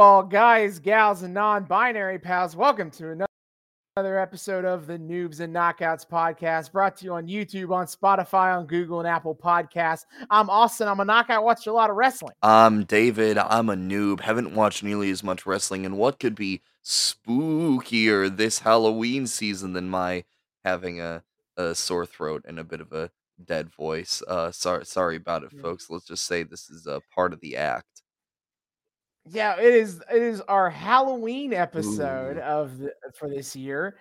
all guys, gals, and non-binary pals. Welcome to another another episode of the Noobs and Knockouts podcast, brought to you on YouTube, on Spotify, on Google, and Apple Podcasts. I'm Austin. I'm a knockout. Watch a lot of wrestling. I'm David. I'm a noob. Haven't watched nearly as much wrestling, and what could be spookier this Halloween season than my having a, a sore throat and a bit of a dead voice? Uh, sorry, sorry about it, Yeah. folks. Let's just say this is a part of the act. Yeah, it is. It is our Halloween episode Ooh. of the for this year,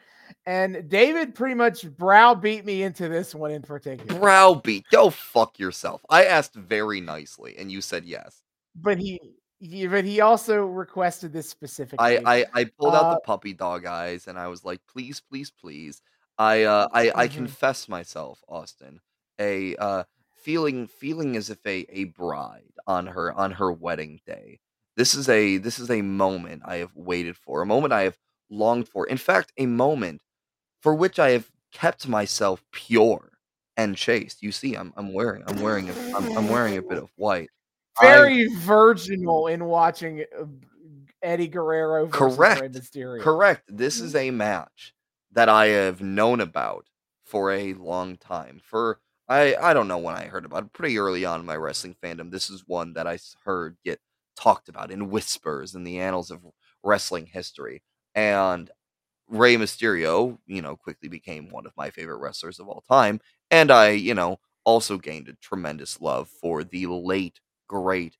and David pretty much browbeat me into this one in particular. Browbeat. Go fuck yourself. I asked very nicely, and you said yes. But he, he, but he also requested this specific. I I, I pulled out Uh, the puppy dog eyes, and I was like, please, please, please. I uh I I Mhm. confess myself, Austin, a uh feeling feeling as if a a bride on her on her wedding day. This is a this is a moment I have waited for, a moment I have longed for. In fact, a moment for which I have kept myself pure and chaste. You see, I'm I'm wearing I'm wearing a I'm, I'm wearing a bit of white. I- very virginal in watching uh, Eddie Guerrero Correct. Mysterio. Correct. This is a match that I have known about for a long time. For I I don't know when I heard about it. Pretty early on in my wrestling fandom, this is one that I heard get talked about in whispers in the annals of wrestling history. And Rey Mysterio, you know, quickly became one of my favorite wrestlers of all time. And I, you know, also gained a tremendous love for the late great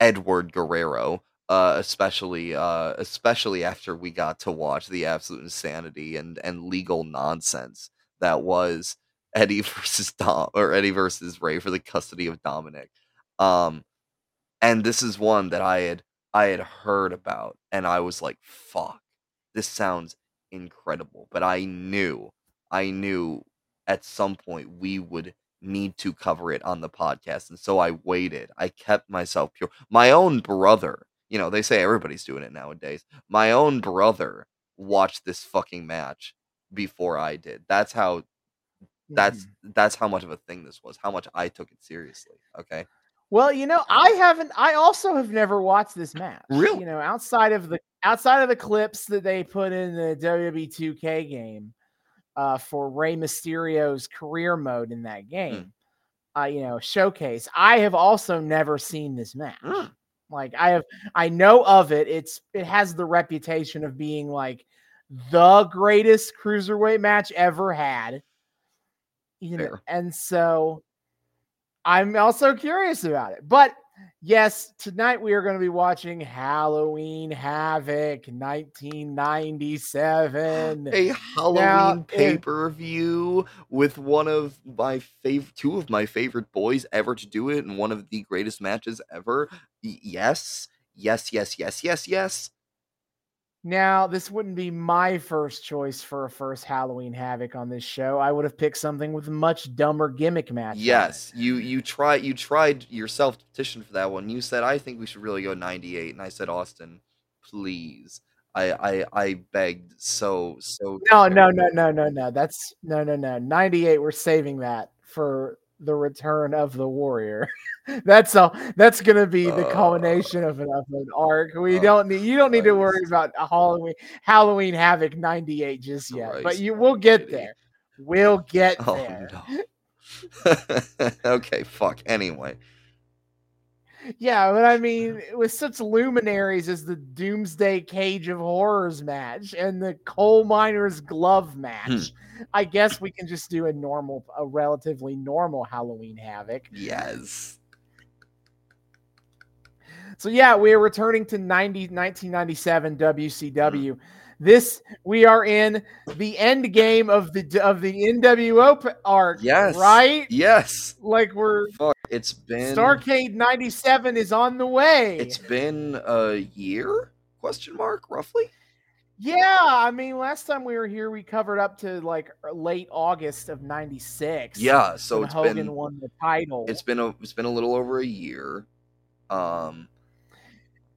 Edward Guerrero, uh, especially uh, especially after we got to watch the absolute insanity and and legal nonsense that was Eddie versus Dom or Eddie versus Rey for the custody of Dominic. Um, and this is one that I had I had heard about, and I was like, "Fuck, this sounds incredible." But I knew, I knew at some point we would need to cover it on the podcast, and so I waited. I kept myself pure. My own brother, you know, they say everybody's doing it nowadays. My own brother watched this fucking match before I did. That's how that's Mhm. that's how much of a thing this was. How much I took it seriously. Okay. Well, you know, I haven't. I also have never watched this match. Really? You know, outside of the outside of the clips that they put in the WWE 2K game uh, for Rey Mysterio's career mode in Hmm. that game, uh, you know, showcase. I have also never seen this match. Mm. Like I have, I know of it. It's it has the reputation of being like the greatest cruiserweight match ever had. You know, Fair. and so I'm also curious about it. But yes, tonight we are going to be watching Halloween Havoc 1997. a Halloween pay per view with one of my favorite, two of my favorite boys ever to do it, and one of the greatest matches ever. Yes, yes, yes, yes, yes, yes. Now, this wouldn't be my first choice for a first Halloween Havoc on this show. I would have picked something with much dumber gimmick match. Yes, you you try you tried yourself to petition for that one. You said I think we should really go ninety eight, and I said Austin, please. I I I begged so so. No, no, no, no, no, no. That's no, no, no. 98, we're saving that for the return of the warrior. that's all that's gonna be the Uh, culmination of an, of an arc. We oh, don't need you don't need to worry about a Halloween Halloween Havoc 98 just yet. But you will get there. We'll get Oh there. no. okay, fuck. Anyway. Yeah, but I mean, with such luminaries as the Doomsday Cage of Horrors match and the Coal Miner's Glove match, I guess we can just do a normal, a relatively normal Halloween Havoc. Yes. So yeah, we are returning to 90, 1997 WCW. Hmm. This we are in the end game of the of the NWO arc. Yes. right. Yes. Like we're Fuck. It's been Starcade 97 is on the way. It's been a year? Question mark, roughly? Yeah, I mean, last time we were here, we covered up to like er, late August of '96. Yeah, so it's Hogan been won the title. it's been a it's been a little over a year. Um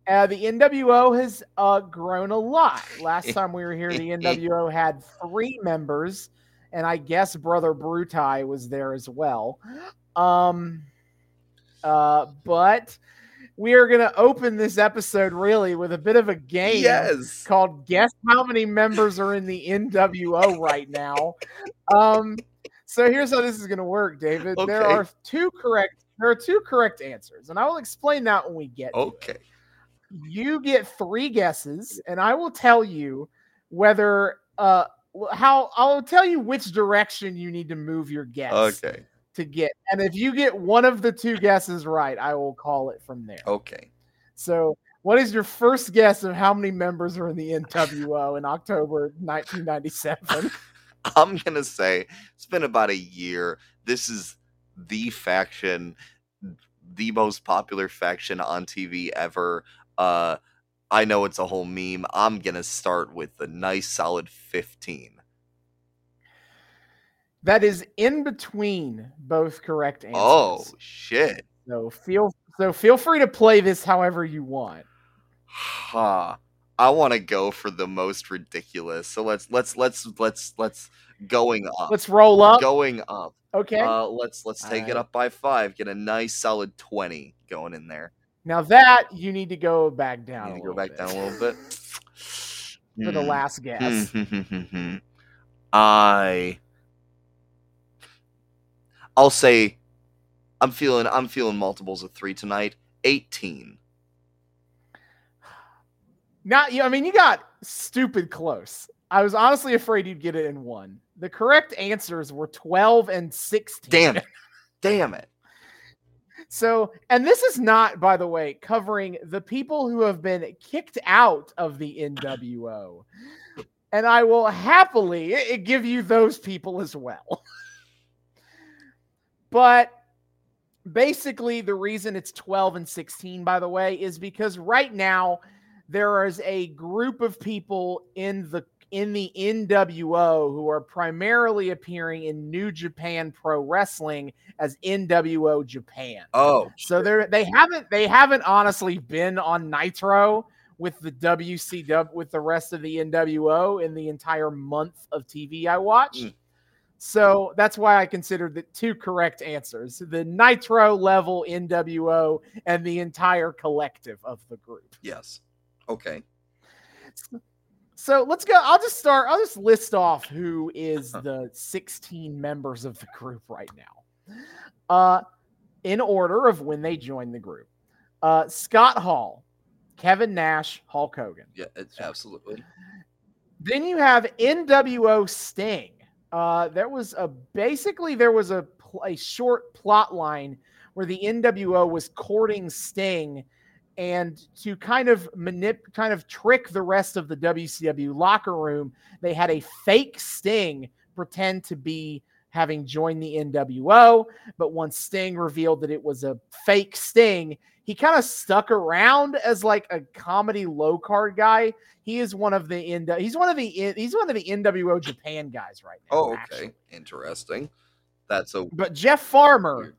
uh, the NWO has uh, grown a lot. Last time we were here, the NWO had three members, and I guess Brother Bruti was there as well. Um, uh, but we are going to open this episode really with a bit of a game Yes. called Guess How Many Members Are in the NWO right now. Um, so here's how this is going to work, David. There are two correct. There are two correct answers, and I will explain that when we get. Okay. You get three guesses, and I will tell you whether uh how I'll tell you which direction you need to move your guess Okay. To get. And if you get one of the two guesses right, I will call it from there. Okay. So, what is your first guess of how many members are in the NWO in October 1997? I'm gonna say it's been about a year. This is the faction, the most popular faction on TV ever. Uh, I know it's a whole meme. I'm gonna start with a nice solid 15. That is in between both correct answers. Oh shit! so feel so feel free to play this however you want. Ha! I want to go for the most ridiculous. So let's let's let's let's let's going up. Let's roll up. going up. Okay. Uh, let's let's take it up by five. Get a nice solid 20 going in there. now that you need to go back down. Need a to go back bit down a little bit. for the Hmm. last guess. Hmm, hmm, hmm, I I'll say I'm feeling I'm feeling multiples of three tonight. Eighteen. Not you. I mean, you got stupid close. I was honestly afraid you'd get it in one. The correct answers were 12 and 16. Damn it. Damn it. So, and this is not, by the way, covering the people who have been kicked out of the NWO. And I will happily give you those people as well. but basically, the reason it's 12 and 16, by the way, is because right now there is a group of people in the in the NWO who are primarily appearing in New Japan Pro Wrestling as NWO Japan. Oh. So they're they haven't they haven't honestly been on Nitro with the WCW with the rest of the NWO in the entire month of TV I watched. Mm. So that's why I considered the two correct answers: the Nitro level NWO and the entire collective of the group. Yes. Okay. So let's go. I'll just start. I'll just list off who is the 16 members of the group right now. Uh, in order of when they joined the group. Uh, Scott Hall, Kevin Nash, Hulk Hogan. Yeah, absolutely. Then you have NWO Sting. Uh, there was a basically there was a, a short plot line where the NWO was courting Sting, and to kind of manip, kind of trick the rest of the WCW locker room, they had a fake Sting pretend to be having joined the NWO. But once Sting revealed that it was a fake Sting, he kind of stuck around as like a comedy low card guy. He is one of the N- he's one of the he's one of the NWO Japan guys right now. Oh, okay. actually. Interesting. That's a But Jeff Farmer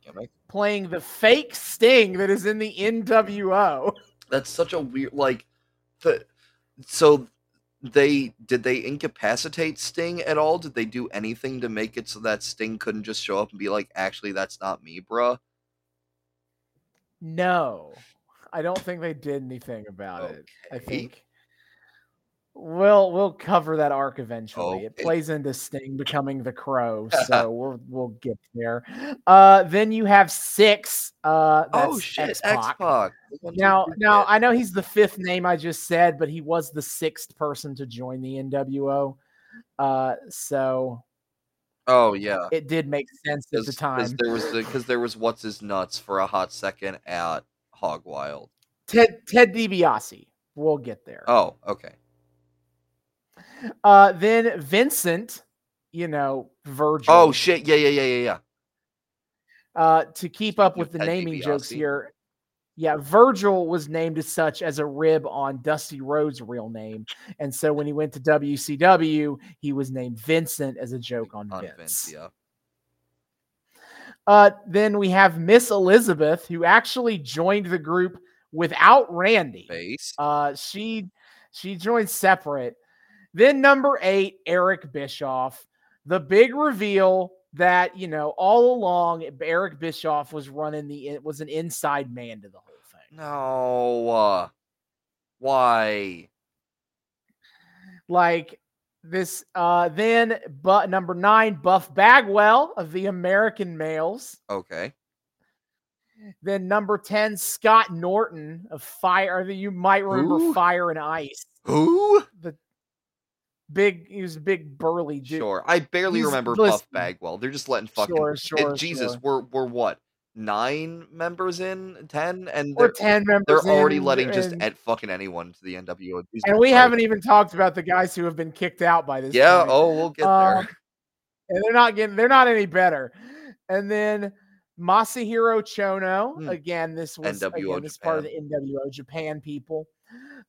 playing the fake Sting that is in the NWO. That's such a weird like the so they did they incapacitate Sting at all? Did they do anything to make it so that Sting couldn't just show up and be like, actually that's not me, bruh? No, I don't think they did anything about it. I Okay. think we'll we'll cover that arc eventually. It plays into Sting becoming the Crow, so we'll we'll get there. Uh, then you have six. Uh, oh shit, X X-Pac. Now, now I know he's the fifth name I just said, but he was the sixth person to join the NWO. Uh, so Oh yeah. it did make sense at the time. there was because there was what's his nuts for a hot second at Hog Wild. Ted Ted DiBiase. We'll get there. Oh, okay. Uh, then Vincent, you know, Virgil. Oh shit, yeah, yeah, yeah, yeah, yeah. uh, to keep up with the naming jokes here. Yeah, Virgil was named as such as a rib on Dusty Rhodes' real name, and so when he went to WCW, he was named Vincent as a joke on, On Vince. Vince, yeah. Uh, then we have Miss Elizabeth, who actually joined the group without Randy. Uh, she she joined separate. Then number eight, Eric Bischoff. The big reveal that you know all along Eric Bischoff was running the it was an inside man to the whole thing. No. uh, Why? Like this uh then but number 9 Buff Bagwell of the American Males. Okay. Then number 10 Scott Norton of Fire you might remember Who? Fire and Ice. Who? The big he was a big burly dude. Sure. I barely He's- remember listen. Buff Bagwell. They're just letting fucking Sure, sure, Jesus, sure. we're we're what? Nine members in? Ten? And they're, 10 members they're already in, letting just at fucking anyone to the NWO. Jesus and we Christ. haven't even talked about the guys who have been kicked out by this Yeah, point. oh we'll get Um, there. and they're not getting they're not any better. And then Masahiro Chono Hmm. again. This was NWO again, this is part of the NWO Japan people.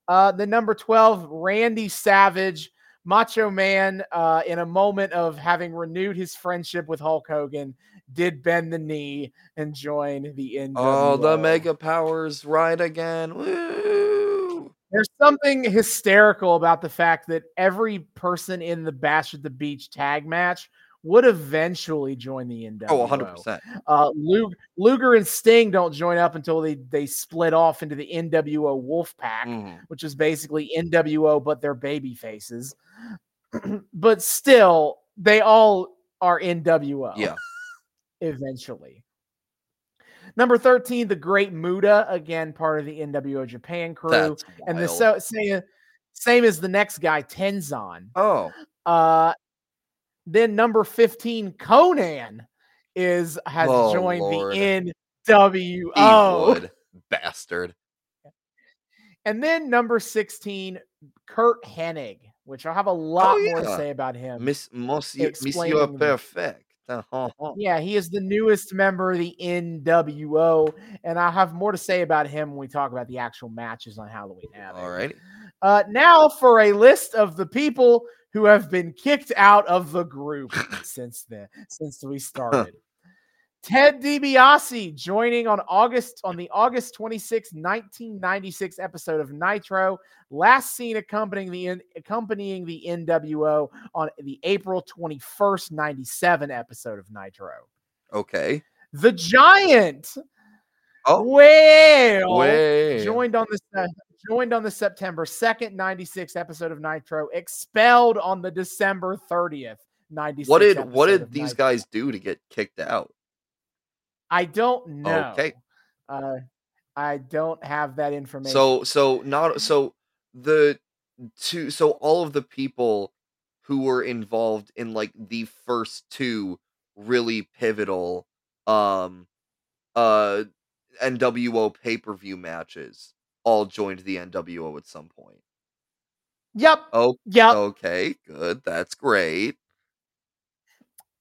Uh, the number twelve, Randy Savage, Macho Man. Uh, in a moment of having renewed his friendship with Hulk Hogan, did bend the knee and join the NWO. Oh, the mega powers right again. Woo! There's something hysterical about the fact that every person in the Bash at the Beach tag match would eventually join the NWO. Oh, 100%. Uh, Luger, Luger and Sting don't join up until they they split off into the NWO Wolfpack, Mhm. which is basically NWO but they're baby faces. but still, they all are NWO. Yeah. eventually. Number 13, the Great Muta, again part of the NWO Japan crew. That's and the so, same, same as the next guy, Tenzan. Oh, Uh, then number 15, Konnan is has Oh, joined Lord. the he NWO. would, bastard. And then number 16, Curt Hennig, which I'll have a lot more to Oh, say about him. Miss Monsieur, Monsieur Perfect. Yeah, he is the newest member of the NWO, and I'll have more to say about him when we talk about the actual matches on Halloween Havoc. All right. Uh, now for a list of the people who have been kicked out of the group since then, since we started. Ted DiBiase joining on August on the August 26, 1996 episode of Nitro, last seen accompanying the accompanying the NWO on the April 21st, 97 episode of Nitro. Okay. The Giant. Oh. well, Wait. joined on the se- joined on the September 2nd 96 episode of Nitro expelled on the December 30th 96 What did what did these Nitro. guys do to get kicked out? I don't know Okay. uh I don't have that information So so not so the two so all of the people who were involved in like the first two really pivotal um uh NWO pay-per-view matches all joined the NWO at some point. yep Oh, yep okay, good. That's great.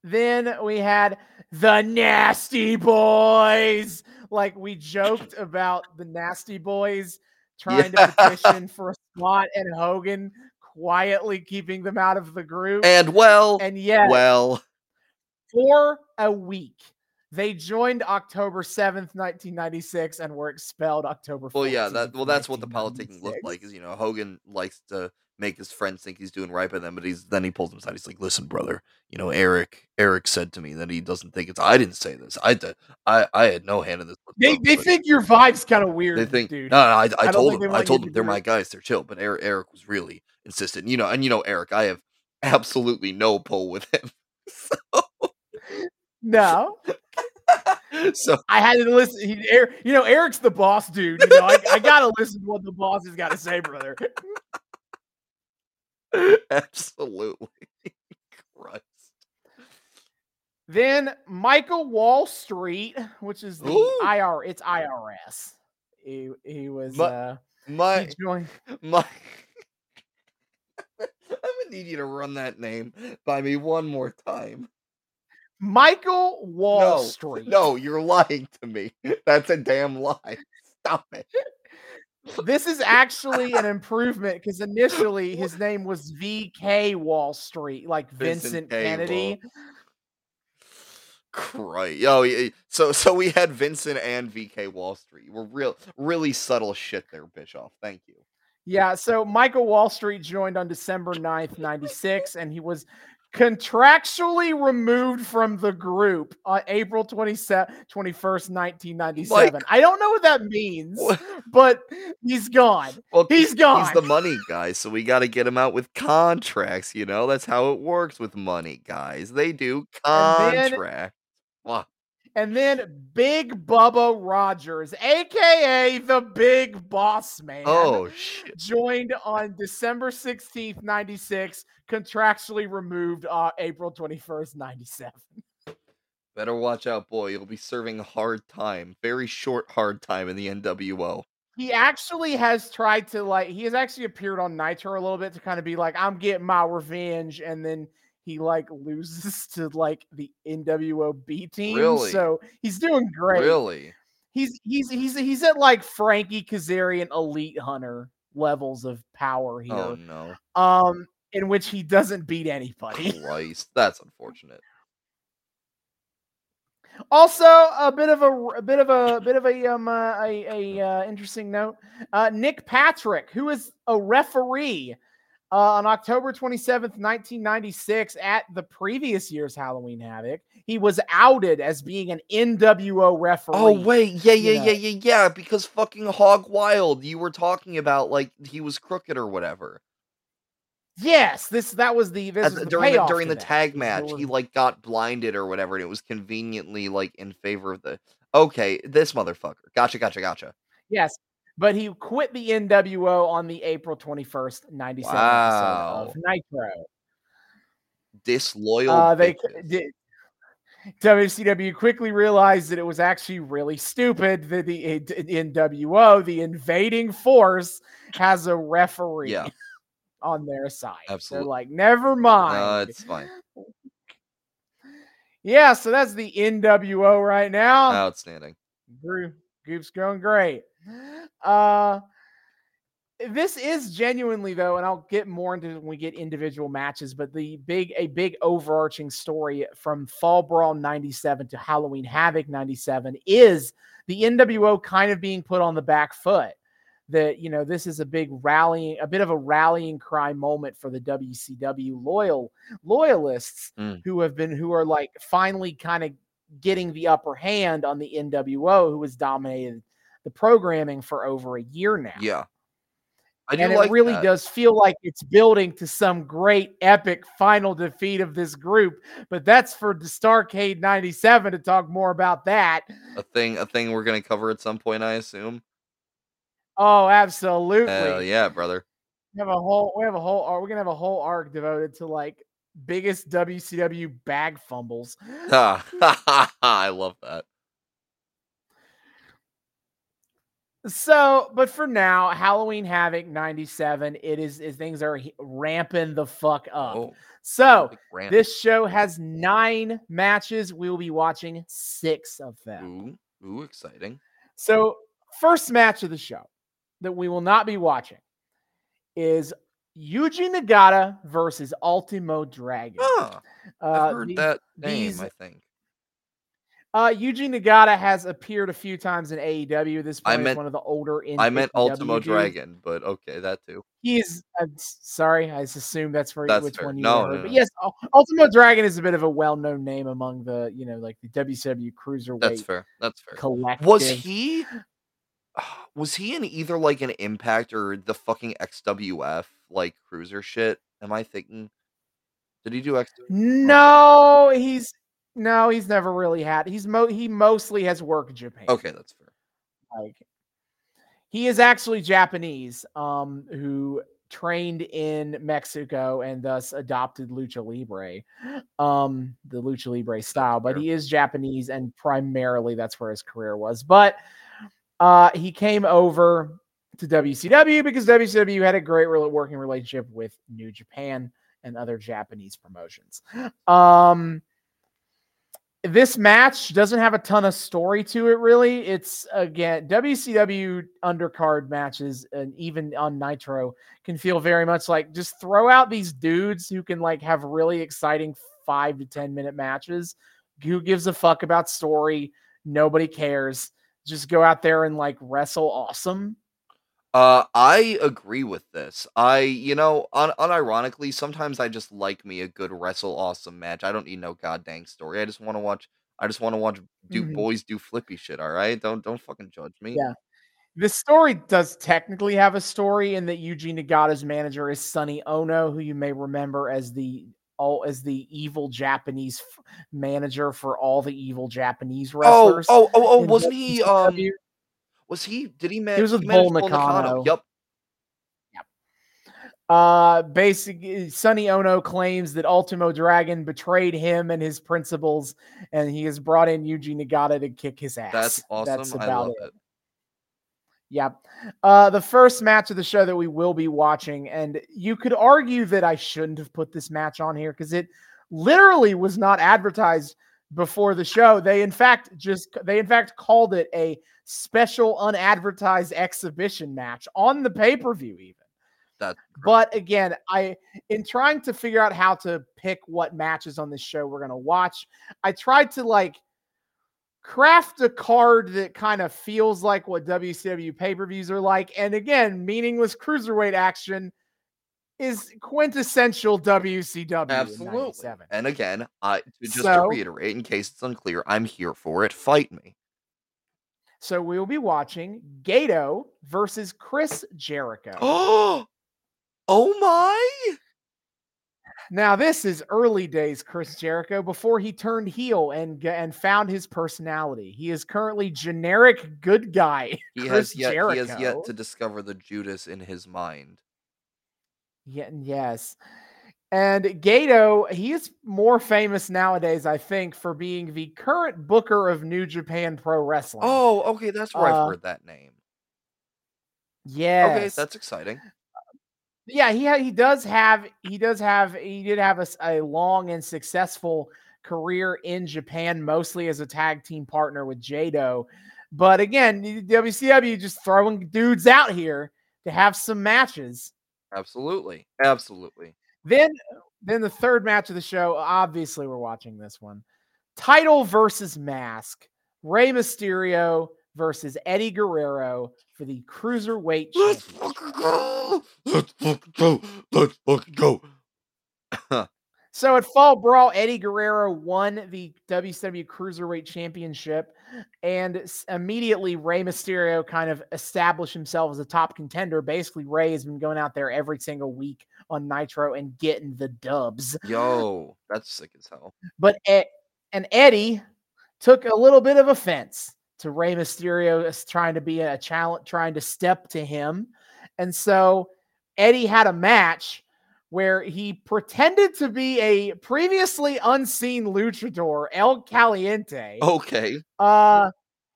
then we had the nasty boys like we joked about the nasty boys trying Yeah. to petition for a spot and Hogan quietly keeping them out of the group And well, and yeah, well, for a week. They joined October 7th, 1996, and were expelled October 14th. well, yeah. That well, that's what the politicking looked like. Is you know Hogan likes to make his friends think he's doing right by them, but he's then he pulls them aside. He's like, "Listen, brother, you know Eric. Eric said to me that he doesn't think it's. I didn't say this. I did. I I had no hand in this. They, they think your vibe's kind of weird, they think dude. no, no. I, I, don't told them. I told to them they're my guys. They're chill. But Eric, Eric was really insistent. You know, and you know Eric. I have absolutely no pull with him. No, so I had to listen. He, Eric, you know, Eric's the boss, dude. You know, I, I gotta listen to what the boss has got to say, brother. absolutely, Christ. Then Michael Wall Street, which is the Ooh. IR, it's IRS. He he was My- uh My joined My, I'm gonna need you to run that name by me one more time. Michael Wall no, Street. no, you're lying to me. That's a damn lie. Stop it. This is actually an improvement because initially his name was VK Wall Street, like Vincent Vincent, Kennedy. Christ. Oh, so so we had Vincent and VK Wall Street. We're real, really subtle shit there, Bischoff. Thank you. Yeah, so Michael Wall Street joined on December 9th, 96, and he was contractually removed from the group on April 27, 21st, 1997. Like- I don't know what that means, What? but he's gone. Well, He's gone. He's the money guy, so we got to get him out with contracts. You know, that's how it works with money guys. They do contracts. Wow. And then Big Bubba Rogers, aka the Big Boss Man. Oh shit. joined on December 16th, 96, contractually removed uh, April 21st, 97. Better watch out, boy. You'll be serving hard time, very short hard time in the NWO. He actually has tried to like he has actually appeared on Nitro a little bit to kind of be like, I'm getting my revenge, and then he like loses to like the NWO B team. Really? So he's doing great. Really? He's he's he's he's at like Frankie Kazarian Elite Hunter levels of power here. Oh no. Um, in which he doesn't beat anybody. Christ, that's unfortunate. Also, a bit of a, a bit of a, bit of a um uh, a, a uh, interesting note. Uh, Nick Patrick, who is a referee uh, on October twenty seventh, nineteen ninety six, at the previous year's Halloween Havoc, he was outed as being an NWO referee. Oh wait, yeah, yeah, you know. yeah, yeah, yeah. Because fucking Hog Wild, you were talking about like he was crooked or whatever. Yes, this that was the this was the- the during the during the that. tag match, he like got blinded or whatever, and it was conveniently like in favor of the. Okay, this motherfucker. Gotcha, gotcha, gotcha. Yes, but he quit the NWO on the April twenty first, ninety seven Wow. episode of Nitro. Disloyal. Uh, they did. WCW quickly realized that it was actually really stupid that the uh, NWO, the invading force, has a referee Yeah. on their side. Absolutely. They're like, never mind. No, it's fine. yeah, so that's the NWO right now. Outstanding. Gro- Goof's going great. Uh this is genuinely though, and I'll get more into it when we get individual matches, but the big a big overarching story from Fall Brawl 97 to Halloween Havoc 97 is the NWO kind of being put on the back foot. That you know, this is a big rallying, a bit of a rallying cry moment for the WCW loyal loyalists Mm. who have been who are like finally kind of getting the upper hand on the NWO, who has dominated the programming for over a year now. Yeah. I do and like it really that. does feel like it's building to some great epic final defeat of this group. But that's for the Starcade 97 to talk more about that. a thing. A thing we're gonna cover at some point, I assume. Oh, absolutely. Hell yeah, brother. We have a whole we have a whole arc. We're gonna have a whole arc devoted to like biggest WCW bag fumbles. I love that. So, but for now, Halloween Havoc 97, it is, is things are ramping the fuck up. Oh, So, this show has nine matches. We will be watching six of them. Ooh, ooh, exciting. So, first match of the show that we will not be watching is Yuji Nagata versus Ultimo Dragon. Huh, I've Uh, heard the- that name. these- I think. Uh, Yuji Nagata has appeared a few times in AEW. This I is meant- one of the older. I meant Ultimo. Dragon, but okay, that too. He's uh, s- sorry, I assume that's for That's which fair. one you No, heard. no, But yes, Ul- Ultimo Dragon is a bit of a well-known name among the you know like the WCW cruiserweight That's fair. That's fair. collective. Was he? Was he in either like an Impact or the fucking XWF like cruiser shit? Am I thinking? Did he do X? No, he's no, he's never really had. He's mo he mostly has worked Japan. Okay, that's fair. like he is actually Japanese, um, who trained in Mexico and thus adopted lucha libre, um, the lucha libre style. But he is Japanese, and primarily that's where his career was. But uh, he came over to WCW because WCW had a great working relationship with New Japan and other Japanese promotions. Um, this match doesn't have a ton of story to it really. It's again wcw undercard matches and even on nitro can feel very much like just throw out these dudes who can like have really exciting five to ten minute matches. Who gives a fuck about story? Nobody cares. Just go out there and like wrestle awesome Uh, I agree with this. I, you know, un unironically, sometimes I just like me a good wrestle awesome match. I don't need no goddamn story. I just wanna watch I just wanna watch do Mhm. boys do flippy shit, alright? Don't don't fucking judge me. Yeah. This story does technically have a story in that Yuji Nagata's manager is Sonny Ono, who you may remember as the all as the evil Japanese f- manager for all the evil Japanese Oh, wrestlers oh, oh, oh, in wasn't he, um WCW. Was he did he Man- He was with Bull Nakano? Nakano. Yup. Uh, basically, Sonny Ono claims that Ultimo Dragon betrayed him and his principles, and he has brought in Yuji Nagata to kick his ass. That's awesome. That's I about love it. it. Yep. Uh, the first match of the show that we will be watching, and you could argue that I shouldn't have put this match on here because it literally was not advertised before the show. They in fact just they in fact called it a special unadvertised exhibition match on the pay-per-view even. That's But again, I in trying to figure out how to pick what matches on this show we're going to watch, I tried to like craft a card that kind of feels like what WCW pay-per-views are like. And again, meaningless cruiserweight action is quintessential WCW. Absolutely. 97. And again, I just to reiterate, in case it's unclear, I'm here for it. Fight me. So we will be watching Gedo versus Chris Jericho. Oh, oh my! Now, this is early days Chris Jericho before he turned heel and and found his personality. He is currently generic good guy. He Chris has yet he has yet to discover the Judas in his mind. Yeah, yes. And Gedo, he is more famous nowadays, I think, for being the current booker of New Japan Pro Wrestling. Oh, okay, that's where Uh, I've heard that name. yes. Okay, that's exciting. yeah he ha- he does have he does have he did have a long and successful career in Japan mostly as a tag team partner with Jado but again WCW just throwing dudes out here to have some matches Absolutely. Absolutely. then then the third match of the show obviously we're watching this one title versus mask Rey Mysterio versus Eddie Guerrero for the cruiserweight Let's fucking go. Let's fucking go. Let's fucking go. So at Fall Brawl, Eddie Guerrero won the WCW Cruiserweight Championship, and immediately Rey Mysterio kind of established himself as a top contender. Basically, Rey has been going out there every single week on Nitro and getting the dubs. Yo, that's sick as hell. But E- and Eddie took a little bit of offense to Rey Mysterio as trying to be a challenge, trying to step to him, and so Eddie had a match where he pretended to be a previously unseen luchador, El Caliente. Okay. Uh,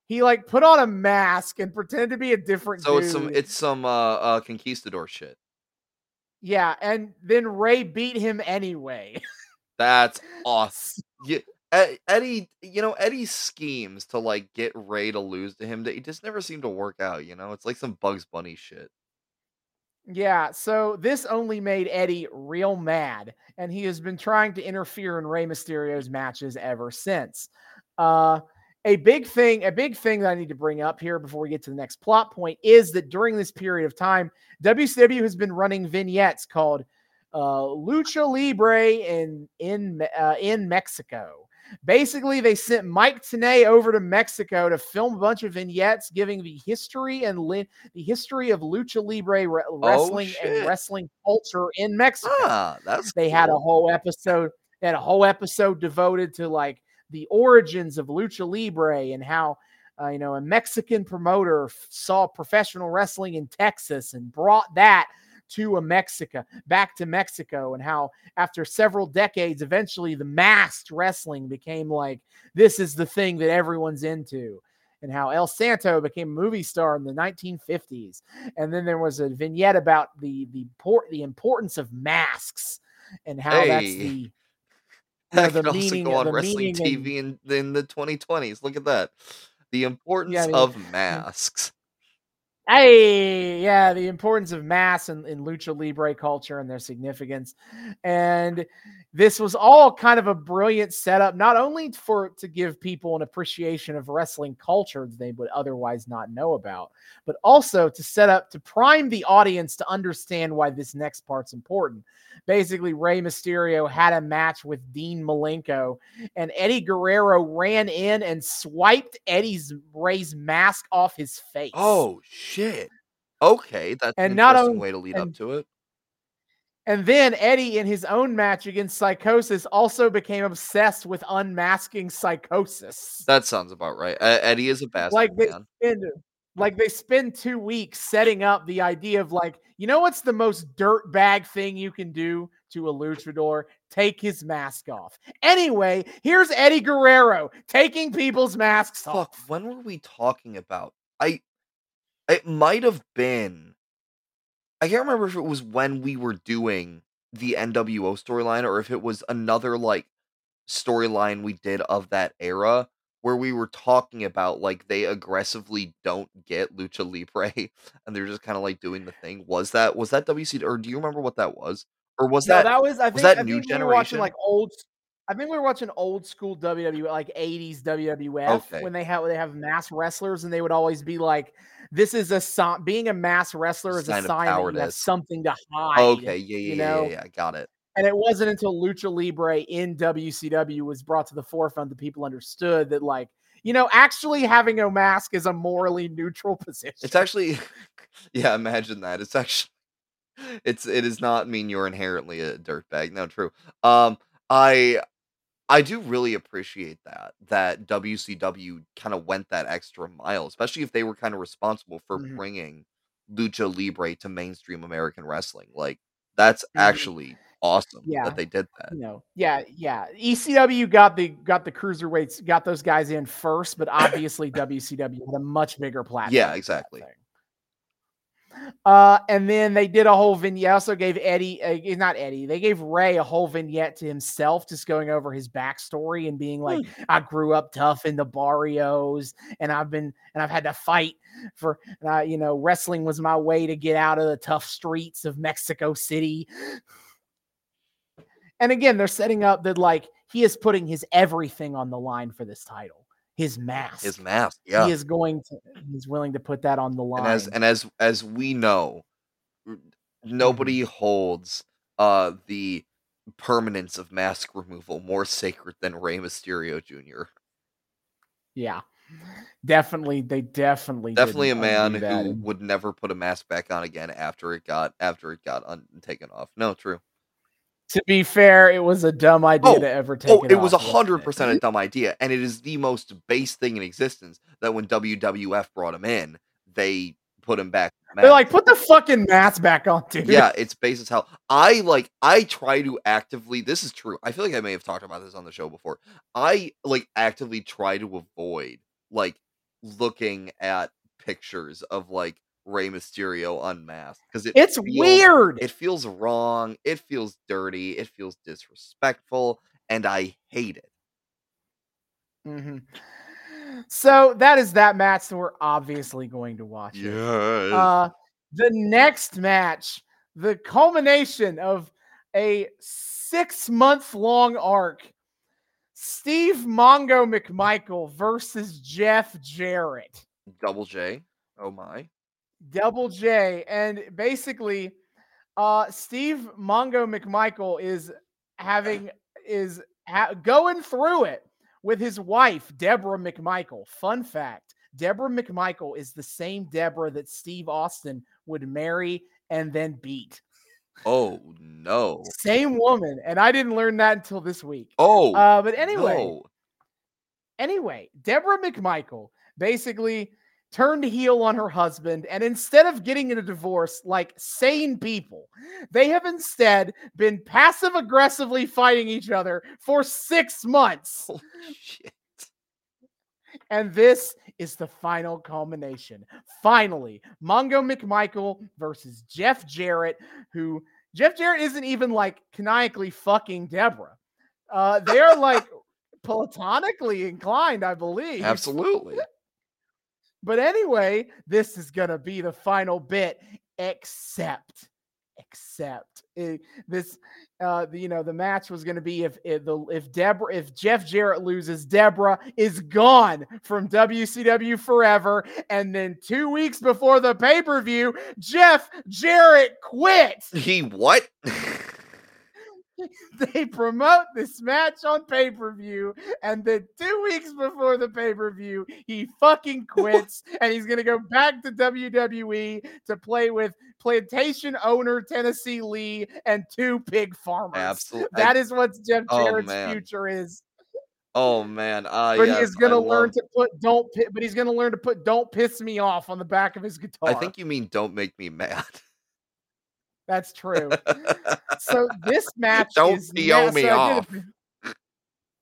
he like put on a mask and pretended to be a different So dude. it's some it's some uh uh conquistador shit. yeah, and then Rey beat him anyway. That's awesome. Yeah, Eddie, you know, Eddie's schemes to like get Rey to lose to him, they just never seem to work out, you know? It's like some Bugs Bunny shit. Yeah, so this only made Eddie real mad, and he has been trying to interfere in Rey Mysterio's matches ever since. Uh, a big thing, a big thing that I need to bring up here before we get to the next plot point is that during this period of time, WCW has been running vignettes called uh, Lucha Libre in in uh, in Mexico. Basically, they sent Mike Tenay over to Mexico to film a bunch of vignettes giving the history and li- the history of lucha libre re- wrestling and wrestling culture in Mexico. Ah, that's they had a whole episode, they had a whole episode devoted to like the origins of lucha libre and how uh, you know a Mexican promoter f- saw professional wrestling in Texas and brought that to a Mexico back to Mexico and how after several decades eventually the masked wrestling became like this is the thing that everyone's into and how El Santo became a movie star in the 1950s. And then there was a vignette about the the port the importance of masks and how that's the you know, That the could also meaning- go on wrestling meaning and- TV in, in the 2020s. Look at that. The importance I mean- of masks. Hey, yeah, the importance of mass in, in lucha libre culture and their significance. And this was all kind of a brilliant setup, not only for to give people an appreciation of wrestling culture they would otherwise not know about, but also to set up to prime the audience to understand why this next part's important. Basically, Rey Mysterio had a match with Dean Malenko, and Eddie Guerrero ran in and swiped Eddie's Rey's mask off his face. Oh. Okay, that's And an not interesting on- way to lead up to it. And then Eddie, in his own match against Psicosis, also became obsessed with unmasking Psicosis. That sounds about right. Uh, Eddie is a bastard like they man. spend, like they spend two weeks setting up the idea of like, you know what's the most dirt bag thing you can do to a luchador? Take his mask off. Anyway, here's Eddie Guerrero taking people's masks Fuck, off. when were we talking about? I it might have been I can't remember if it was when we were doing the NWO storyline or if it was another like storyline we did of that era where we were talking about like they aggressively don't get lucha libre and they're just kind of like doing the thing. Was that was that WC or do you remember what that was? Or was No, that, that was I think, that I new think we were watching generation? like old. I think we were watching old school WWE, like '80s WWF, Okay. when they have they have mass wrestlers, and they would always be like, "This is a sign. Being a mass wrestler is a Sign of sign that you have something to hide." Okay, yeah, yeah, you yeah, know? yeah, yeah, got it. And it wasn't until Lucha Libre in WCW was brought to the forefront that people understood that, like, you know, actually having a mask is a morally neutral position. It's actually yeah, imagine that. It's actually it's it does not mean you're inherently a dirtbag. No, true. Um I I do really appreciate that that WCW kind of went that extra mile, especially if they were kind of responsible for Mhm. bringing lucha libre to mainstream American wrestling. Like that's Mhm. actually awesome Yeah. that they did that. you know, yeah, yeah. ECW got the got the cruiserweights, got those guys in first, but obviously WCW had a much bigger platform. for that exactly. Uh, and then they did a whole vignette. Also gave Eddie, uh, not Eddie, they gave Rey a whole vignette to himself, just going over his backstory and being like, "I grew up tough in the barrios, and I've been, and I've had to fight for, uh, you know, wrestling was my way to get out of the tough streets of Mexico City." And again, they're setting up that like he is putting his everything on the line for this title, his mask. His mask. Yeah. He is going to, he's willing to put that on the line. and as and as as we know nobody Mm-hmm. holds uh the permanence of mask removal more sacred than Rey Mysterio Jr. yeah, definitely. They definitely, Definitely a man who would never put a mask back on again after it got after it got un- taken off. No, true. To be fair, it was a dumb idea Oh, to ever take Oh, it it was a hundred percent a dumb idea, and it is the most base thing in existence. That when WWF brought him in, they put him back. They're like, put the fucking mask back on, dude. yeah, it's base as hell. I like I try to actively this is true. I feel like I may have talked about this on the show before. I like actively try to avoid like looking at pictures of like Rey Mysterio unmasked because it it's feels- weird. It feels wrong, it feels dirty, it feels disrespectful, and I hate it. Mhm. So that is that match. So we're obviously going to watch it. Uh, the next match, the culmination of a six month long arc. Steve Mongo McMichael versus Jeff Jarrett. Double J. Oh my. Double J. And basically, uh, Steve Mongo McMichael is having is ha- going through it with his wife, Deborah McMichael. Fun fact: Deborah McMichael is the same Deborah that Steve Austin would marry and then beat. Oh no. Same woman, and I didn't learn that until this week. Oh Uh, but anyway, no. anyway, Deborah McMichael basically turned heel on her husband, and instead of getting in a divorce like sane people, they have instead been passive aggressively fighting each other for six months. Holy shit. And this is the final culmination. Finally, Mongo McMichael versus Jeff Jarrett, who Jeff Jarrett isn't even like canonically fucking Deborah. Uh, they're like platonically inclined, I believe. Absolutely. But anyway, this is gonna be the final bit, except except eh, this uh you know the match was going to be if, if the if Debra if Jeff Jarrett loses deborah is gone from WCW forever and then 2 weeks before the pay-per-view Jeff Jarrett quits He what? they promote this match on pay per view, and then two weeks before the pay per view, he fucking quits, and he's gonna go back to WWE to play with plantation owner Tennessee Lee and two pig farmers. Absolutely. That is what Jeff Oh, Jarrett's man. future is. oh man. Ah, But yes, he is gonna I learn love- to put don't. But he's gonna learn to put "Don't piss me off" on the back of his guitar. I think you mean don't make me mad. That's true. so this match Don't is na- me so I did off.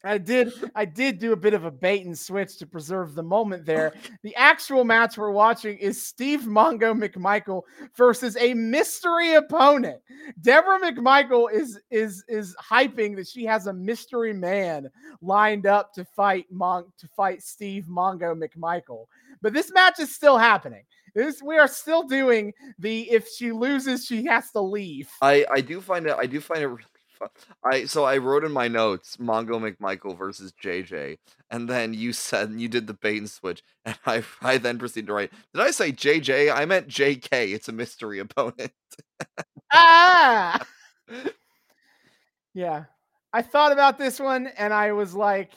I did I did do a bit of a bait and switch to preserve the moment there. The actual match we're watching is Steve Mongo McMichael versus a mystery opponent. Deborah McMichael is is is hyping that she has a mystery man lined up to fight Mon- to fight Steve Mongo McMichael. But this match is still happening. This we are still doing the if she loses she has to leave. I I do find it I do find it really fun. I so I wrote in my notes Mongo McMichael versus JJ, and then you said you did the bait and switch, and I I then proceeded to write. Did I say JJ? I meant JK. It's a mystery opponent. ah yeah i thought about this one and i was like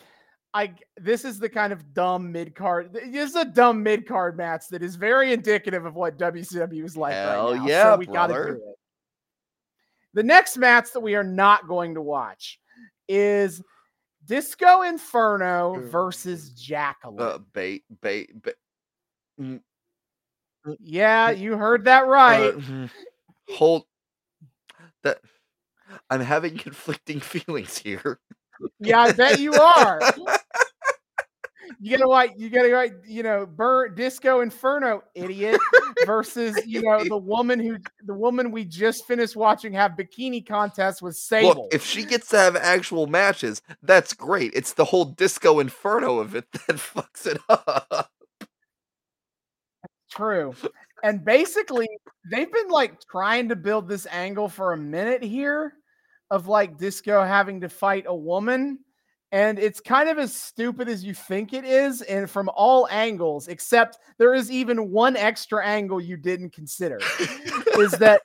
i this is the kind of dumb mid card this is a dumb mid card match that is very indicative of what wcw is like Hell right now yeah, so we gotta do it the next match that we are not going to watch is disco inferno Mm. versus jacqueline Uh, bait bait bait. Mm, yeah you heard that right uh, mm, hold that. I'm having conflicting feelings here. Yeah, I bet you are. you gotta like you gotta like you know burn disco inferno idiot versus you know the woman who the woman we just finished watching have bikini contest with Sable. Look, if she gets to have actual matches, that's great. It's the whole disco inferno of it that fucks it up. True. And basically, they've been like trying to build this angle for a minute here of like Disco having to fight a woman. And it's kind of as stupid as you think it is, and from all angles, except there is even one extra angle you didn't consider is that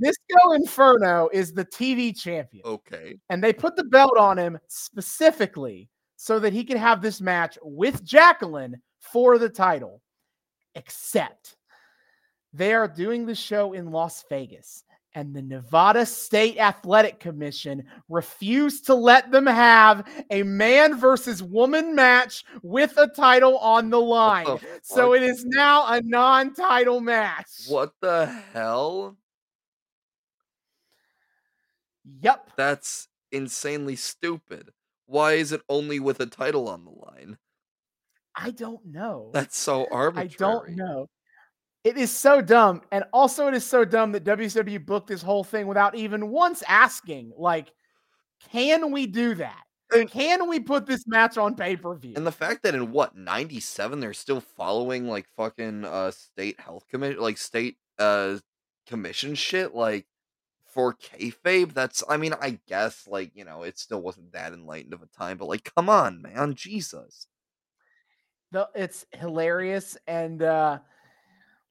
Disco Inferno is the TV champion Okay. and they put the belt on him specifically so that he could have this match with Jacqueline for the title. Except they are doing the show in Las Vegas, and the Nevada State Athletic Commission refused to let them have a man versus woman match with a title on the line. the So it is now a non title match. What the hell? Yep. That's insanely stupid. Why is it only with a title on the line? I don't know. That's so arbitrary. I don't know. It is so dumb. And also, it is so dumb that WCW booked this whole thing without even once asking, like, can we do that? And- Can we put this match on pay per view? And the fact that in what 97 they're still following like fucking uh state health commission like state uh commission shit like for kayfabe that's I mean I guess like you know it still wasn't that enlightened of a time but like come on man Jesus The- it's hilarious. And uh,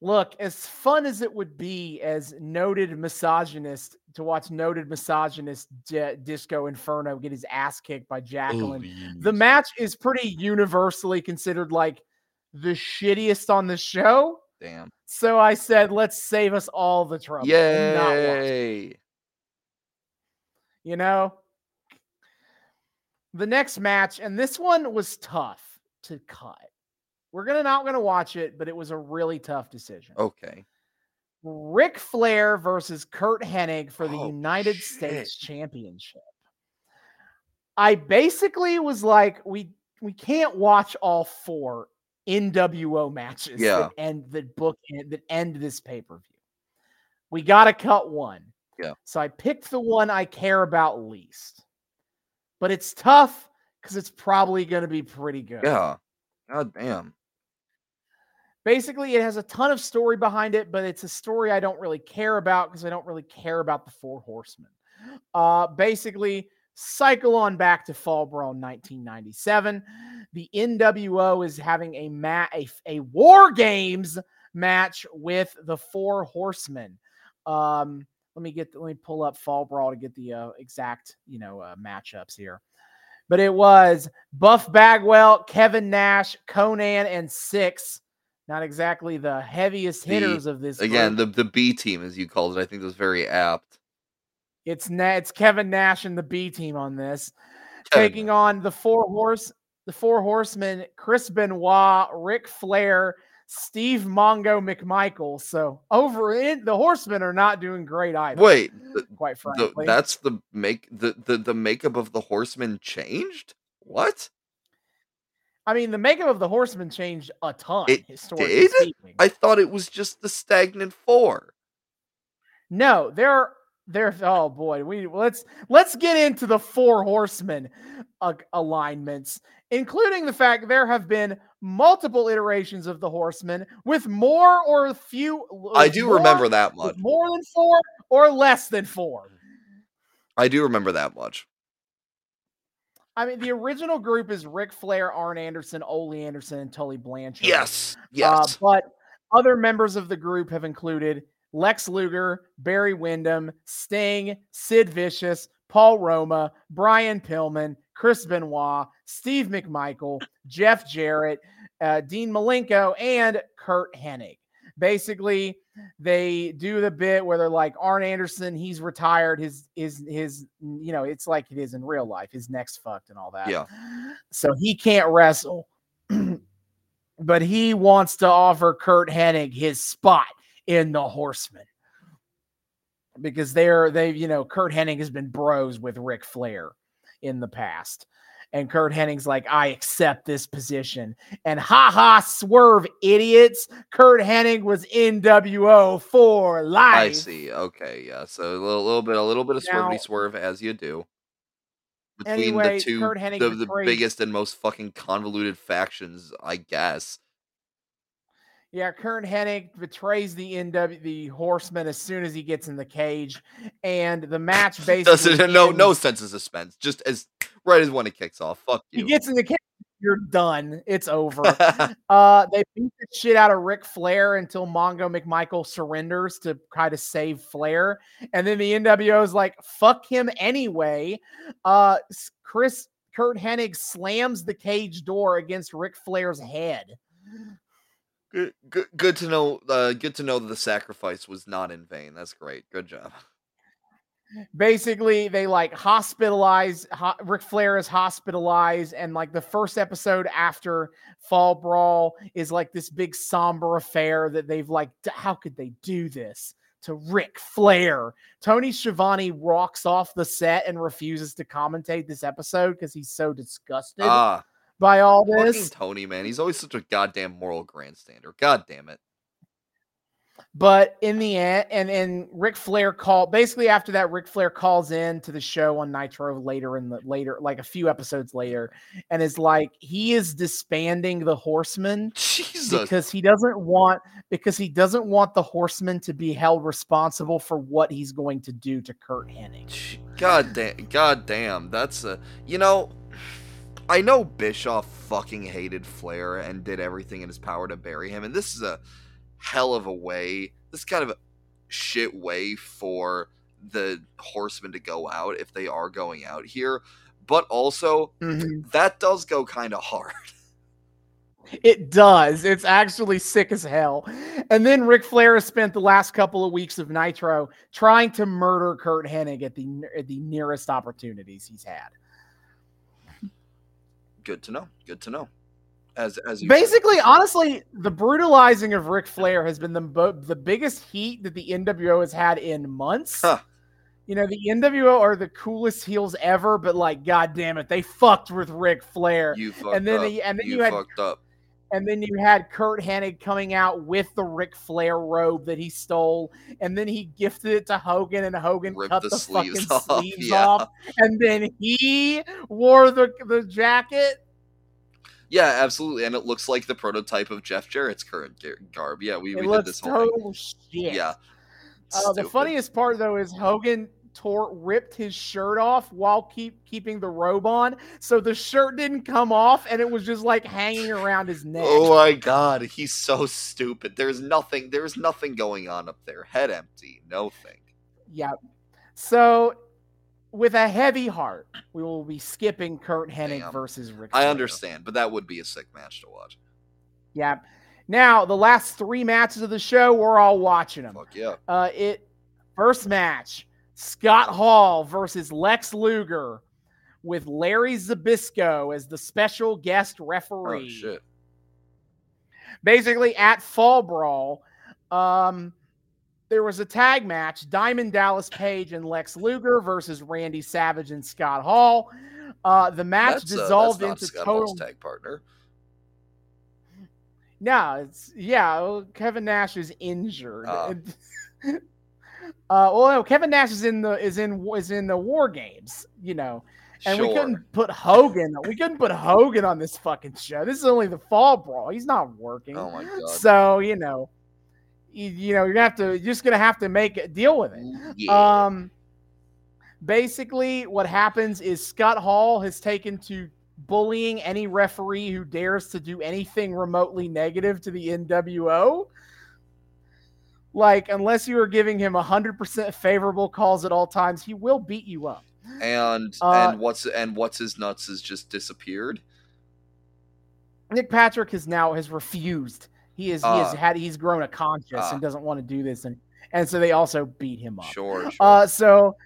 look, as fun as it would be as noted misogynist to watch noted misogynist J- Disco Inferno get his ass kicked by Jacqueline. Oh, the match is pretty universally considered like the shittiest on the show. damn So I said, let's save us all the trouble. and not watch it, yay You know? The next match, and this one was tough to cut. We're gonna not gonna watch it, but it was a really tough decision. okay Ric Flair versus Curt Hennig for the Oh, United shit. States Championship. I basically was like, we we can't watch all four NWO matches Yeah. that end that book that end this pay per view. We got to cut one. Yeah. So I picked the one I care about least, but it's tough because it's probably going to be pretty good. yeah god damn basically, it has a ton of story behind it, but it's a story I don't really care about because I don't really care about the Four Horsemen. Uh, basically, cycle on back to Fall Brawl 1997. The NWO is having a, ma- a, a War Games match with the Four Horsemen. Um, let me get let me pull up Fall Brawl to get the uh, exact you know uh, matchups here. But it was Buff Bagwell, Kevin Nash, Konnan and Syxx. Not exactly the heaviest hitters The- of this. Again, group. the the B team, as you called it, I think was very apt. it's Na- it's Kevin Nash and the B team on this, Kevin taking on the four horse the four horsemen: Chris Benoit, Ric Flair, Steve Mongo McMichael. So over in the horsemen are not doing great either. Wait, the, quite the, frankly, that's the make the, the the makeup of the horsemen changed. What? I mean, the makeup of the horsemen changed a ton. It historically did? speaking. I thought it was just the stagnant four. No, there, there. Oh boy, we let's let's get into the four horsemen uh, alignments, including the fact there have been multiple iterations of the horsemen with more or a few. I do more- remember that much. More than four or less than four. I do remember that much. I mean, the original group is Ric Flair, Arn Anderson, Ole Anderson, and Tully Blanchard. Yes, Uh, yes. but other members of the group have included Lex Luger, Barry Windham, Sting, Sid Vicious, Paul Roma, Brian Pillman, Chris Benoit, Steve McMichael, Jeff Jarrett, uh, Dean Malenko, and Curt Hennig. Basically, they do the bit where they're like Arn Anderson, he's retired. His his his you know, it's like it is in real life. His neck's fucked and all that. Yeah. So he can't wrestle. but he wants to offer Curt Hennig his spot in the Horsemen because they're they've you know Curt Hennig has been bros with Ric Flair in the past. And Curt Hennig's like, I accept this position. And ha ha, swerve idiots. Curt Hennig was NWO for life. I see. Okay, yeah. So a little, little bit, a little bit of Now- swervy swerve as you do. Between Anyway, the two, the, the biggest and most fucking convoluted factions, I guess. Yeah, Curt Hennig betrays the NW the Horseman as soon as he gets in the cage, and the match basically Does it no no sense of suspense? Just as right as when it kicks off. Fuck you. He gets in the cage, you're done. It's over. uh, they beat the shit out of Ric Flair until Mongo McMichael surrenders to try to save Flair, and then the NWO is like, "Fuck him anyway." Uh, Chris Curt Hennig slams the cage door against Ric Flair's head. good, good, good to know. Uh, good to know that the sacrifice was not in vain. That's great. Good job. Basically they like hospitalize ho- Ric Flair is hospitalized and like the first episode after Fall Brawl is like this big somber affair that they've like how could they do this to Ric Flair Tony Schiavone walks off the set and refuses to commentate this episode because he's so disgusted Ah, by all this Tony, man. He's always such a goddamn moral grandstander. God damn it. But in the end, and and Ric Flair called basically after that, Ric Flair calls in to the show on Nitro later in the later, like a few episodes later, and is like he is disbanding the Horsemen Jesus. because he doesn't want because he doesn't want the Horsemen to be held responsible for what he's going to do to Curt Hennig. God damn, God damn, that's a you know, I know Bischoff fucking hated Flair and did everything in his power to bury him, and this is a hell of a way. This kind of a shit way for the Horsemen to go out if they are going out here, but also mm-hmm. that does go kind of hard. It does. It's actually sick as hell. And then Ric Flair has spent the last couple of weeks of Nitro trying to murder Curt Hennig at the at the nearest opportunities he's had. Good to know. Good to know. As as you said. Basically, honestly, the brutalizing of Ric Flair has been the bo- the biggest heat that the NWO has had in months. Huh. You know, the NWO are the coolest heels ever, but like, god damn it, they fucked with Ric Flair. you fucked then up. he- and then you, you had- fucked up. And then you had Curt Hennig coming out with the Ric Flair robe that he stole, and then he gifted it to Hogan, and Hogan Ripped cut the the, sleeves fucking off, sleeves yeah. off, and then he wore the the jacket. Yeah, absolutely, and it looks like the prototype of Jeff Jarrett's current gar- garb. Yeah, we, we did this whole thing. total shit. Yeah. Uh, the funniest part though is Hogan tore ripped his shirt off while keep keeping the robe on, so the shirt didn't come off, and it was just like hanging around his neck. Oh my god, he's so stupid. There's nothing. There's nothing going on up there. Head empty. No thing. Yep. So, with a heavy heart, we will be skipping Curt Hennig Damn. versus Ric. I Flair. understand, but that would be a sick match to watch. Yeah. Now, the last three matches of the show, we're all watching them. Fuck yeah. Uh, it first match: Scott Hall versus Lex Luger, with Larry Zbyszko as the special guest referee. Oh shit. basically at Fall Brawl, um, there was a tag match: Diamond Dallas Page and Lex Luger versus Randy Savage and Scott Hall. Uh, the match That's, uh, dissolved not into Scott total. Hall's tag partner. No, it's yeah. Kevin Nash is injured. Ah. uh, well, no, Kevin Nash is in the is in is in the War Games. You know, and sure. we couldn't put Hogan. We couldn't put Hogan on this fucking show. This is only the Fall Brawl. He's not working. Oh my god. So you know, you, you know, you're gonna have to you're just gonna have to make it deal with it. yeah. Um, basically, what happens is Scott Hall has taken to bullying any referee who dares to do anything remotely negative to the NWO. Like, unless you are giving him 100% favorable calls at all times, he will beat you up. and uh, and what's and what's his nuts has just disappeared. Nick Patrick has now has refused. He is he has Ah. had he's grown a conscience Ah. and doesn't want to do this and and so they also beat him up. Sure, sure. Uh, so,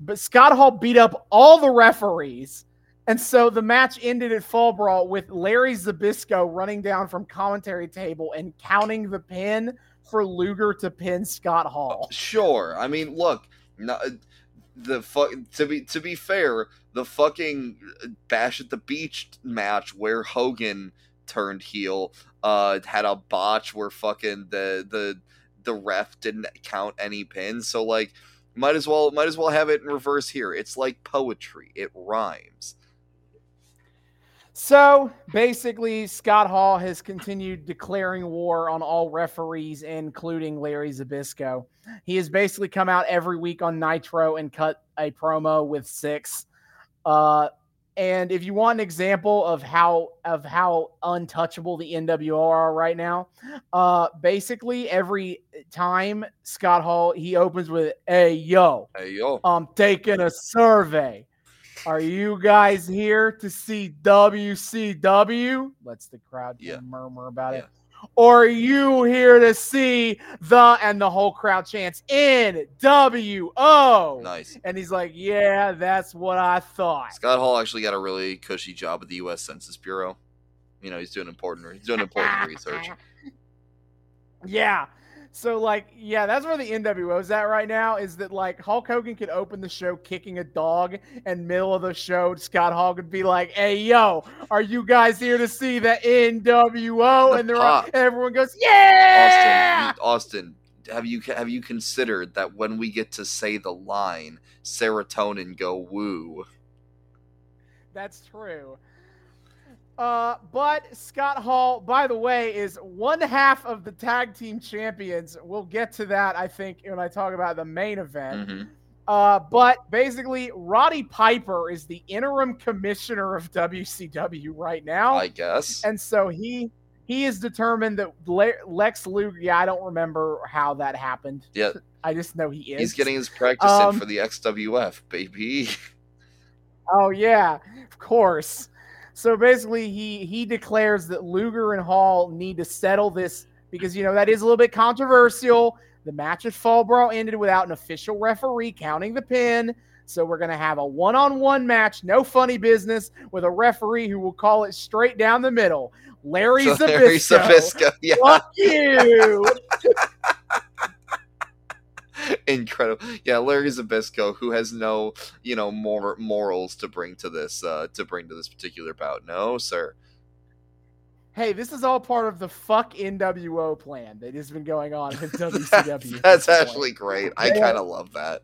but Scott Hall beat up all the referees, and so the match ended at Fall Brawl with Larry Zbyszko running down from commentary table and counting the pin for Luger to pin Scott Hall. Sure. I mean, look, no, the fuck. To be to be fair, the fucking Bash at the Beach match where Hogan turned heel, uh, had a botch where fucking the the the ref didn't count any pins. So like, might as well might as well have it in reverse here. It's like poetry. It rhymes. So basically, Scott Hall has continued declaring war on all referees, including Larry Zbyszko. He has basically come out every week on Nitro and cut a promo with Syxx. Uh, and if you want an example of how of how untouchable the NWO are right now, uh, basically every time Scott Hall he opens with "Hey yo, Hey yo. I'm taking a survey. Are you guys here to see WCW? Let's the crowd Yeah. murmur about it. Or are you here to see the and the whole crowd chants NWO? Nice. And he's like, Yeah, that's what I thought. Scott Hall actually got a really cushy job at the U.S. Census Bureau. You know, he's doing important. He's doing important research. Yeah. So like, yeah, that's where the NWO is at right now. Is that like Hulk Hogan could open the show kicking a dog, and middle of the show, Scott Hall could be like, "Hey, yo, are you guys here to see the NWO?" The and they're all, and everyone goes, "Yeah." Austin, Austin, have you have you considered that when we get to say the line serotonin go woo? That's true. Uh, but Scott Hall, by the way, is one half of the tag team champions. We'll get to that, I think, when I talk about the main event. hmm Uh, but basically, Roddy Piper is the interim commissioner of WCW right now, I guess. and so he he is determined that Le- Lex Luger. Yeah, I don't remember how that happened. Yeah. I just know he is. He's getting his practice Um, in for the XWF, baby. Oh yeah, of course. So basically, he he declares that Luger and Hall need to settle this because you know that is a little bit controversial. The match at Fall Brawl ended without an official referee counting the pin. So we're gonna have a one-on-one match, no funny business, with a referee who will call it straight down the middle. Larry So Zbyszko. Larry Zbyszko, yeah, Fuck you. incredible. Yeah, Larry Zbyszko, who has no, you know, more morals to bring to this, uh, to bring to this particular bout. No, sir. hey, this is all part of the fuck NWO plan that has been going on with WCW. at That's actually great. I kind of love that.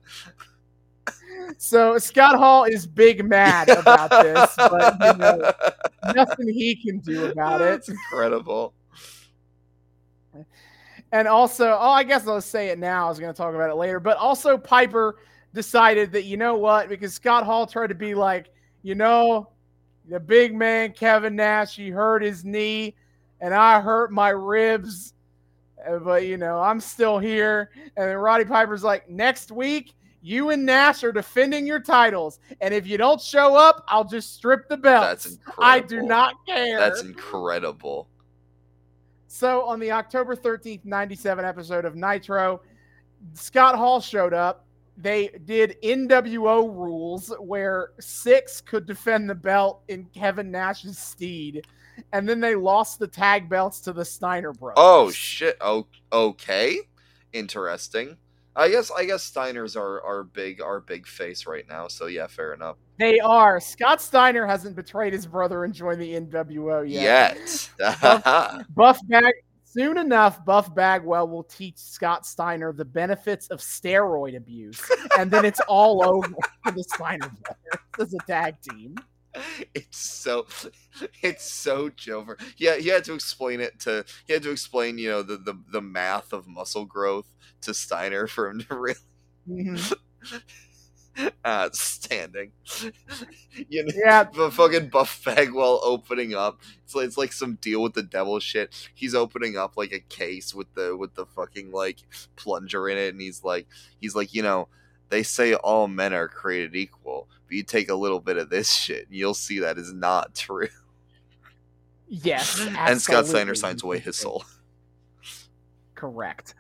So Scott Hall is big mad about this, but you know, nothing he can do about it. That's incredible. And also, oh, I guess I'll say it now. I was going to talk about it later, but also Piper decided that you know what, because Scott Hall tried to be like, you know, the big man Kevin Nash, he hurt his knee, and I hurt my ribs, uh, but you know I'm still here. And then Roddy Piper's like, next week you and Nash are defending your titles, and if you don't show up, I'll just strip the belt. That's incredible. I do not care. That's incredible. So on the October 13th, 97 episode of Nitro, Scott Hall showed up. They did NWO rules where Syxx could defend the belt in Kevin Nash's steed. And then they lost the tag belts to the Steiner brothers. Oh shit. Oh, okay. Interesting. I guess I guess Steiners are are big are big face right now. So yeah, fair enough. They are. Scott Steiner hasn't betrayed his brother and joined the NWO yet. Yet. Buff Bag soon enough, Buff Bagwell will teach Scott Steiner the benefits of steroid abuse, and then it's all over for the Steiner brothers as a tag team. it's so it's so Jover. Yeah, he had to explain it to he had to explain, you know, the the, the math of muscle growth to Steiner for him to really Mhm. outstanding. you know, Yeah, the fucking Buff Bagwell opening up. It's like, it's like some deal with the devil shit. He's opening up like a case with the with the fucking like plunger in it, and he's like he's like you know they say all men are created equal, but you take a little bit of this shit, and you'll see that is not true. yes. and Scott Steiner signs away his soul. Correct.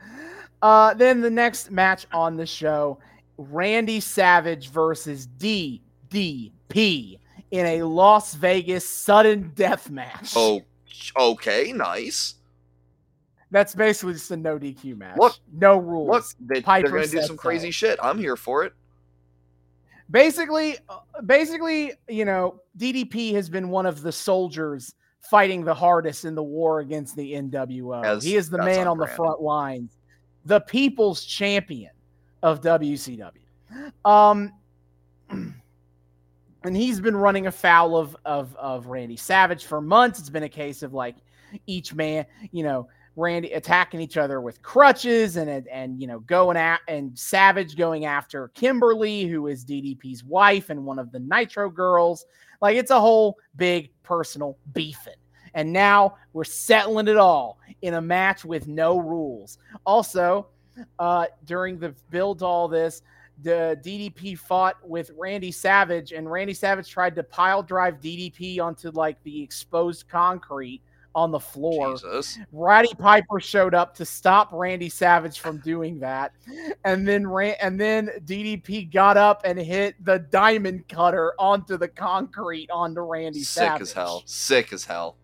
Uh, then the next match on the show Randy Savage versus DDP in a Las Vegas sudden death match. Oh, okay, nice. That's basically just a no DQ match. Look, no rules. Look, they, Piper they're gonna do some crazy shit. I'm here for it. basically uh, basically you know ddp has been one of the soldiers fighting the hardest in the war against the nwo As- he is the man on on the front lines the people's champion of wcw um and he's been running afoul of of of randy savage for months it's been a case of like each man you know Randy attacking each other with crutches and and, you know going at and Savage going after Kimberly, who is DDP's wife and one of the Nitro girls. Like it's a whole big personal beefing. And now we're settling it all in a match with no rules. Also, uh, during the build to all this, the DDP fought with Randy Savage, and Randy Savage tried to pile drive DDP onto like the exposed concrete on the floor. Jesus. Roddy Piper showed up to stop Randy Savage from doing that, and then Ran- and then DDP got up and hit the diamond cutter onto the concrete onto Randy Sick Savage. Sick as hell. Sick as hell.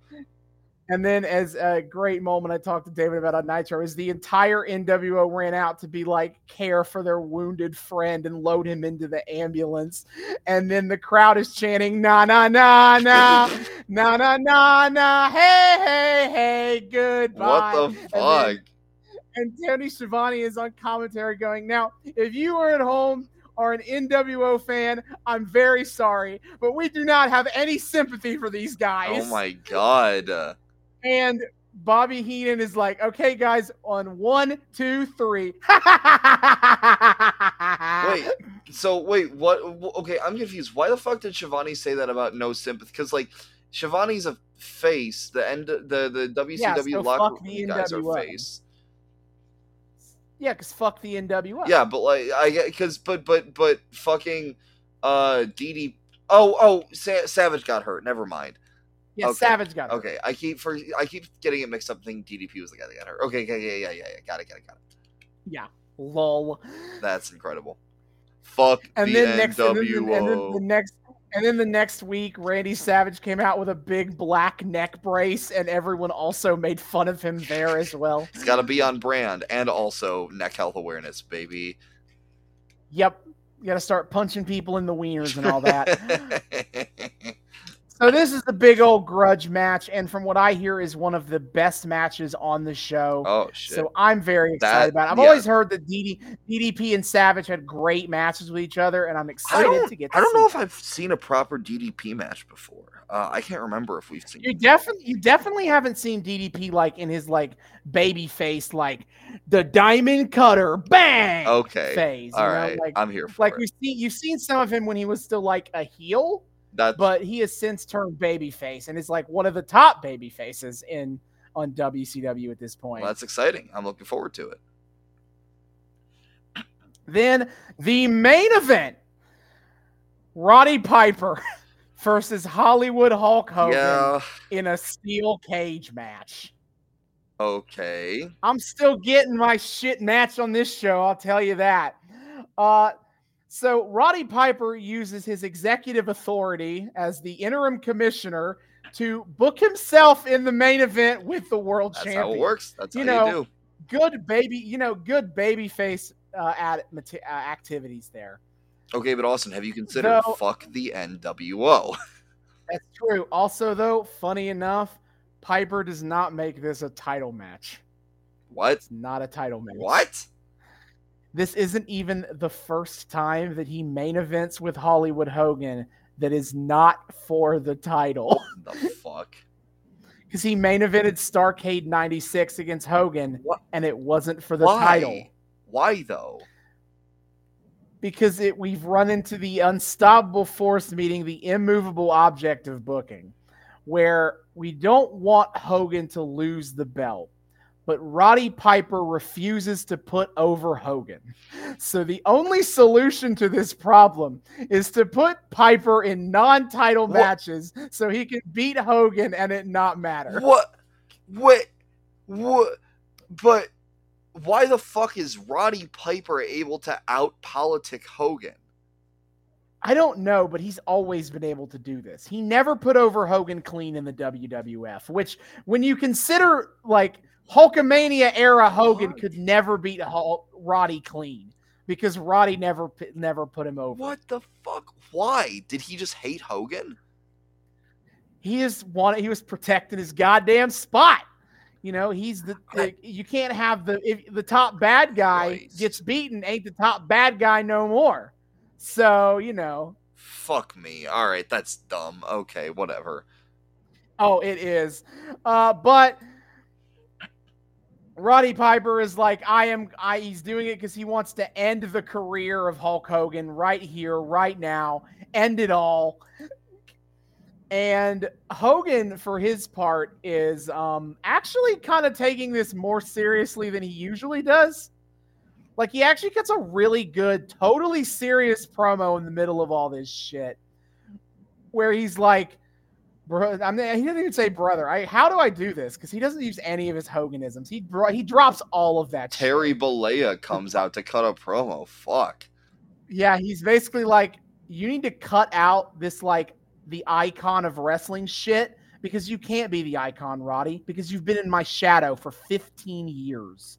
And then, as a great moment I talked to David about on Nitro, is the entire NWO ran out to be like care for their wounded friend and load him into the ambulance. And then the crowd is chanting, "Na na na na, na na na na, hey hey hey, goodbye." What the And fuck? then- and Tony Schiavone is on commentary going, Now, if you are at home or an NWO fan, I'm very sorry, but we do not have any sympathy for these oh guys. oh my god. And Bobby Heenan is like, Okay, guys, on one, two, three. Wait, so wait, what? Okay, I'm confused. Why the fuck did Schiavone say that about no sympathy? Because like, Schiavone's a face. The end, the the WCW so locker room guys are face. Yeah, because fuck the NWO. Yeah, but like, I get because but but but fucking uh DD. Oh oh, Sa- Savage got hurt. Never mind. Yeah, okay, Savage got it. Okay, I keep for I keep getting it mixed up. Thinking DDP was the guy that got hurt. Okay, okay, yeah, yeah, yeah, yeah. Got it, got it, got it. Yeah. Lol. That's incredible. Fuck and the then next and then, NWO. and then the next and then the next week randy savage came out with a big black neck brace and everyone also made fun of him there as well It's got to be on brand and also neck health awareness, baby. yep you gotta start punching people in the wieners and all that So this is the big old grudge match, and from what I hear, is one of the best matches on the show. Oh shit! So I'm very excited That- about it. I've yeah. always heard that DD, DDP and Savage had great matches with each other, and I'm excited to get. To I don't see know it. if I've seen a proper DDP match before. Uh, I can't remember if we've seen. You definitely, you definitely haven't seen DDP like in his like baby face, like the diamond cutter, bang Okay. phase. All you know? right. like I'm here for like it. we've seen you've seen some of him when he was still like a heel, That's but he has since turned baby face and is like one of the top baby faces in on WCW at this point. well, that's exciting. I'm looking forward to it. Then the main event Roddy Piper versus Hollywood Hulk Hogan Yeah. in a steel cage match. Okay. I'm still getting my shit match on this show, I'll tell you that. Uh, so Roddy Piper uses his executive authority as the interim commissioner to book himself in the main event with the world That's champion. how it works. That's You how know, you do. Good baby, you know, good baby face uh, ad, uh, activities there. Okay, but Austin, have you considered Though- fuck the NWO? That's true. Also, though, funny enough, Piper does not make this a title match. what? It's not a title match. What? This isn't even the first time that he main events with Hollywood Hogan that is not for the title. The fuck? Because he main evented Starcade 96 against Hogan, What? and it wasn't for the Why? title. Why though? Because it we've run into the unstoppable force meeting, the immovable object of booking, where we don't want Hogan to lose the belt. But Roddy Piper refuses to put over Hogan. So the only solution to this problem is to put Piper in non-title What? matches so he can beat Hogan and it not matter. What? What? What? But why the fuck is Roddy Piper able to out politic Hogan? I don't know, but he's always been able to do this. He never put over Hogan clean in the WWF, which when you consider like Hulkamania era Hogan What? could never beat Hulk, Roddy clean because Roddy never never put him over. What the fuck? Why? Did he just hate Hogan? He is one he was protecting his goddamn spot. You know, he's the, the you can't have the if the top bad guy Christ. gets beaten, ain't the top bad guy no more. So, you know, Fuck me. All right, that's dumb. Okay, whatever. Oh, it is. Uh, but Roddy Piper is like, I am. I he's doing it because he wants to end the career of Hulk Hogan right here, right now, end it all. And Hogan, for his part, is um, actually kind of taking this more seriously than he usually does. Like he actually gets a really good, totally serious promo in the middle of all this shit, where he's like, Bro, I mean, he didn't even say brother. I how do I do this? Because he doesn't use any of his Hoganisms. He dro- he drops all of that. Terry Bollea comes out to cut a promo. Fuck. Yeah, he's basically like, you need to cut out this like the icon of wrestling shit because you can't be the icon, Roddy, because you've been in my shadow for 15 years.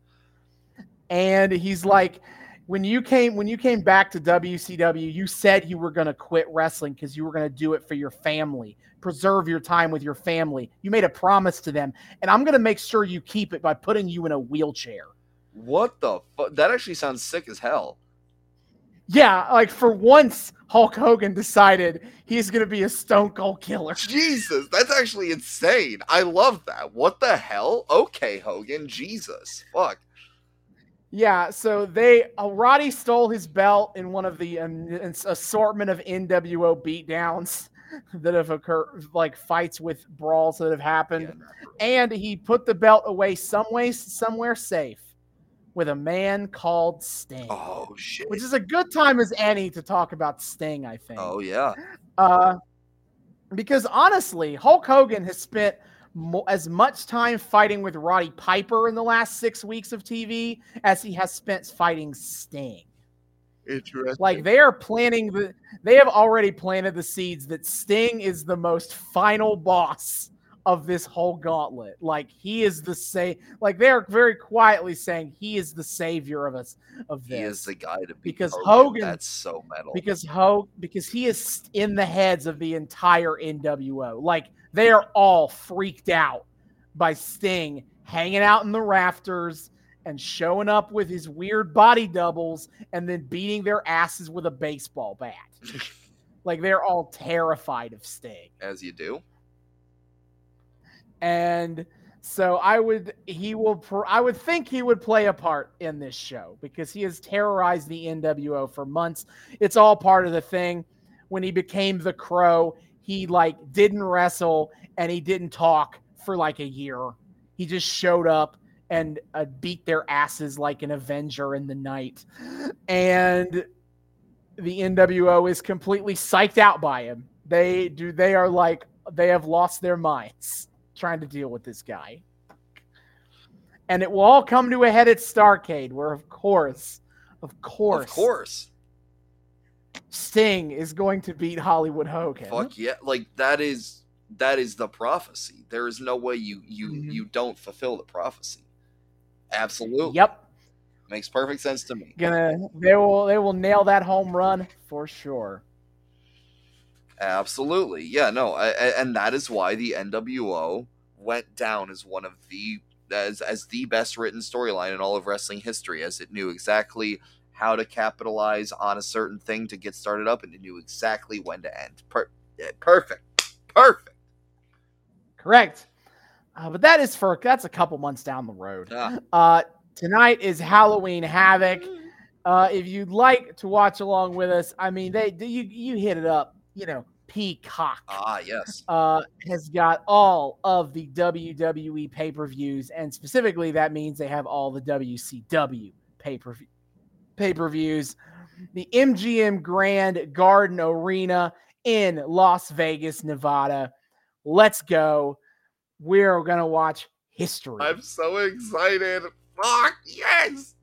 And he's like, when you came when you came back to WCW, you said you were gonna quit wrestling because you were gonna do it for your family, preserve your time with your family. You made a promise to them, and I'm gonna make sure you keep it by putting you in a wheelchair. What the fuck? That actually sounds sick as hell. Yeah, like for once, Hulk Hogan decided he's gonna be a Stone Cold Killer. Jesus, that's actually insane. I love that. What the hell? Okay, Hogan. Jesus. Fuck. Yeah, so they uh, Roddy stole his belt in one of the um, assortment of NWO beatdowns that have occurred, like fights with brawls that have happened, Yeah, and he put the belt away some way, somewhere safe with a man called Sting, Oh shit. which is a good time as any to talk about Sting. I think. Oh yeah. Uh, because honestly, Hulk Hogan has spent mo- as much time fighting with Roddy Piper in the last six weeks of TV as he has spent fighting Sting. Interesting. Like they are planning the, they have already planted the seeds that Sting is the most final boss of this whole gauntlet. Like he is the say like they're very quietly saying he is the savior of us of this. He is the guy to beat Because Hogan. Hogan- That's so metal. because Ho because he is in the heads of the entire NWO. Like they are all freaked out by Sting hanging out in the rafters and showing up with his weird body doubles and then beating their asses with a baseball bat. like they're all terrified of Sting. As you do. And so I would he will pr- I would think he would play a part in this show because he has terrorized the NWO for months. It's all part of the thing. When he became the Crow, he like didn't wrestle and he didn't talk for like a year. He just showed up and uh, beat their asses like an Avenger in the night. And the NWO is completely psyched out by him. They do they are like they have lost their minds trying to deal with this guy. And it will all come to a head at Starcade, where of course, of course, Of course. Sting is going to beat Hollywood Hogan. Fuck yeah. Like that is that is the prophecy. There is no way you you Mhm. you don't fulfill the prophecy. Absolutely. Yep. Makes perfect sense to me. Gonna they will they will nail that home run for sure. Absolutely. Yeah, no, I, I- and that is why the NWO went down as one of the as as the best written storyline in all of wrestling history as it knew exactly how to capitalize on a certain thing to get started up and it knew exactly when to end. Per- perfect. Perfect. Correct. Uh, but that is for that's a couple months down the road. Ah, Uh, tonight is Halloween Havoc. Uh, if you'd like to watch along with us, I mean, they do you you hit it up. You know, Peacock ah yes. uh, has got all of the WWE pay per views, and specifically that means they have all the WCW pay per pay per views. The MGM Grand Garden Arena in Las Vegas, Nevada. Let's go. We're gonna watch history. I'm so excited. Fuck yes.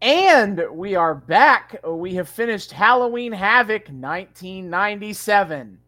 And we are back. We have finished Halloween Havoc 1997.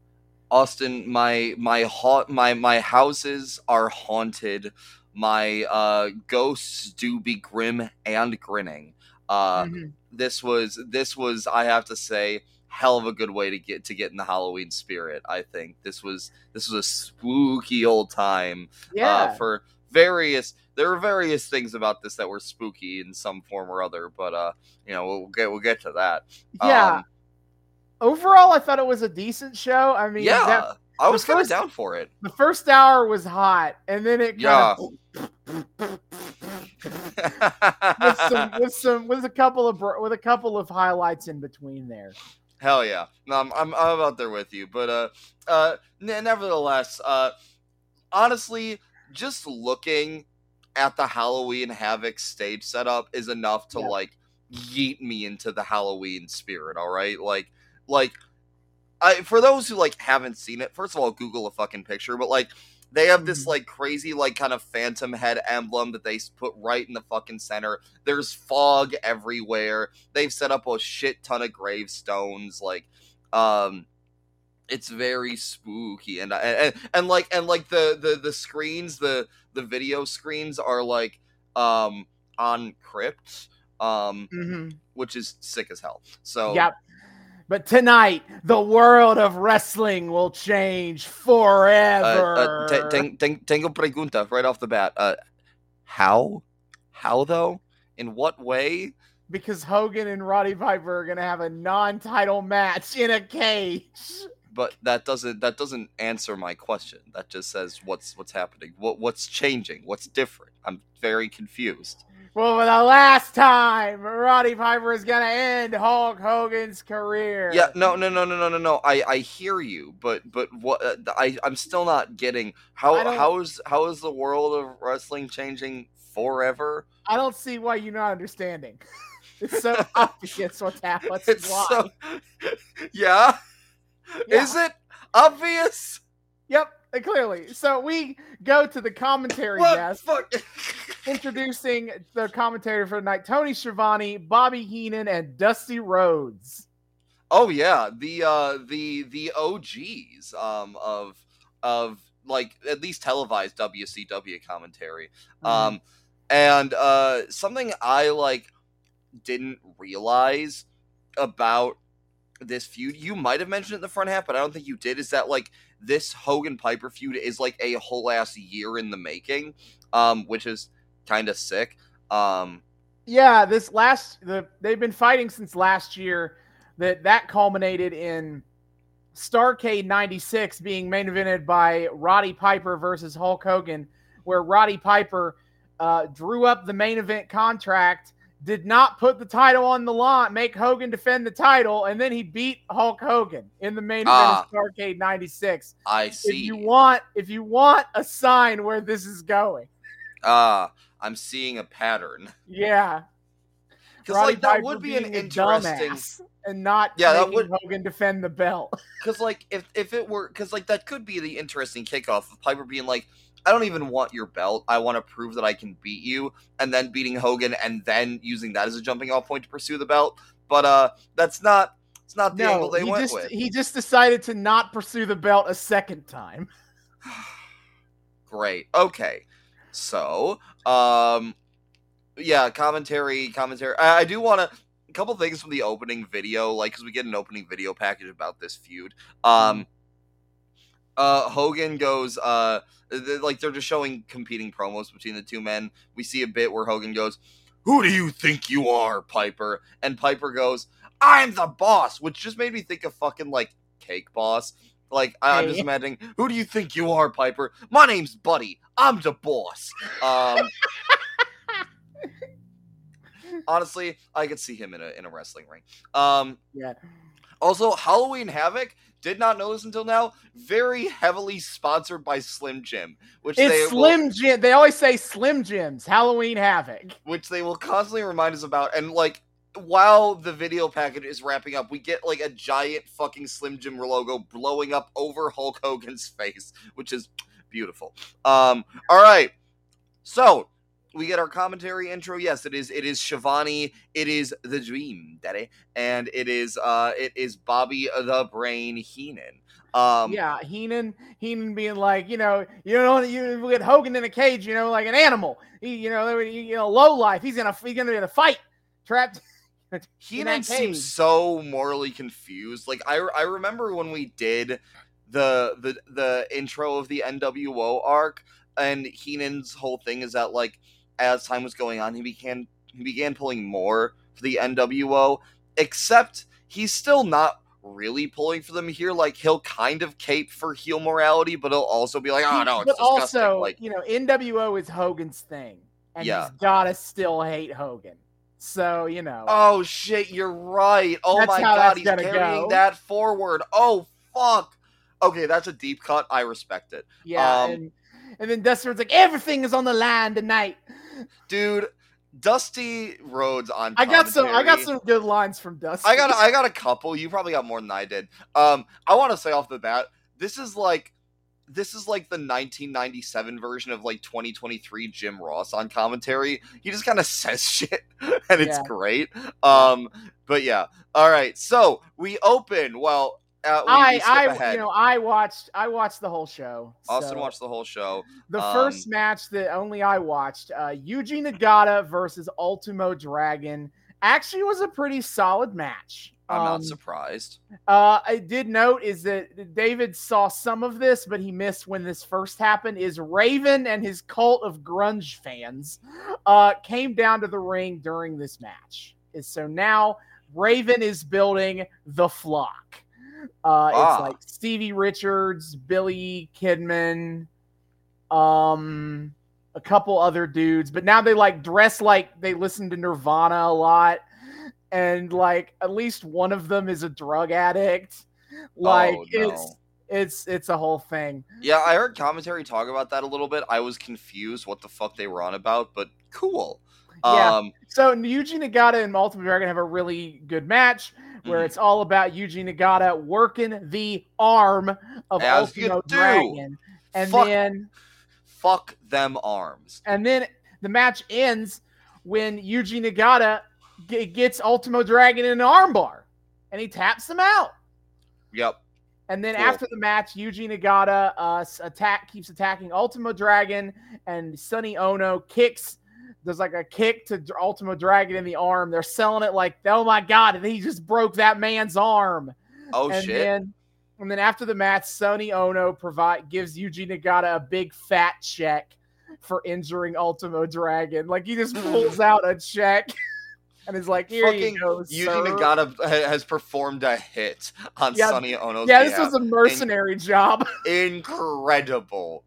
Austin, my my ha- my my houses are haunted. My uh ghosts do be grim and grinning. Uh Mhm. this was this was I have to say hell of a good way to get to get in the Halloween spirit. I think this was this was a spooky old time Yeah. uh, for various there were various things about this that were spooky in some form or other, but uh you know we'll get we'll get to that. yeah. Um, Overall, I thought it was a decent show. I mean, yeah. that- I was kind of down for it. the first hour was hot, and then it Yeah. of with some with some with a couple of with a couple of highlights in between there. Hell yeah! No, I'm, I'm I'm out there with you, but uh, uh, n- nevertheless, uh, honestly, just looking at the Halloween Havoc stage setup is enough to Yeah. like yeet me into the Halloween spirit. All right, like like I for those who like haven't seen it, first of all, Google a fucking picture, but like. They have this Mhm. like crazy like kind of phantom head emblem that they put right in the fucking center. There's fog everywhere. They've set up a shit ton of gravestones like um it's very spooky and and, and, and like and like the, the the screens the the video screens are like um on crypts um Mm-hmm. which is sick as hell so Yep. But tonight, the world of wrestling will change uh, forever. uh, t- ten- ten- tengo pregunta right off the bat. Uh how? How though? In what way? Because Hogan and Roddy Piper are gonna have a non-title match in a cage. but that doesn't that doesn't answer my question. That just says what's what's happening. What what's changing? What's different? I'm very confused Well, for the last time, Roddy Piper is gonna end Hulk Hogan's career. Yeah, no, no, no, no, no, no, no. I, I hear you, but, but what? Uh, I, I'm still not getting how, how is, how is the world of wrestling changing forever? I don't see why you're not understanding. it's so obvious what's happening. It's why. so, yeah? Yeah. Is it obvious? Yep, clearly. So we go to the commentary What desk, fuck? introducing the commentator for the night: Tony Schiavone, Bobby Heenan, and Dusty Rhodes. oh yeah, the, uh, the, the OGs, um, of, of like at least televised WCW commentary. Mhm. Um, and uh, something I like didn't realize about this feud, you might have mentioned it in the front half, but I don't think you did. Is that like this Hogan Piper feud is like a whole ass year in the making, um, which is kind of sick. Um, Yeah, this last the they've been fighting since last year. That that culminated in Starcade '96 being main evented by Roddy Piper versus Hulk Hogan, where Roddy Piper uh, drew up the main event contract, did not put the title on the line, make Hogan defend the title, and then he beat Hulk Hogan in the main event Ah. of Starcade '96. I see. If you want, if you want a sign where this is going, Ah, I'm seeing a pattern. yeah. Because like that would be an interesting. and not Yeah, that would- Hogan defend the belt. Because like if if it were because like that could be the interesting kickoff of Piper being like, I don't even want your belt. I want to prove that I can beat you, and then beating Hogan, and then using that as a jumping off point to pursue the belt. But uh, that's not it's not the angle they he went just with. he just decided to not pursue the belt a second time. Great. Okay. So, um, yeah, commentary, commentary. I, I do want to a couple things from the opening video, like because we get an opening video package about this feud. Um, uh, Hogan goes, uh, th- like they're just showing competing promos between the two men. We see a bit where Hogan goes, "Who do you think you are, Piper?" And Piper goes, "I'm the boss," which just made me think of fucking like Cake Boss. Like I- I'm just imagining, who do you think you are, Piper? My name's Buddy. I'm the boss. Um, honestly, I could see him in a in a wrestling ring. Um, Yeah. Also, Halloween Havoc. Did not know this until now. Very heavily sponsored by Slim Jim, which they It's will- Slim Jim. They always say Slim Jims, Halloween Havoc. which they will constantly remind us about. And like, while the video package is wrapping up, we get like a giant fucking Slim Jim logo blowing up over Hulk Hogan's face, which is beautiful. Um, all right, so we get our commentary intro. Yes, it is. It is Schiavone. It is the Dream Daddy, and it is uh, it is Bobby the Brain Heenan. Um, yeah, Heenan, Heenan being like, you know, you know, you get Hogan in a cage, you know, like an animal. He, you know, you know, low life. He's gonna, he's gonna be in a fight, trapped. Heenan seems so morally confused. Like I, I remember when we did the the the intro of the NWO arc, and Heenan's whole thing is that like as time was going on, he began he began pulling more for the NWO. Except he's still not really pulling for them here. Like he'll kind of cape for heel morality, but he'll also be like, oh no, it's but disgusting. also, like you know, NWO is Hogan's thing, and Yeah. he's gotta still hate Hogan. So you know, Oh shit, you're right. Oh my god, he's carrying go. that forward. Oh fuck. Okay, that's a deep cut. I respect it. yeah, um, and and then Dustin's like, everything is on the line tonight. Dude, Dusty Rhodes on I got some, I got some good lines from Dusty. I got I got a couple. You probably got more than I did. Um I want to say off the bat, this is like this is like the 1997 version of like 2023 Jim Ross on commentary. He just kind of says shit and it's Yeah. great. Um but yeah. All right. So, we open well I, I, ahead. you know, I watched, I watched the whole show. Austin so- watched the whole show. The Um, first match that only I watched, uh, Yuji Nagata versus Ultimo Dragon, actually was a pretty solid match. I'm Um, not surprised. Uh, I did note is that David saw some of this, but he missed when this first happened. Is Raven and his cult of grunge fans uh, came down to the ring during this match. Is so now Raven is building the flock. Uh, Ah. It's like Stevie Richards, Billy Kidman, um, a couple other dudes, but now they like dress like they listen to Nirvana a lot, and like at least one of them is a drug addict. Like Oh, no. it's it's it's a whole thing. Yeah, I heard commentary talk about that a little bit. I was confused what the fuck they were on about, but cool. Yeah. Um So Yuji Nagata and Ultimate Dragon have a really good match where Mhm. it's all about Yuji Nagata working the arm of As Ultimo. Dragon, and Fuck. then fuck them arms. and then the match ends when Yuji Nagata g- gets Ultimo Dragon in an armbar, and he taps him out. Yep. And then Cool. after the match, Yuji Nagata uh, attack keeps attacking Ultimo Dragon, and Sonny Onoo kicks. There's like a kick to Ultimo Dragon in the arm. They're selling it like, oh my god, And he just broke that man's arm. Oh and shit! then and then after the match, Sonny Onoo provide gives Yuji Nagata a big fat check for injuring Ultimo Dragon. Like he just pulls out a check and is like, "Here Fucking you go, Yuji. Nagata has performed a hit on Yeah, Sonny Onoo's yeah, this behalf. was a mercenary job. incredible.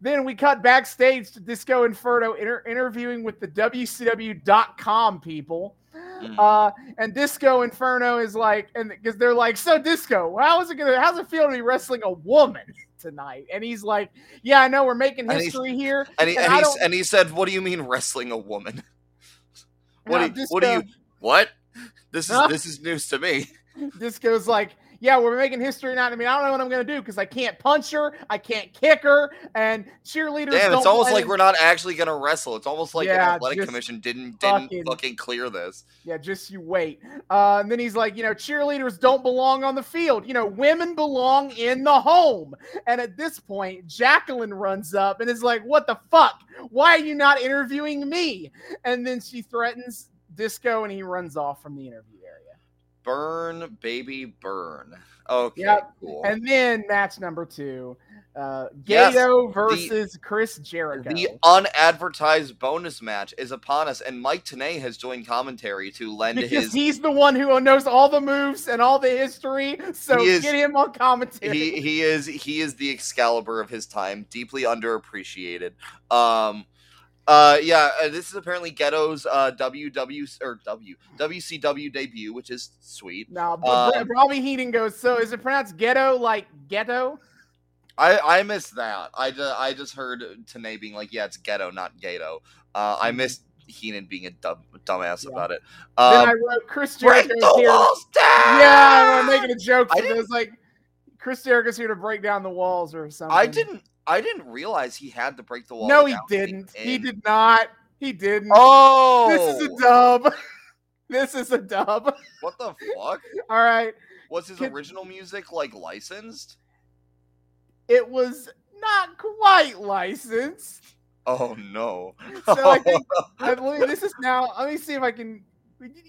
Then we cut backstage to Disco Inferno inter- interviewing with the WCW.com people. Mm. Uh, and Disco Inferno is like, and because they're like, so Disco, how is it gonna, how's it feel to be wrestling a woman tonight? And he's like, yeah, I know we're making And history here. And he, And and, he, and he said, "What do you mean wrestling a woman? What Now do you, what do you what? This is Huh? this is news to me." Disco's like, yeah, we're making history now. I mean, I don't know what I'm gonna do because I can't punch her, I can't kick her, and cheerleaders. Damn, it's almost like we're not actually gonna wrestle. It's almost like Yeah, the athletic commission didn't didn't fucking- fucking clear this. Yeah, just you wait. Uh, and then he's like, you know, cheerleaders don't belong on the field. You know, women belong in the home. And at this point, Jacqueline runs up and is like, what the fuck? Why are you not interviewing me? And then she threatens Disco and he runs off from the interview. Burn, baby, burn. Okay, Yep. cool. And then match number two uh, Yes, Gato versus Chris Jericho. the unadvertised bonus match is upon us, and Mike Tenay has joined commentary to lend because his. he's the one who knows all the moves and all the history. So is- get him on commentary. He he is he is the Excalibur of his time, deeply underappreciated. Um, uh, yeah, uh, this is apparently Gedo's uh WW or W WCW debut, which is sweet. No, but Um, Bobby Heenan goes. So is it pronounced ghetto like ghetto? I I missed that. I just, I just heard Tenay being like, yeah, it's Gedo, not Gato. Uh, I missed Heenan being a dumb dumbass Yeah. about it. then Um, I wrote Chris the here. Yeah, I'm making a joke. I this, like Chris Jericho's here to break down the walls or something. I didn't I didn't realize he had to break the wall. No, he down to be didn't. He did not. He didn't. Oh, This is a oh! dub. this is a dub. what the fuck? All right. Was his Can- original music like licensed? It was not quite licensed. Oh no! So I think I believe this is now. Let me see if I can.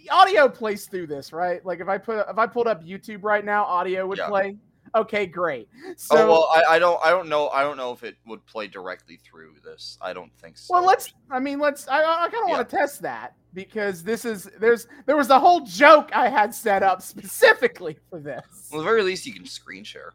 Audio plays through this, right? Like if I put if I pulled up YouTube right now, audio would Yeah. play. Okay, great. Oh, so oh well, I, I don't I don't know I don't know if it would play directly through this. I don't think so. Well, let's. I mean, let's. I, I kind of want to test that because this is there's there was a whole joke I had set up specifically for this. Well, at the very least, you can screen share.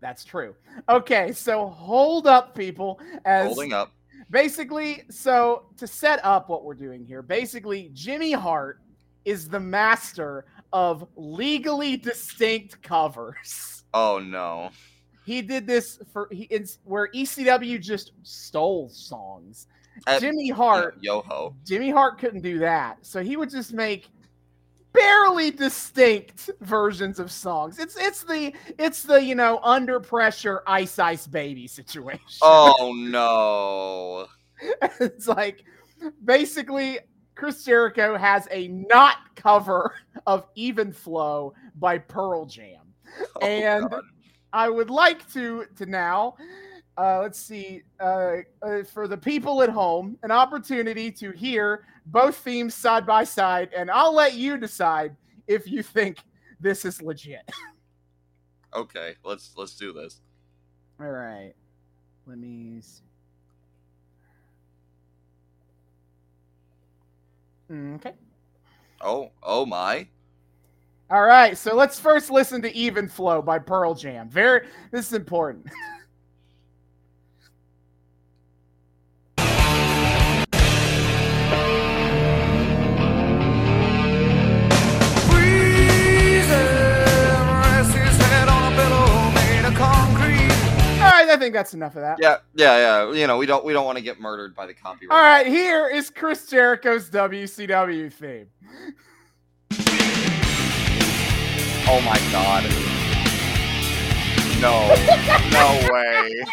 That's true. Okay, so hold up, people. As Holding up. basically, so to set up what we're doing here, basically, Jimmy Hart is the master of legally distinct covers. Oh no! He did this for he it's where ECW just stole songs. Uh, Jimmy Hart Yo ho. Jimmy Hart couldn't do that. So he would just make barely distinct versions of songs. It's it's the it's the, you know, under pressure ice ice baby situation. Oh no! it's like basically Chris Jericho has a not cover of Even Flow by Pearl Jam. Oh, And- God. I would like to to now uh, let's see uh, uh, for the people at home an opportunity to hear both themes side by side, and I'll let you decide if you think this is legit. okay, let's let's do this. All right, let me. See. Mm, okay. Oh oh my! All right, so let's first listen to Even Flow by Pearl Jam. Very this is important. I think that's enough of that. Yeah yeah yeah. You know we don't we don't want to get murdered by the copyright. All right, here is Chris Jericho's WCW theme. Oh my god. No. no way.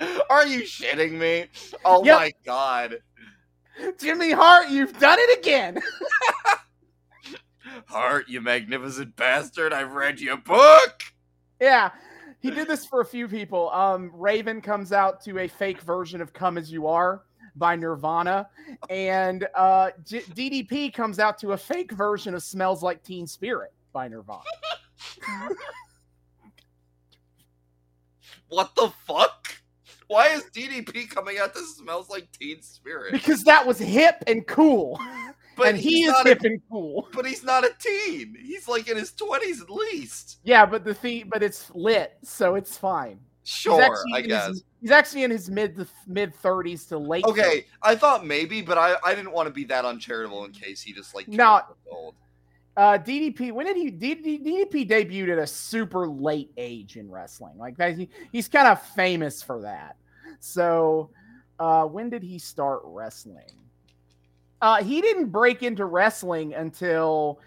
Are you shitting me? Oh Yep. my god. Jimmy Hart, you've done it again. Hart, you magnificent bastard! I've read your book. Yeah, he did this for a few people. Um, Raven comes out to a fake version of "Come as You Are" by Nirvana, and uh, G- DDP comes out to a fake version of "Smells Like Teen Spirit" by Nirvana. What the fuck? Why is DDP coming out that smells like Teen Spirit? because that was hip and cool, But and he is not hip a, and cool. but he's not a teen. He's like in his twenties at least. Yeah, but the theme, but it's lit, so it's fine. Sure, I in his- guess. he's actually in his mid mid thirties to late. Okay, I thought maybe, but I, I didn't want to be that uncharitable in case he just like not old. Uh, DDP. When did he? DD, DDP debuted at a super late age in wrestling. Like that, he, he's kind of famous for that. So, uh, when did he start wrestling? Uh, he didn't break into wrestling until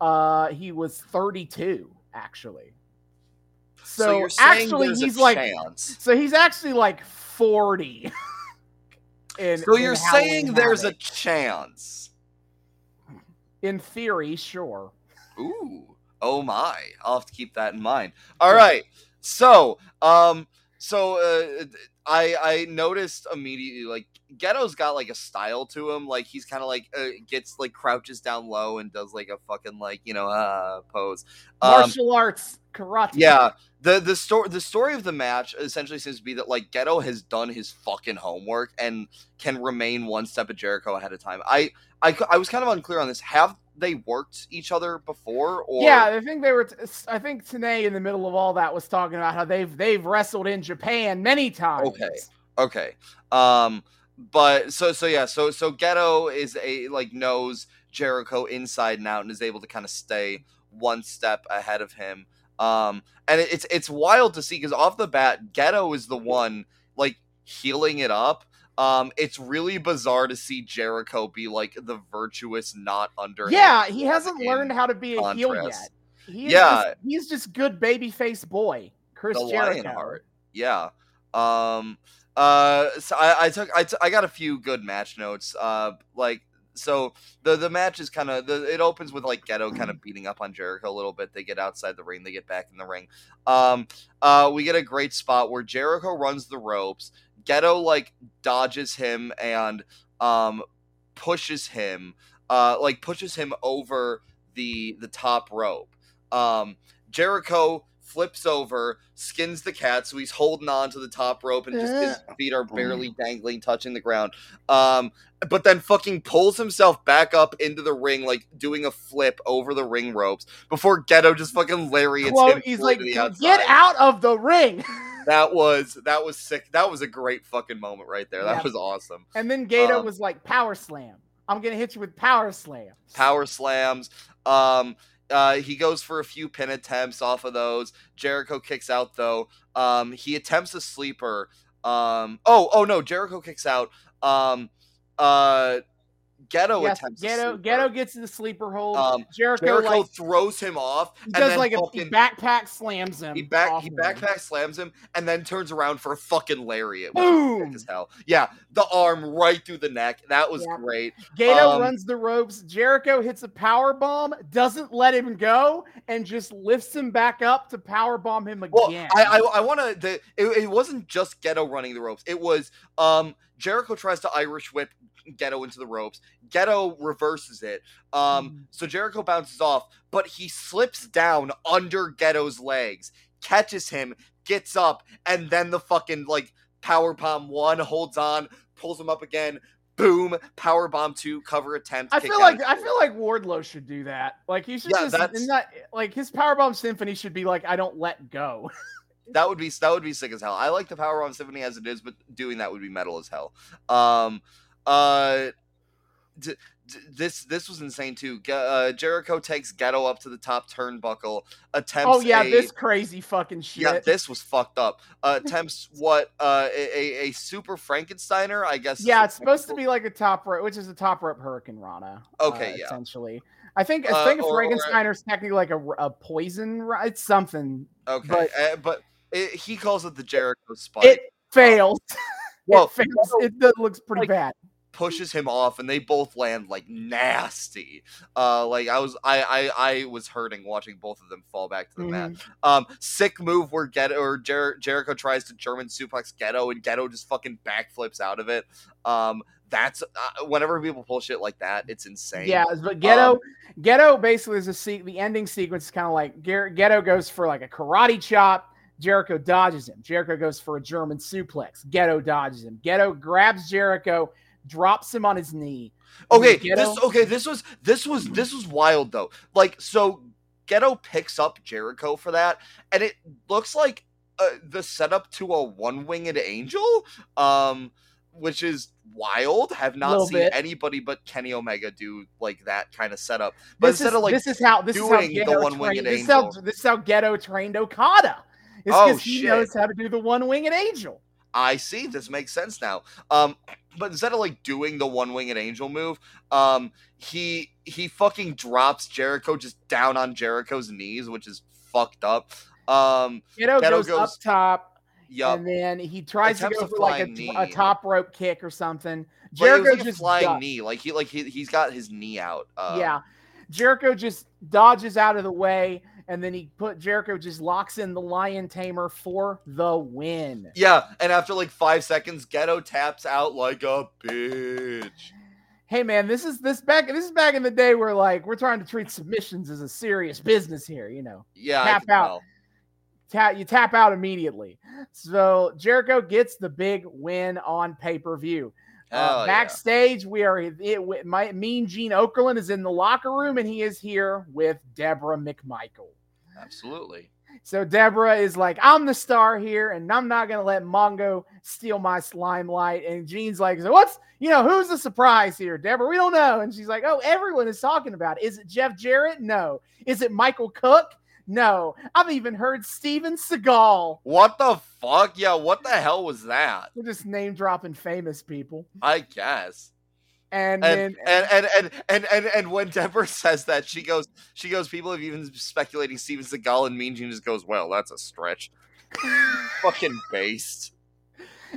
uh, he was 32, actually. So, you're actually, he's a like, chance. so he's actually like 40. in, So you're Halloween saying there's a chance. in theory, sure. Ooh. Oh my. I'll have to keep that in mind. All right. So, um so uh I I noticed immediately like Gedo's got like a style to him. Like he's kind of like uh, gets like crouches down low and does like a fucking like, you know, uh pose. Um, Martial arts, karate. yeah. The the story the story of the match essentially seems to be that like Gedo has done his fucking homework and can remain one step of Jericho ahead of time. I I, I was kind of unclear on this. Have they worked each other before or Yeah, I think they were. T- I think Tenay in the middle of all that was talking about how they've they've wrestled in Japan many times. Okay. Okay. Um but so so yeah, so so Gedo is a like knows Jericho inside and out and is able to kind of stay one step ahead of him. Um and it, it's it's wild to see cuz off the bat Gedo is the one like healing it up. Um it's really bizarre to see Jericho be like the virtuous not under Yeah, he hasn't learned how to be a heel yet. He Yeah. just, he's just good baby face boy, Chris the Jericho. Lionheart. Yeah. Um. Uh. So I, I took I, t- I got a few good match notes. Uh. Like so the the match is kind of the it opens with like Gedo kind of beating up on Jericho a little bit. They get outside the ring. They get back in the ring. Um. Uh. We get a great spot where Jericho runs the ropes. Gedo like dodges him and um pushes him uh like pushes him over the the top rope. Um Jericho flips over, skins the cat, so he's holding on to the top rope, and just his feet are barely dangling, touching the ground. Um, but then fucking pulls himself back up into the ring, like doing a flip over the ring ropes before Gedo just fucking lariats Quote, him. he's like, the get out of the ring. That was that was sick. That was a great fucking moment right there. That Yeah. was awesome. and then Gato Um, was like, power slam. I'm gonna hit you with power slam. power slams. Um, uh, he goes for a few pin attempts off of those. Jericho kicks out though. Um, he attempts a sleeper. Um, oh, oh no, Jericho kicks out. Um, uh, Gedo Yes, attempts. Gedo. Gedo gets the sleeper hold. Um, Jericho, Jericho like throws him off. and does then like a fucking- backpack slams him. He back he him. backpack slams him and then turns around for a fucking lariat. Boom! as hell. Yeah, the arm right through the neck. That was Yeah. great. Gato Um, runs the ropes. Jericho hits a power bomb, doesn't let him go, and just lifts him back up to power bomb him again. Well, I I, I want to. It, it wasn't just Gedo running the ropes. It was um Jericho tries to Irish whip Gedo into the ropes. Gedo reverses it. Um, Mhm. so Jericho bounces off, but he slips down under Gedo's legs, catches him, gets up, and then the fucking like power bomb one holds on, pulls him up again. Boom! Power bomb two, cover attempt. I feel like I feel like Wardlow should do that. Like he should Yeah, just not like his power bomb symphony should be like I don't let go. that would be that would be sick as hell. I like the Power Bomb Symphony as it is, but doing that would be metal as hell. Um, uh, d- d- this this was insane too. Uh, Jericho takes Gedo up to the top turnbuckle, attempts. oh yeah, a- this crazy fucking shit. yeah, this was fucked up. Uh, attempts what uh, a, a a super Frankensteiner, I guess. Yeah, it's supposed to be like a top rope, which is a top rope Hurricanrana. Okay, uh, yeah. essentially. I think Uh, I think a or- or- technically like a, a poison. It's something. okay, but- uh, but it, he calls it the Jericho spike. It fails. well, it fails. It, looks pretty like, bad. Pushes him off and they both land like nasty uh like i was i i, I was hurting watching both of them fall back to the mat Mhm. um sick move where Gedo or Jer- jericho tries to german suplex Gedo and Gedo just fucking backflips out of it um that's uh, whenever people pull shit like that it's insane Yeah, but Gedo, Um, Gedo basically is a se- the ending sequence is kind of like Gar- Gedo goes for like a karate chop. Jericho dodges him. Jericho goes for a German suplex. Gedo dodges him. Gedo grabs Jericho, drops him on his knee. Okay, this okay, this was this was this was wild though. Like so Gedo picks up Jericho for that and it looks like uh, the setup to a one-winged angel um which is wild. Have not seen bit. anybody but Kenny Omega do like that kind of setup. But This instead is, of like this is how this is how the one-winged trained. This is how, this is how Gedo trained Okada. It's Oh, because he knows how to do the one winged angel. I see. This makes sense now. Um, but instead of like doing the one winged angel move, um, he he fucking drops Jericho just down on Jericho's knees, which is fucked up. Um, Gedo, Gedo goes, up top, yup. and then he tries to go for like a, a top rope kick or something. Jericho like just flying knee, like he like he he's got his knee out. Um, yeah. Jericho just dodges out of the way, and then he put Jericho just locks in the Lion Tamer for the win. Yeah, and after like five seconds, Gedo taps out like a bitch. Hey man, this is this back this is back in the day where like we're trying to treat submissions as a serious business here, you know. Yeah, Tap out. tell. Tap you tap out immediately. So Jericho gets the big win on pay-per-view. Uh, Hell yeah. backstage, we are it, with my Mean Gene Okerlund is in the locker room, and he is here with Deborah McMichael. Absolutely. So Deborah is like, I'm the star here, and I'm not gonna let Mongo steal my limelight. And Gene's like, so what's you know who's the surprise here, Deborah? We don't know. And she's like, oh, everyone is talking about. It. Is it Jeff Jarrett? No. Is it Michael Cook? No. I've even heard Steven Seagal. What the fuck? Yeah, what the hell was that? We're just name dropping famous people. I guess. And, and then and, uh and and and and and when Deborah says that, she goes, she goes. People have even speculating Steven Seagal and Mean Gene just goes, well, that's a stretch. Fucking based.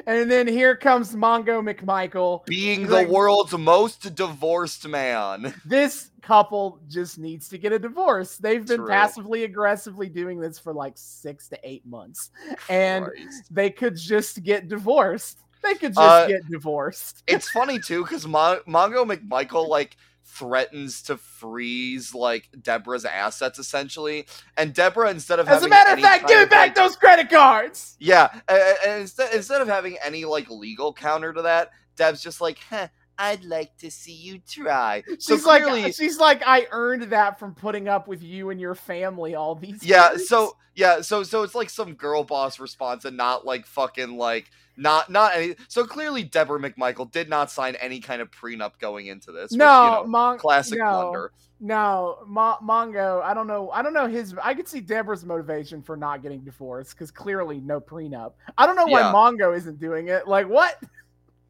and then here comes Mongo McMichael. Being the like- world's most divorced man. this couple just needs to get a divorce. They've been True. passively aggressively doing this for like six to eight months, and Christ. they could just get divorced. They could just Uh, get divorced. it's funny too because Mon- Mongo McMichael like threatens to freeze like Deborah's assets essentially, and Deborah instead of As a matter of fact, give me back like- those credit cards. Yeah, a- a- and instead instead of having any like legal counter to that, Deb's just like, huh, I'd like to see you try. So She's like, clearly, she's like, I earned that from putting up with you and your family all these. yeah. years." So yeah, so so it's like some girl boss response and not like fucking like not not any. So clearly, Deborah McMichael did not sign any kind of prenup going into this. which, no, you know, Mon- classic no. blunder. No, Mo- Mongo. I don't know. I don't know his. I could see Deborah's motivation for not getting divorced because clearly no prenup. I don't know why Yeah. Mongo isn't doing it. Like what?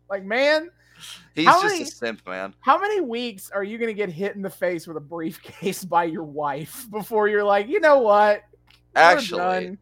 Like man, He's How just many- a simp, man. how many weeks are you gonna get hit in the face with a briefcase by your wife before you're like, you know what? We're Actually, done."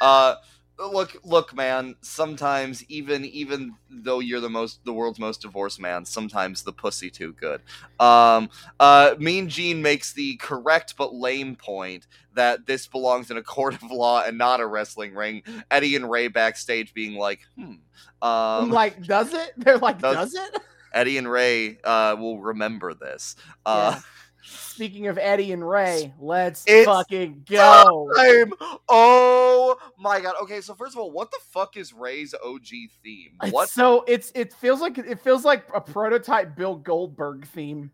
uh look look man sometimes even even though you're the most the world's most divorced man sometimes the pussy too good um uh mean gene makes the correct but lame point that this belongs in a court of law and not a wrestling ring eddie and Rey backstage being like hmm um like, does it? They're like, does- does it? eddie and Rey uh will remember this uh Yeah. Speaking of Eddie and Rey, let's It's fucking go. time. Oh my god. Okay, so first of all, what the fuck is Rey's OG theme? It's What So it's it feels like it feels like a prototype Bill Goldberg theme.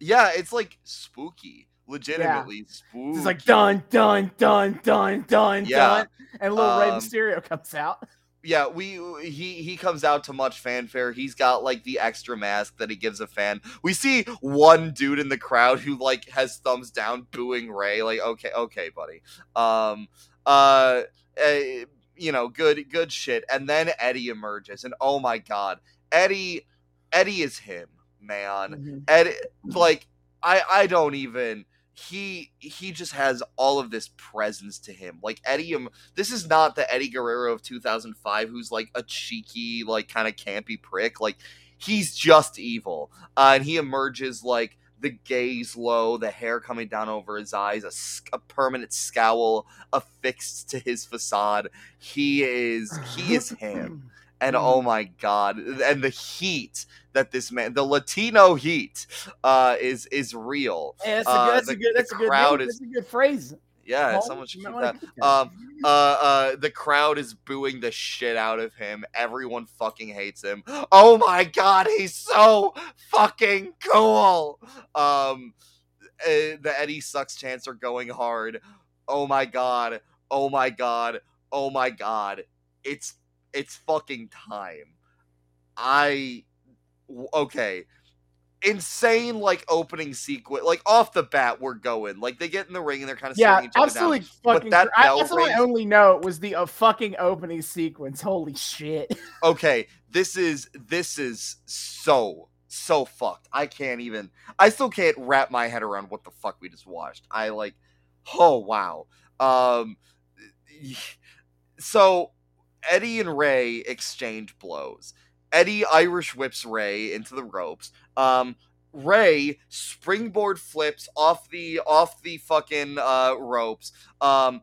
Yeah, it's like spooky. Legitimately spooky. It's like dun dun dun dun dun Yeah. dun, and little Um, Mysterio comes out. Yeah, we he he comes out to much fanfare. He's got like the extra mask that he gives a fan. We see one dude in the crowd who like has thumbs down booing Rey. Like, okay, okay, buddy. Um uh, eh, you know, good good shit. And then Eddie emerges and oh my god. Eddie Eddie is him, man. Mhm. and like i i don't even he he just has all of this presence to him like eddie um, this is not the eddie guerrero of 2005 who's like a cheeky like kind of campy prick like he's just evil. Uh, and he emerges like the gaze low, the hair coming down over his eyes, a, a permanent scowl affixed to his facade. He is he is him. And Mhm. oh my god, and the heat that this man, the Latino heat, uh, is is real. Yeah, that's a Uh, good. That's the- a good. That's a good. name, is- That's a good phrase. Yeah, Paul, someone should keep that. Um, uh, uh, the crowd is booing the shit out of him. Everyone fucking hates him. Oh my god, he's so fucking cool. Um, uh, the Eddie sucks chants are going hard. Oh my god. Oh my god. Oh my god. It's it's fucking time. I okay. Insane like opening sequence. Like off the bat, we're going. Like they get in the ring and they're kind of Yeah, each other down. absolutely fucking. that cr- I, that's only note was the uh, fucking opening sequence. Holy shit! okay this is this is so so fucked i can't even i still can't wrap my head around what the fuck we just watched i like oh wow um so eddie and Rey exchange blows. Eddie irish whips Rey into the ropes. Um Rey springboard flips off the off the fucking uh ropes. Um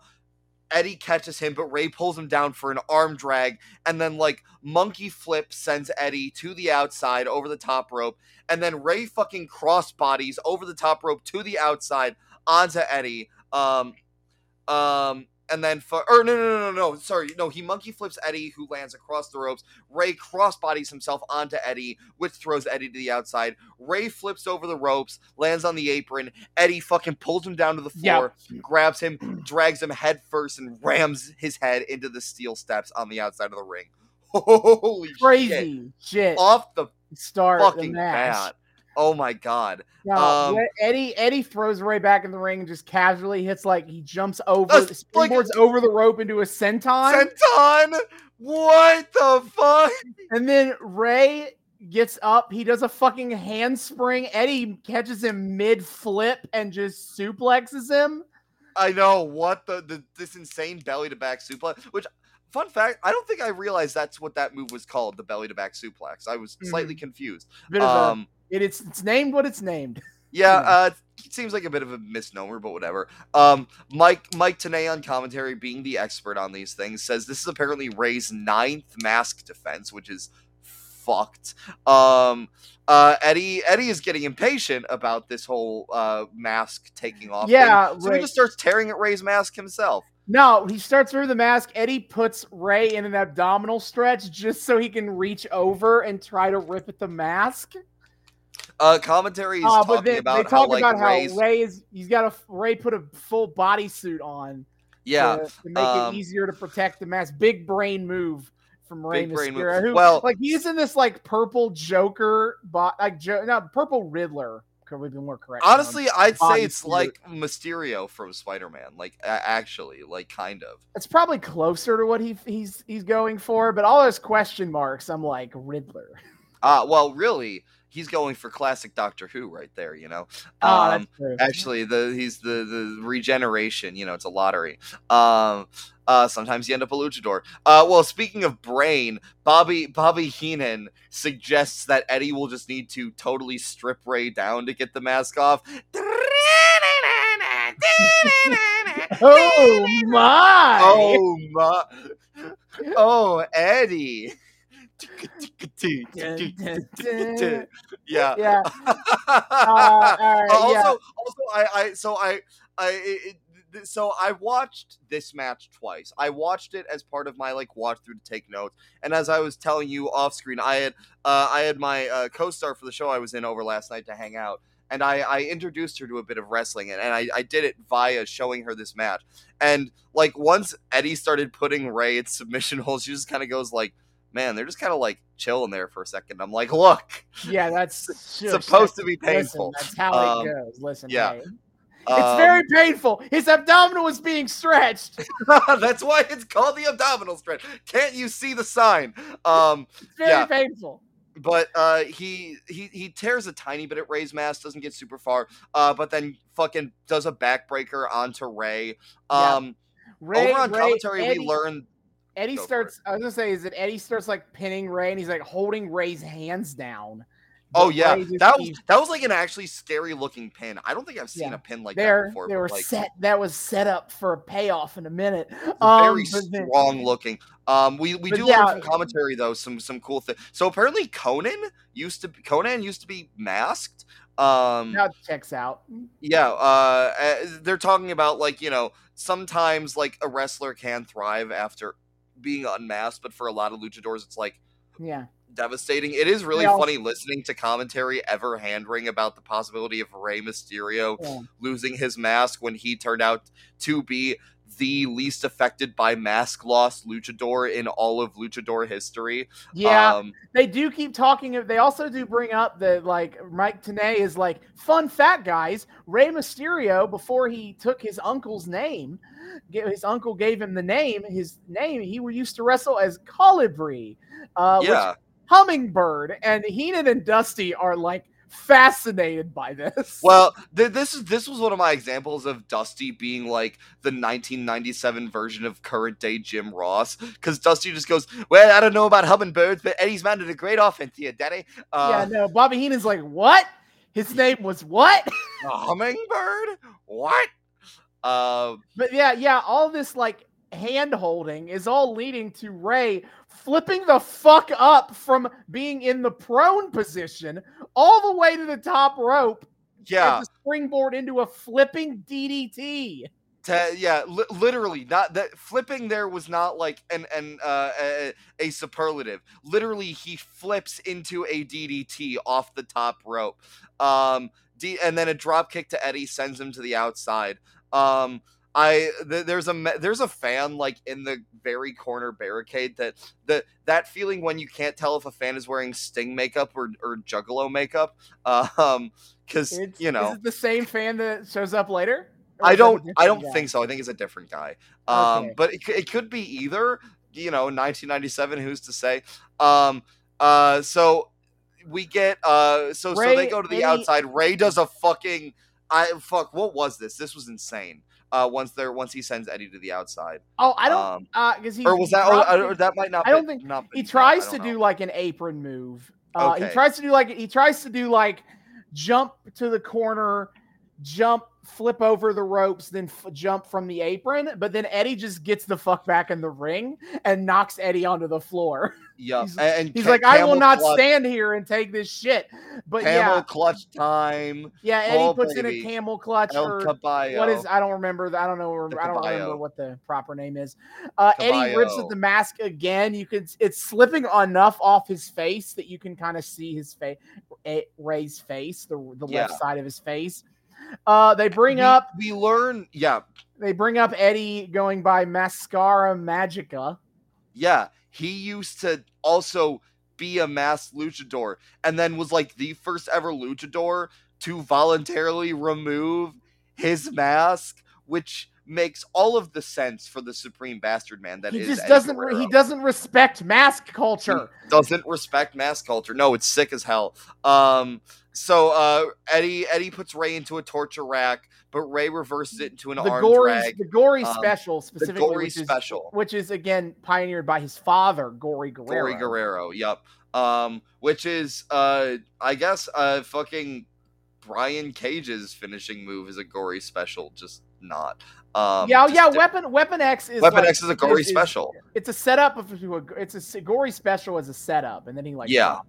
Eddie catches him, but Rey pulls him down for an arm drag, and then like monkey flip sends Eddie to the outside over the top rope, and then Rey fucking cross bodies over the top rope to the outside onto Eddie. Um, um, and then for or no no no no no sorry no he monkey flips Eddie who lands across the ropes. Rey cross bodies himself onto Eddie, which throws Eddie to the outside. Rey flips over the ropes, lands on the apron. Eddie fucking pulls him down to the floor, grabs him, drags him head first, and rams his head into the steel steps on the outside of the ring. Holy shit! Crazy shit. Off the Start the fucking match. bat. Oh my god. Now, Um, Eddie Eddie throws Rey back in the ring and just casually hits like he jumps over, like- over the rope into a senton, Senton! What the fuck? and then Rey gets up. He does a fucking handspring. Eddie catches him mid flip and just suplexes him. I know what the, the this insane belly to back suplex. Which, fun fact, I don't think I realized that's what that move was called, the belly to back suplex. I was slightly confused. Bit of a- Um, it, it's it's named what it's named. yeah, uh, it seems like a bit of a misnomer, but whatever. Um, Mike Mike Tenay on commentary, being the expert on these things, says this is apparently Rey's ninth mask defense, which is fucked. Um, uh, Eddie Eddie is getting impatient about this whole uh mask taking off. thing, Yeah, so Rey- he just starts tearing at Rey's mask himself. No, he starts through the mask. Eddie puts Rey in an abdominal stretch just so he can reach over and try to rip at the mask. Uh, commentary is Uh, talking then about they how talk like about how Rey's Rey is he's got a Rey put a full bodysuit on yeah. to, to make um, it easier to protect the mask. Big brain move from Rey Big brain move. Mysterio. Who, Well- like he's in this like purple Joker, bot like jo- not purple Riddler. Could we be more correct? on- Honestly, I'd say it's bodysuit. like Mysterio from Spider-Man. Like actually, like kind of. it's probably closer to what he he's he's going for, but all those question marks, I'm like Riddler. Uh well, really, he's going for classic Doctor Who right there. You know. Oh, Um, actually, the he's the the regeneration. You know, it's a lottery. Um. Uh, sometimes you end up a luchador. Uh, well, speaking of brain, Bobby Bobby Heenan suggests that Eddie will just need to totally strip Rey down to get the mask off. Oh my! Oh my! Oh, Eddie! Yeah. yeah. Uh, also, yeah. also, I, I, so I, I, it, so I watched this match twice. I watched it as part of my like watch through to take notes, and as I was telling you off screen, I had, uh, I had my uh, co-star for the show I was in over last night to hang out, and I, I introduced her to a bit of wrestling, and, and I, I did it via showing her this match, and like once Eddie started putting Rey at submission holds, she just kind of goes like. Man, they're just kind of like chilling there for a second. I'm like, look, Yeah, that's shush, supposed to be listen, painful. that's how Um, it goes. Listen, yeah. hey. it's Um, very painful. His abdominal is being stretched. That's why it's called the abdominal stretch. Can't you see the sign? Um, It's very Yeah. painful. but uh, he he he tears a tiny bit at Rey's mask, doesn't get super far, uh, but then fucking does a backbreaker onto Rey. Yeah. Um, Rey, over on Rey, commentary, Eddie- we learn. Eddie Go starts. I was gonna say, is it Eddie starts like pinning Rey, and he's like holding Rey's hands down. Oh yeah, that was that was like an actually scary looking pin. I don't think I've seen Yeah. a pin like They're that before. they were like, set. That was set up for a payoff in a minute. Um, very but then- strong looking. Um, we we do yeah. learn from commentary though some some cool thing. So apparently Konnan used to be, Konnan used to be masked. Um, Now it checks out. yeah, uh, uh, they're talking about like you know sometimes like a wrestler can thrive after being unmasked, but for a lot of luchadors it's like Yeah. devastating. It is really also- funny listening to commentary ever handering about the possibility of Rey Mysterio Yeah. losing his mask when he turned out to be the least affected by mask loss luchador in all of luchador history. Yeah. Um, they do keep talking. They also do bring up that like Mike Tenay is like fun fact, guys. Rey Mysterio before he took his uncle's name, his uncle gave him the name. His name he used to wrestle as Colibri, uh, which yeah. Hummingbird, and Heenan and Dusty are like fascinated by this. Well, th- this is this was one of my examples of Dusty being like the 1997 version of current day Jim Ross, because Dusty just goes, "Well, I don't know about hummingbirds, but Eddie's mounted a great offense here, Daddy." yeah, Uh, no, Bobby Heenan's like what? His name was what? a hummingbird? What? Uh, But yeah, yeah, all this like hand holding is all leading to Rey flipping the fuck up from being in the prone position all the way to the top rope yeah. springboard into a flipping DDT. To, yeah, li- literally, not that flipping there was not like an an uh, a, a superlative. Literally, he flips into a DDT off the top rope, um, D- and then a drop kick to Eddie sends him to the outside. Um, I th- there's a there's a fan like in the very corner barricade that that that feeling when you can't tell if a fan is wearing Sting makeup or or Juggalo makeup, um, because you know the same fan that shows up later? I is that a don't. I don't guy? think so. I think it's a different guy. Um, Okay. but it, it could be either. You know, 1997. Who's to say? Um. Uh. So we get. Uh. So so they go to the Eddie- outside. Rey does a fucking. I fuck. What was this? This was insane. Uh. Once there. Once he sends Eddie to the outside. Oh, I don't. Um, uh, because he or was he that? Oh, dropped it- or that might not. I don't been- think- not he tries to don't do like an apron move. Uh, He tries to do like he tries to do like jump to the corner, jump, flip over the ropes, then f- jump from the apron. But then Eddie just gets the fuck back in the ring and knocks Eddie onto the floor. Yeah. he's- and, He's ca- like, I will not clutch, stand here and take this shit. But Camel yeah, clutch time. yeah, Eddie oh, puts in a camel clutch El or Caballo. what is I don't remember. the- I don't know. I don't remember what the proper name is. Uh, Eddie rips at the mask again. You could. It's slipping enough off his face that you can kind of see his face, Rey's face, the the Yeah. left side of his face. Uh, they bring we, up. We learn. Yeah. They bring up Eddie going by Mascara Magica. Yeah, he used to also be a masked luchador and then was like the first ever luchador to voluntarily remove his mask, which makes all of the sense for the supreme bastard man that he is just doesn't. re- He doesn't respect mask culture. doesn't respect mask culture. No, it's sick as hell. Um, so uh, Eddie Eddie puts Rey into a torture rack, but Rey reverses it into an the arm gory, drag. the gory Um, special The specifically, gory which is special. which is again pioneered by his father, Gory Guerrero. Gory Guerrero, yep. Um, which is uh I guess uh fucking Brian Cage's finishing move is a gory special, just not. Um yeah, oh, yeah. Weapon Weapon X is Weapon like- X is a gory is- special. It's a setup of to it's a gory special as a setup, and then he like Yeah.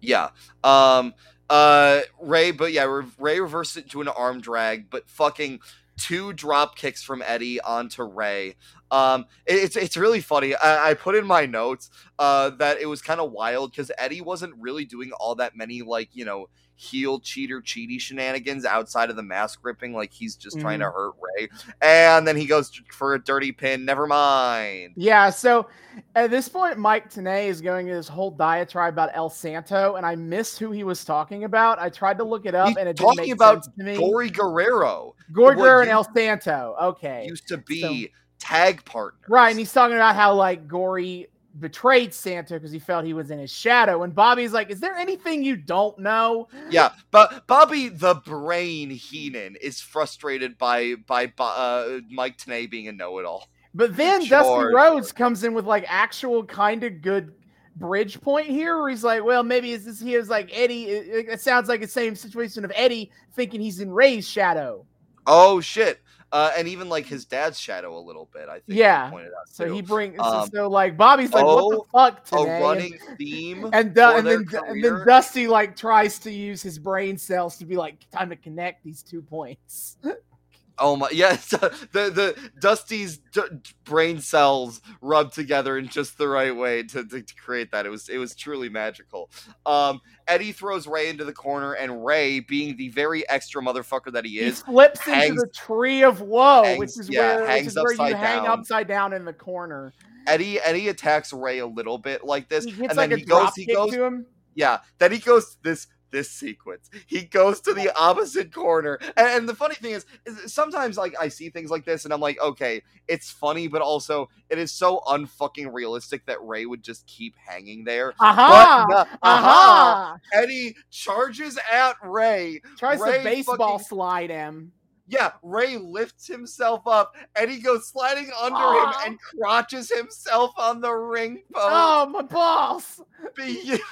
Yeah. Um uh Rey but yeah, Re- Rey reversed it into an arm drag, but fucking two drop kicks from Eddie onto Rey. Um it- it's it's really funny. I, I put in my notes uh that it was kind of wild because Eddie wasn't really doing all that many like, you know, heel cheater cheaty shenanigans outside of the mask ripping like he's just trying to mm. hurt Rey. And then he goes for a dirty pin. Never mind. Yeah. So at this point, Mike Tenay is going this whole diatribe about El Santo, and I missed who he was talking about. I tried to look it up, He's and it talking about sense to me. Gory Guerrero Gory Guerrero and El Santo. Okay. used to be tag partner, Right, and he's talking about how like Gory betrayed Santo because he felt he was in his shadow, and Bobby's like, "Is there anything you don't know?" Yeah, but Bobby the Brain Heenan is frustrated by by uh, Mike Tenay being a know-it-all. But then Dusty Sure, Rhodes comes in with like actual kind of good bridge point here where he's like, well, maybe it's this he was like Eddie. It, it sounds like the same situation of Eddie thinking he's in Rey's shadow. Oh shit. Uh, and even like his dad's shadow a little bit, I think. Yeah. Pointed out So he brings Um, so like Bobby's like, what the oh, fuck a today? And- running theme. and, Du- and then and then. Dusty like tries to use his brain cells to be like time to connect these two points. Oh my! Yes, the the Dusty's d- brain cells rubbed together in just the right way to, to, to create that. It was it was truly magical. Um, Eddie throws Rey into the corner, and Rey, being the very extra motherfucker that he he is, flips hangs- into the tree of woe, hangs- which is yeah, where which is where you upside hang upside down in the corner. Eddie Eddie attacks Rey a little bit like this, He and like then a he goes he goes to him. Yeah, then he goes this this sequence. He goes to the opposite corner, and, and the funny thing is, is, sometimes like I see things like this, and I'm like, okay, it's funny, but also it is so unfucking realistic that Rey would just keep hanging there. Aha! But no- aha! Aha! Eddie charges at Rey. Tries Rey to baseball fucking- slide him. Yeah, Rey lifts himself up, and he goes sliding under him and crotches himself on the ring post. Oh my balls! Beautiful.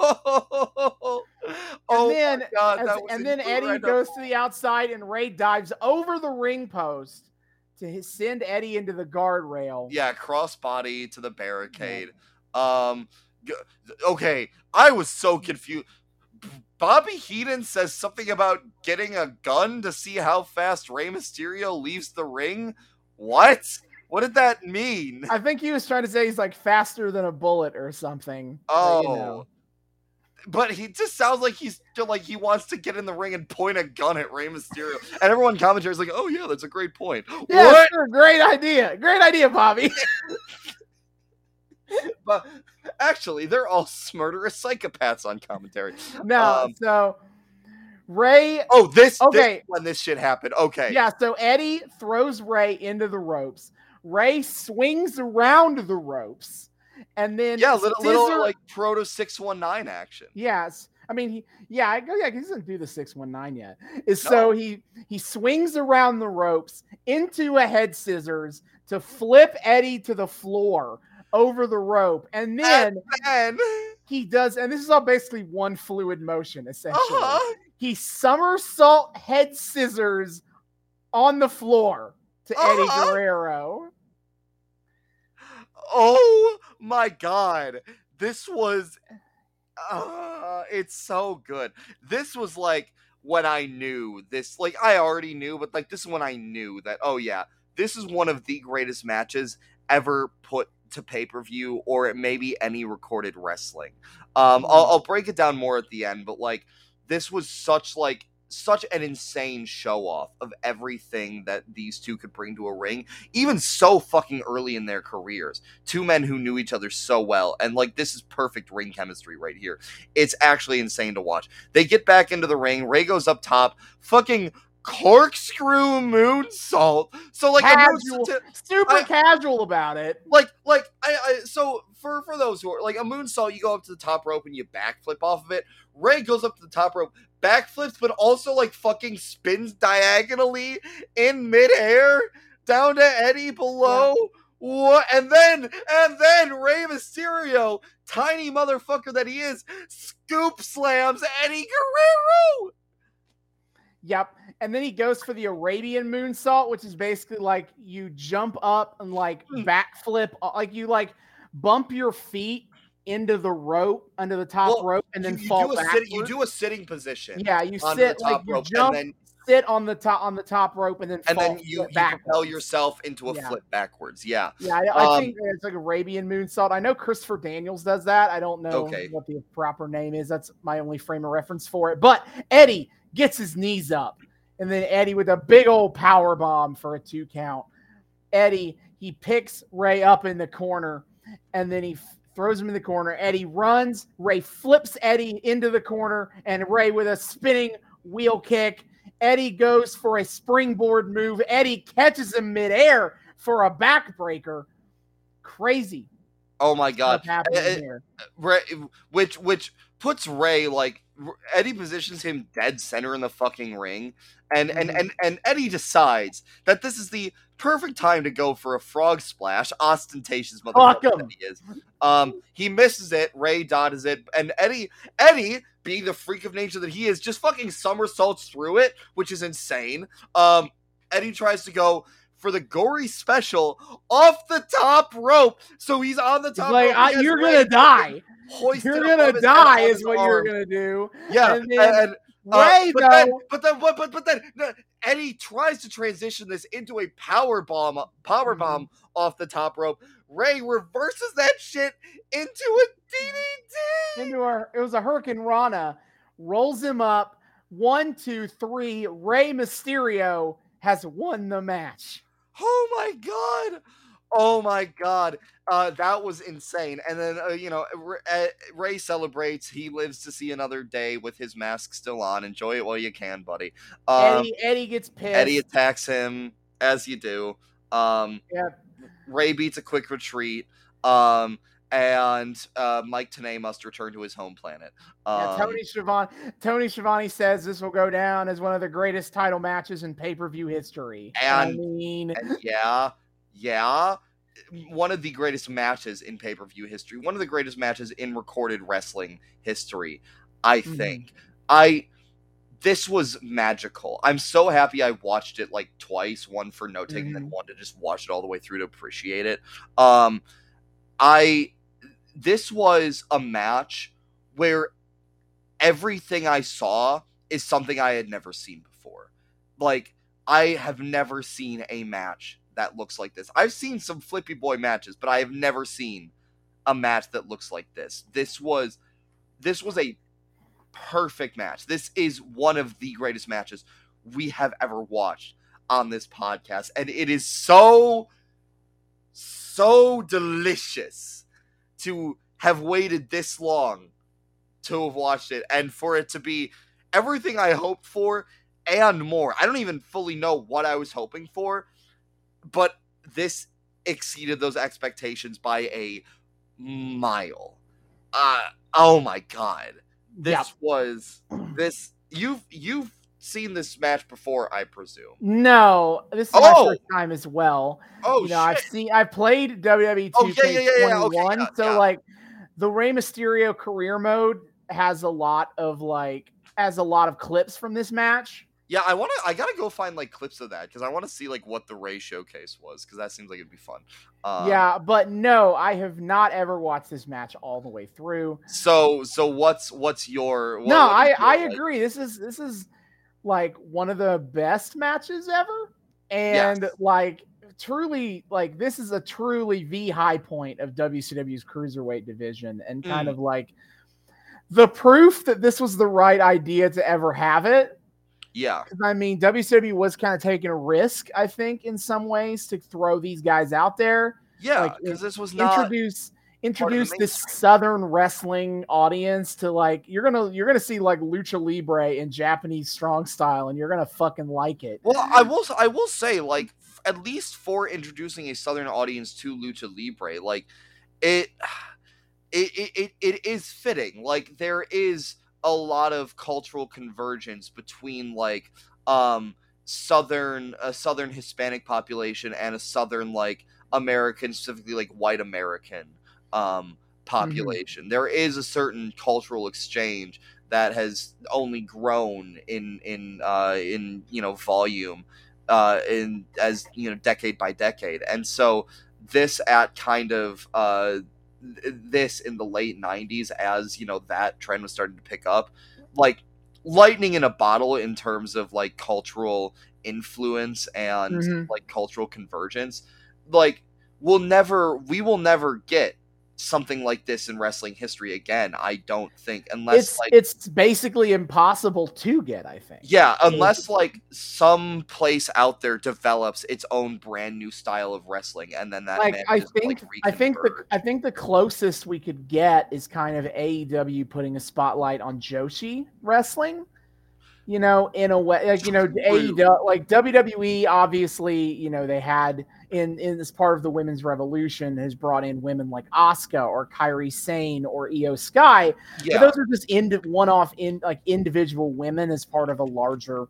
oh then, my god, As- and then Eddie goes to the outside, and Rey dives over the ring post to his, send Eddie into the guardrail. Yeah, crossbody to the barricade. Um, okay, I was so confused. Bobby Heenan says something about getting a gun to see how fast Rey Mysterio leaves the ring. What? What did that mean? I think he was trying to say he's like faster than a bullet or something. but, Oh. you know. But he just sounds like he's still like he wants to get in the ring and point a gun at Rey Mysterio. And everyone commentary is like, "Oh yeah, that's a great point." Yeah, What? sure, great idea. Great idea, Bobby. But actually, they're all murderous psychopaths on commentary. no, Um, so Rey Oh, this Okay. this, when this shit happened. Okay. Yeah, so Eddie throws Rey into the ropes. Rey swings around the ropes, and then Yeah, little, little Scissor- like proto six one nine action. Yes, I mean he. Yeah, I go. Yeah, he doesn't do the six one nine yet. Is so he he swings around the ropes into a head scissors to flip Eddie to the floor over the rope, and then And he does. And this is all basically one fluid motion, essentially. uh-huh. He somersault head scissors on the floor to Eddie Uh-huh. Guerrero. Oh my god. This was uh, it's so good. This was like when I knew this like I already knew, but like this is when I knew that oh yeah, this is one of the greatest matches ever put to pay-per-view or it maybe any recorded wrestling. Um I'll, I'll break it down more at the end, but like this was such like such an insane show off of everything that these two could bring to a ring even so fucking early in their careers. Two men who knew each other so well and like this is perfect ring chemistry right here. It's actually insane to watch. They get back into the ring Rey goes up top fucking corkscrew moonsault so like Casual. to- Super I- casual about it. like like I, I so for for those who are like a moonsault you go up to the top rope and you backflip off of it Rey goes up to the top rope backflips but also like fucking spins diagonally in midair down to eddie below what and then and then Rey Mysterio, tiny motherfucker that he is, scoop slams Eddie Guerrero. Yep. And then he goes for the Arabian moonsault, which is basically like you jump up and like Hmm. backflip, uh, like you like bump your feet into the rope under the top Well, rope and then you, you fall do back. sit, you do a sitting position yeah, you sit the like you rope, jump, and then sit on the top on the top rope, and then and fall then you, you propel yourself into a Yeah. flip backwards. Yeah. Yeah, I, I Um, think it's like Arabian moonsault. I know Christopher Daniels does that. I don't know Okay. what the proper name is. That's my only frame of reference for it. But Eddie gets his knees up, and then Eddie with a big old power bomb for a two count. Eddie he picks Rey up in the corner, and then he f- throws him in the corner. Eddie runs. Rey flips Eddie into the corner, and Rey with a spinning wheel kick. Eddie goes for a springboard move. Eddie catches him midair for a backbreaker. Crazy Oh my god. Eh, eh. Rey, which which puts Rey like Eddie positions him dead center in the fucking ring, and and Mhm. and and Eddie decides that this is the perfect time to go for a frog splash, ostentatious motherfucker that he is. Um, he misses it. Rey dodges it, and Eddie Eddie, being the freak of nature that he is, just fucking somersaults through it, which is insane. Um, Eddie tries to go for the gory special off the top rope, so he's on the top. like, rope. You're gonna die. You're gonna die, is what you're gonna do. Yeah, and and, then uh, Rey, but then, but then, but, but, but then no, Eddie tries to transition this into a power bomb, power Mhm. bomb off the top rope. Rey reverses that shit into a DDT. into a it was a Hurricanrana, rolls him up. One, two, three. Rey Mysterio has won the match. Oh my god! Oh my god! Uh, that was insane. And then uh, you know, uh, Rey celebrates. He lives to see another day with his mask still on. Enjoy it while you can, buddy. Um, Eddie Eddie gets pissed. Eddie attacks him as you do. Um, Yep. Rey beats a quick retreat. Um, and uh, Mike Tenay must return to his home planet. Um, Yeah, Tony Schiavone Tony Schiavone says this will go down as one of the greatest title matches in pay per view history. I mean, and yeah, yeah, one of the greatest matches in pay per view history. One of the greatest matches in recorded wrestling history. I Mhm. think. I. This was magical. I'm so happy I watched it like twice, one for note taking, then one to just watch it all the way through to appreciate it. Um, I this was a match where everything I saw is something I had never seen before. Like I have never seen a match that looks like this. I've seen some flippy boy matches, but I have never seen a match that looks like this. This was this was a perfect match. This is one of the greatest matches we have ever watched on this podcast and it is so so delicious to have waited this long to have watched it and for it to be everything I hoped for and more. I don't even fully know what I was hoping for, but this exceeded those expectations by a mile. Uh oh my god. This was this you've you've seen this match before, I presume. no, this is Oh! my first time as well. Oh you know, shit. I've seen I played WWE 2K21, Oh, yeah, yeah, yeah, okay, so like the Rey Mysterio career mode has a lot of like has a lot of clips from this match. Yeah, I want to. I gotta go find like clips of that because I want to see like what the Rey showcase was because that seems like it'd be fun. Um, yeah, but no, I have not ever watched this match all the way through. So so what's what's your? What, no, what I your, I like- agree. This is this is like one of the best matches ever, and Yes. like truly like this is a truly the high point of WCW's cruiserweight division, and kind Mm. of like the proof that this was the right idea to ever have it. Yeah, I mean, WCW was kind of taking a risk, I think, in some ways to throw these guys out there yeah, Like, because this was not. introduce introduce this southern wrestling audience to like you're gonna you're gonna see like lucha libre in japanese strong style and you're gonna fucking like it Well, I will. I will say, like, at least for introducing a Southern audience to Lucha Libre, like, it, it, it, it, it is fitting. Like, there is a lot of cultural convergence between like, um, Southern, a Southern Hispanic population and a Southern like American, specifically like white American, um, population. There is a certain cultural exchange that has only grown in in uh, in you know volume uh, in as you know decade by decade, and so this at kind of uh, this in the late '90s as you know that trend was starting to pick up, like lightning in a bottle in terms of like cultural influence and Mhm. like cultural convergence. Like we'll never we will never get something like this in wrestling history again. I don't think unless it's like it's basically impossible to get i think yeah, unless like some place out there develops its own brand new style of wrestling, and then that like i think like, i think the i think the closest we could get is kind of aew putting a spotlight on joshi wrestling you know, in a way, like you know, AEW, like WWE, obviously, you know, they had in in this part of the women's revolution has brought in women like Asuka or Kairi Sane or Iyo Sky. Yeah. But those are just in one-off in like individual women as part of a larger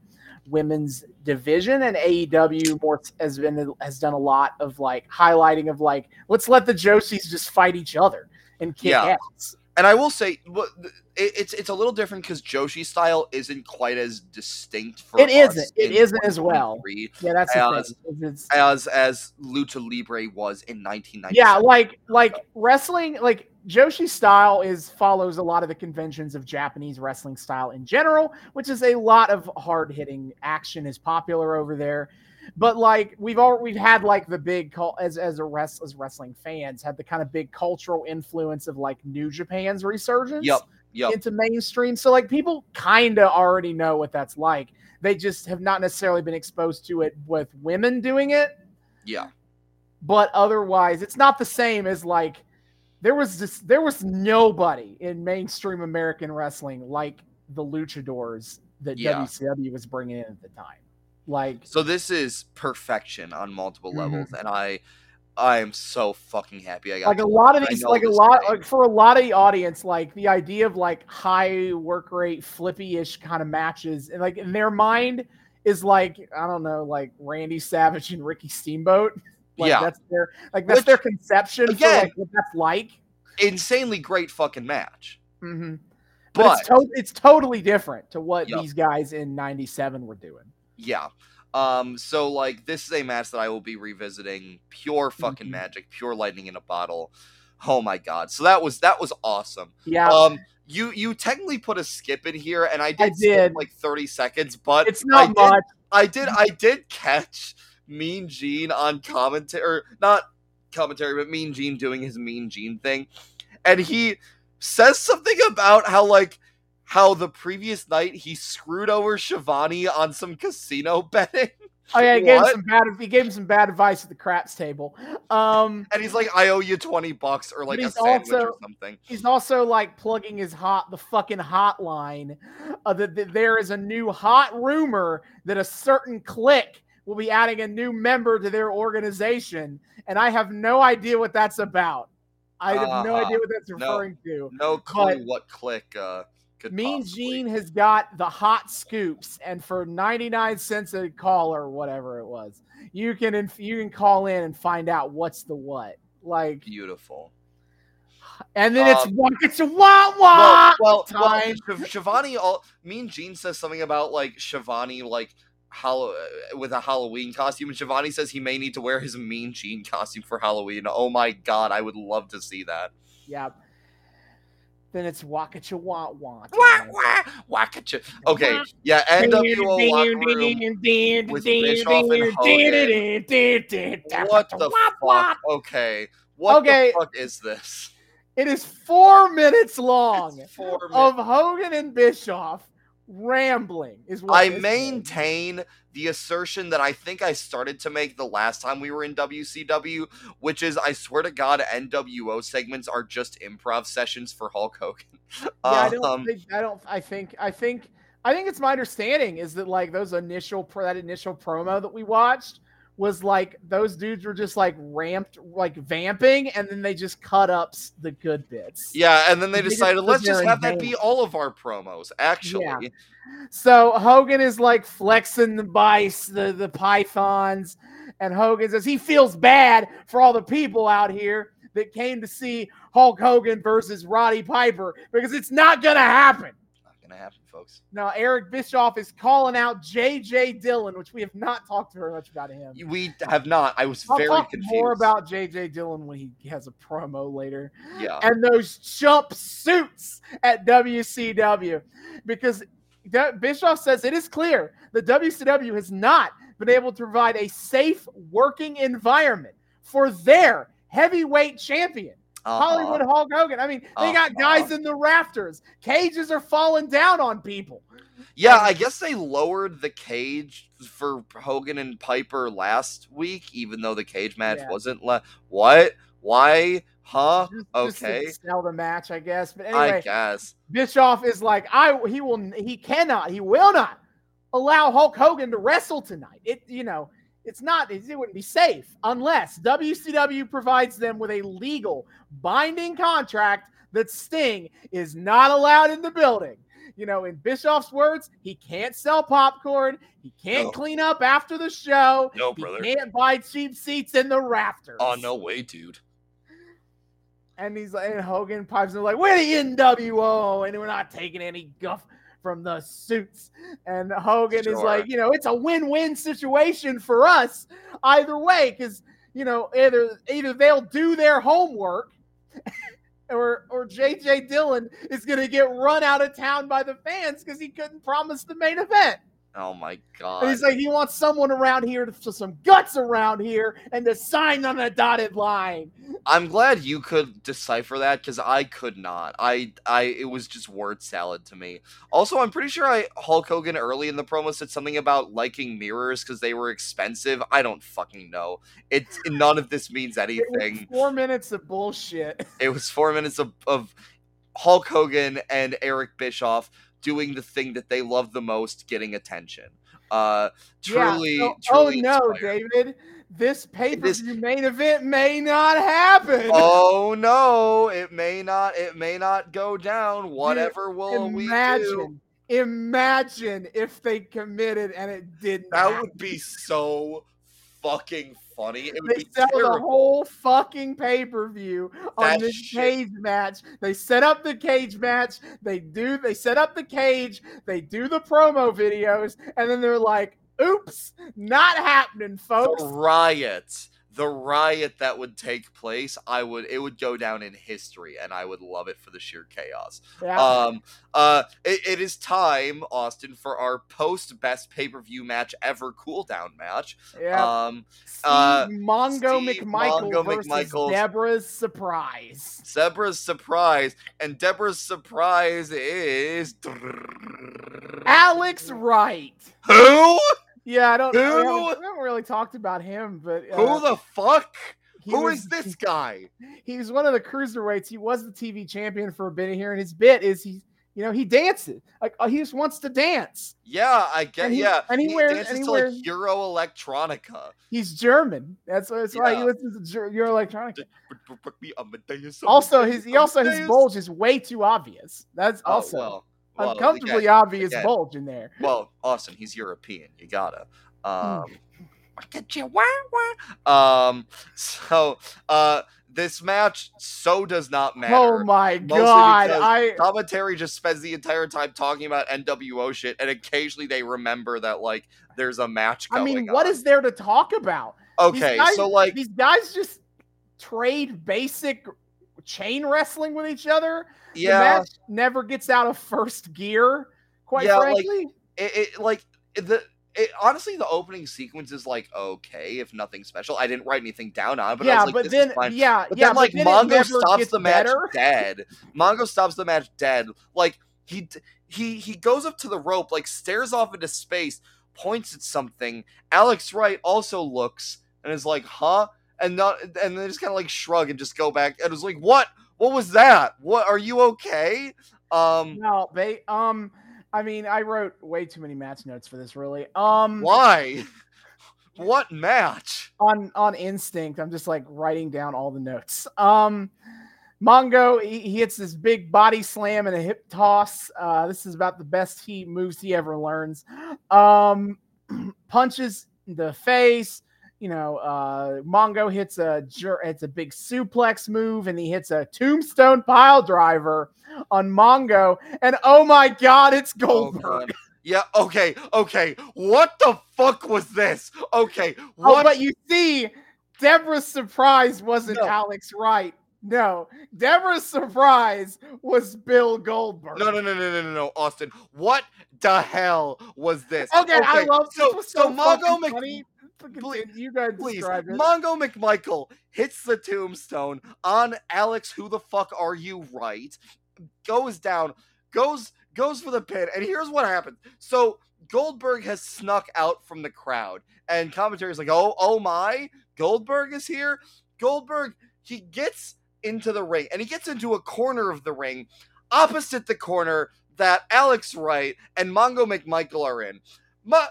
women's division and AEW more has been has done a lot of like highlighting of like let's let the Joshis just fight each other and kick Yeah. ass. And I will say, what- it- it's it's a little different because Joshi style isn't quite as distinct for It isn't. It isn't as well. Yeah, that's the As- thing. As as Lucha Libre was in 1990. yeah, like like wrestling, like Joshi style is follows a lot of the conventions of Japanese wrestling style in general, which is a lot of hard hitting action is popular over there. But like we've all we've had like the big cult as as a rest as wrestling fans had the kind of big cultural influence of like New Japan's resurgence Yep, yep. into mainstream. So like people kind of already know what that's like. They just have not necessarily been exposed to it with women doing it Yeah. but otherwise it's not the same as like there was this there was nobody in mainstream american wrestling like the luchadors that Yeah. wcw was bringing in at the time like So this is perfection on multiple Mhm. levels, and I I am so fucking happy. I got like a lot of these like a lot like for a lot of the audience like the idea of like high work rate flippy-ish kind of matches and like in their mind is like i don't know like randy savage and ricky steamboat like Yeah. that's their like that's Which, their conception again- for like what that's like insanely great fucking match. hmm But, But, it's, to- it's totally different to what these guys in '97 were doing. yeah. Um, so like this is a match that I will be revisiting. Pure fucking Mhm. magic, pure lightning in a bottle. Oh my god. So that was that was awesome. Yeah, Um you you technically put a skip in here and I did, skip did. like 30 seconds, but it's not I did- much. I did I did catch Mean Gene on commentary or not commentary, but Mean Gene doing his Mean Gene thing. And he says something about how like how the previous night he screwed over Schiavone on some casino betting. Oh yeah, he gave him some bad. He gave him some bad advice at the craps table. Um, And he's like, I owe you 20 bucks or like a sandwich or something. he's also like plugging his hot the fucking hotline. Uh, that, that there is a new hot rumor that a certain clique will be adding a new member to their organization, and I have no idea what that's about. I have no Uh-huh. idea what that's No. referring to. No clue But- what clique uh could Mean possibly- Gene has got the hot scoops, and for 99 cents a call or whatever it was, you can inf- you can call in and find out what's the what. Like, beautiful. and then it's Um, what it's a wah well, wah. well, well time. Shiv- Schiavone. All Mean Gene says something about like Schiavone, like Hallow with a Halloween costume, and Schiavone says he may need to wear his Mean Gene costume for Halloween. Oh my god, I would love to see that. Yeah. Then it's wakacha wah wah. Wah, time. wah, wakacha. Okay, yeah, NWO locker room. with Bischoff and What the fuck? Okay, what Okay. the fuck is this? It is four minutes long It's four of Hogan and Bischoff rambling. Is what I this is. The assertion that I think I started to make the last time we were in WCW, which is I swear to God, NWO segments are just improv sessions for Hulk Hogan. Yeah, I don't Um, think I don't I think I think I think it's my understanding is that like those initial pro that initial promo that we watched was like those dudes were just like ramped like vamping and then they just cut up the good bits. yeah, and then they They just decided put let's just have that be all of our promos. Actually, Yeah. So Hogan is like flexing the bice, the the pythons, and Hogan says he feels bad for all the people out here that came to see Hulk Hogan versus Roddy Piper because it's not gonna happen. Not gonna happen, folks. Now Eric Bischoff is calling out JJ Dillon, which we have not talked very much about him. We have not. I was I'll very talk confused. more about JJ Dillon when he has a promo later yeah. and those jump suits at WCW because Bischoff says it is clear the WCW has not been able to provide a safe working environment for their heavyweight champion, Uh-huh. Hollywood Hulk Hogan. I mean, they got Uh-huh. guys in the rafters, cages are falling down on people. Yeah, I guess they lowered the cage for Hogan and Piper last week, even though the cage match Yeah. wasn't. Le- what? Why? Huh? Just- just Okay. sell the match, I guess. But I anyway, guess. Bischoff is like, I he will he cannot, he will not allow Hulk Hogan to wrestle tonight. It you know it's not it wouldn't be safe unless WCW provides them with a legal binding contract that Sting is not allowed in the building. You know, in Bischoff's words, he can't sell popcorn. He can't No. clean up after the show. No, he brother. can't buy cheap seats in the rafters. Oh no way, dude. And he's like, and Hogan pipes in like, we're the NWO, and we're not taking any guff from the suits. And Hogan is like, you know, it's a win-win situation for us either way, because you know, either either they'll do their homework, or or JJ Dillon is gonna get run out of town by the fans because he couldn't promise the main event. Oh my And god. he's like, he wants someone around here to some guts around here and to sign on a dotted line. I'm glad you could decipher that because I could not. I I it was just word salad to me. Also, I'm pretty sure I Hulk Hogan early in the promo said something about liking mirrors because they were expensive. I don't fucking know. It's none of this means It was anything. four minutes of bullshit. It was four minutes of, of Hulk Hogan and Eric Bischoff doing the thing that they love the most, getting attention. Uh, truly, Yeah, so- oh truly no, inspired. David. This pay per view main event may not happen. Oh no, it may not. It may not go down. Whatever will we do? imagine, imagine if they committed and it didn't. That happen. would be so fucking funny. It would They sell the whole fucking pay per view on That this shit- cage match. They set up the cage match. They do. They set up the cage. They do the promo videos, and then they're like, "Oops, not happening, folks." the riot the riot that would take place i would it would go down in history and i would love it for the sheer chaos Yeah. um uh it, it is time austin for our post best pay-per-view match ever cool down match yeah. um Steve uh, Mongo Steve McMichael Mongo versus McMichael's- Deborah's surprise. Deborah's surprise, and Deborah's surprise is Alex Wright. who? Yeah, I don't. We haven't, we haven't really talked about him, but uh, Who the fuck? he Who was- is this guy? He's one of the cruiserweights. He was the TV champion for a bit here, and his bit is he, you know, he dances like uh, he just wants to dance. Yeah, I get. And he- yeah, and he wears- dances and he to wears- like Euro electronica. He's German. That's that's why he Yeah. listens to Euro electronic. Me Amadeus, Also, his he also his bulge is way too obvious. That's Oh, also well, well, uncomfortably again- obvious again. bulge in there. Well, Austin, he's European. You gotta. Hmm. Um, get you wah, wah. Um, so uh, this match so does not matter. Oh my god! I commentary just spends the entire time talking about NWO shit, and occasionally they remember that like there's a match I mean, what on. is there to talk about? Okay? guys- so like, these guys just trade basic chain wrestling with each other. The match never gets out of first gear. Quite Yeah, like, frankly, it, it like the. It, honestly, the opening sequence is like okay, if nothing special. I didn't write anything down on it, but I yeah, was like, but this then yeah, But yeah, then, like, but then Mongo stops the match better. dead. Mongo stops the match dead. Like he he he goes up to the rope, like stares off into space, points at something. Alex Wright also looks and is like, "Huh?" And not and then just kind of like shrug and just go back. And was like, "What? What was that? What? Are you okay?" Um, No, they um, I mean, I wrote way too many match notes for this. Really, um, why? what match? on on instinct, I'm just like writing down all the notes. Um, Mongo, he, he hits this big body slam and a hip toss. Uh, this is about the best he moves he ever learns. Um, punches the face. You know, uh, Mongo hits a jer- it's a big suplex move, and he hits a tombstone pile driver on Mongo. And oh my God, it's Oh, Goldberg. God. Yeah, okay, okay. What the fuck was this? Okay, Oh, what? but you see, Deborah's surprise wasn't No. Alex Wright. No, Deborah's surprise was Bill Goldberg. No, no, no, no, no, no, no, Austin. What the hell was this? Okay, I love so. So, so, Mongo Mc, funny. Please- you guys please, describe it. Mongo McMichael hits the tombstone on Alex. Who the fuck are you? Right? Goes down, goes goes for the pin, and here's what happens. So Goldberg has snuck out from the crowd, and commentary is like, "Oh, oh my, Goldberg is here." Goldberg he gets into the ring, and he gets into a corner of the ring, opposite the corner that Alex Wright and Mongo McMichael are in. Ma-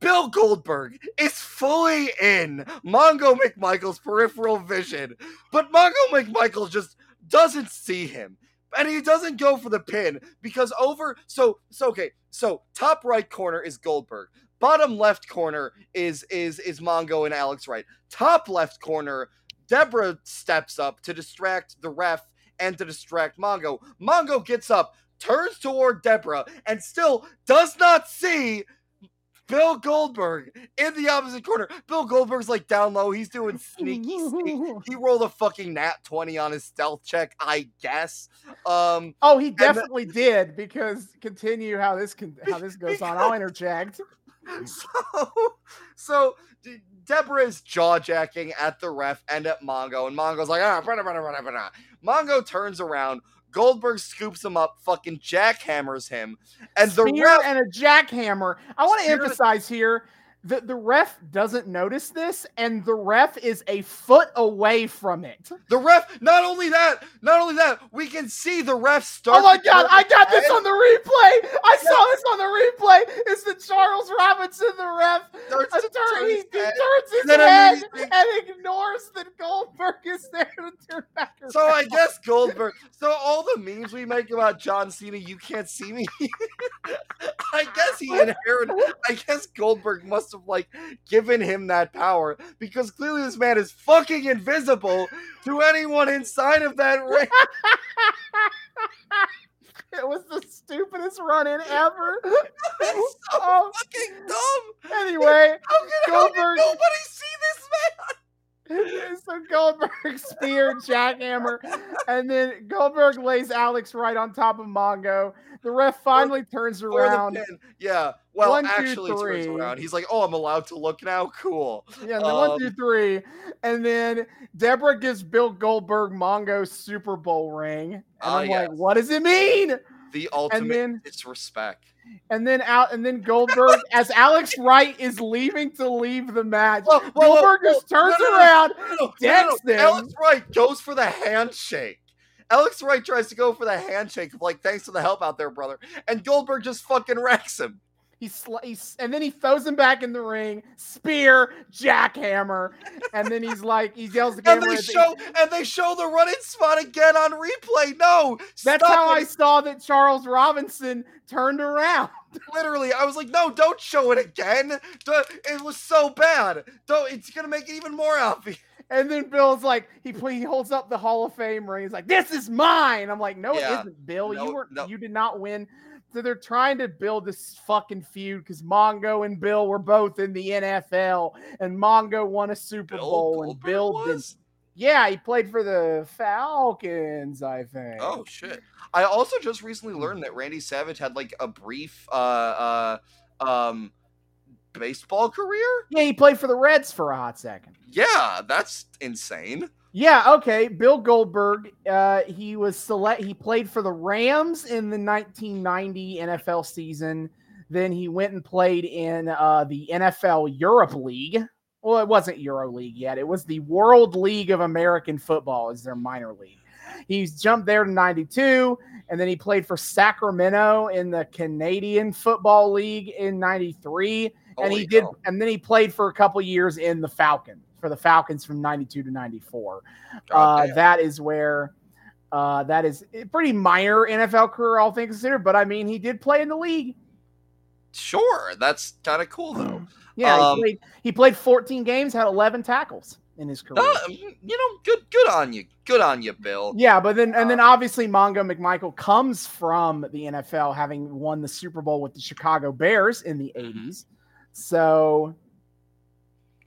Bill Goldberg is fully in Mongo McMichael's peripheral vision, but Mongo McMichael just doesn't see him. And he doesn't go for the pin because over so so okay, so top right corner is Goldberg. Bottom left corner is is is Mongo and Alex Wright. Top left corner, Deborah steps up to distract the ref and to distract Mongo. Mongo gets up, turns toward Deborah, and still does not see Bill Goldberg in the opposite corner. Bill Goldberg's like down low. He's doing sneaky sneak. He rolled a fucking nat 20 on his stealth check, I guess. Um Oh, he definitely did because continue how this can how this goes on. I'll interject. So so Deborah is jaw jacking at the ref and at Mongo, and Mongo's like, ah, blah, blah, blah, blah, blah. Mongo turns around, Goldberg scoops him up, fucking jackhammers him, and the Spear ref and a jackhammer. I want to emphasize here that the ref doesn't notice this, and the ref is a foot away from it. The ref, not only that, not only that, we can see the ref start. Oh my god, I got this on the replay. I saw this on the replay. It's the Charles Robinson, the ref. starts to turn, turn he, he turns his then head and ignores that Goldberg is there to turn back around. So I guess Goldberg. So all the memes we make about John Cena, you can't see me. I guess he inherited. I guess Goldberg must have like given him that power because clearly this man is fucking invisible to anyone inside of that ring. it was the stupidest run in ever. So Oh, fucking dumb. anyway, How can, how Goldberg- nobody see this man? so Goldberg spear jackhammer, and then Goldberg lays Alex Wright on top of Mongo. The ref finally turns around. Yeah. Well, One, two, actually turns around. He's like, "Oh, I'm allowed to look now. Cool." Yeah, and then Um, two, three, and then Deborah gives Bill Goldberg Mongo's Super Bowl ring, and Ah, I'm like, what does it mean? The ultimate then- disrespect. And then out, and then Goldberg, as Alex Wright is leaving to leave the match, Whoa, whoa, Goldberg whoa, just turns no, no, around, No, decks them. Alex Wright goes for the handshake. Alex Wright tries to go for the handshake, of like, thanks for the help out there, brother. And Goldberg just fucking wrecks him. He, sl- he's, and then he throws him back in the ring, spear, jackhammer, and then he's like, he yells the And camera. they show and they show the running spot again on replay. No, That's how I saw that Charles Robinson turned around. literally. I was like, no, don't show it again. It was so bad. Don't. It's gonna make it even more obvious. And then Bill's like, he he holds up the Hall of Fame ring. He's like, "This is mine." I'm like, "No, Yeah. it isn't, Bill. No, you were no. you did not win." They're trying to build this fucking feud because Mongo and Bill were both in the NFL, and Mongo won a Super Bill Bowl, and Goldberg Bill did. Yeah, he played for the Falcons, I think. Oh shit! I also just recently learned that Randy Savage had like a brief uh uh um baseball career. yeah, he played for the Reds for a hot second. Yeah, that's insane. Yeah, okay. Bill Goldberg, uh, he was select. He played for the Rams in the 1990 NFL season. Then he went and played in uh, the NFL Europe League. Well, it wasn't Euro League yet. It was the World League of American Football, is their minor league. He's jumped there to 92, and then he played for Sacramento in the Canadian Football League in 93 and he Holy did and then he played for a couple years in the falcon for the falcons from 92 to 94 uh, that is where uh, that is a pretty minor nfl career all things considered but i mean he did play in the league Sure, that's kind of cool though. yeah Um, he, played, he played 14 games had 11 tackles in his career Uh, you know, good, good on you, good on you, Bill. yeah but then and then Uh, obviously mongo mcmichael comes from the nfl having won the super bowl with the chicago bears in the Mm-hmm. 80s so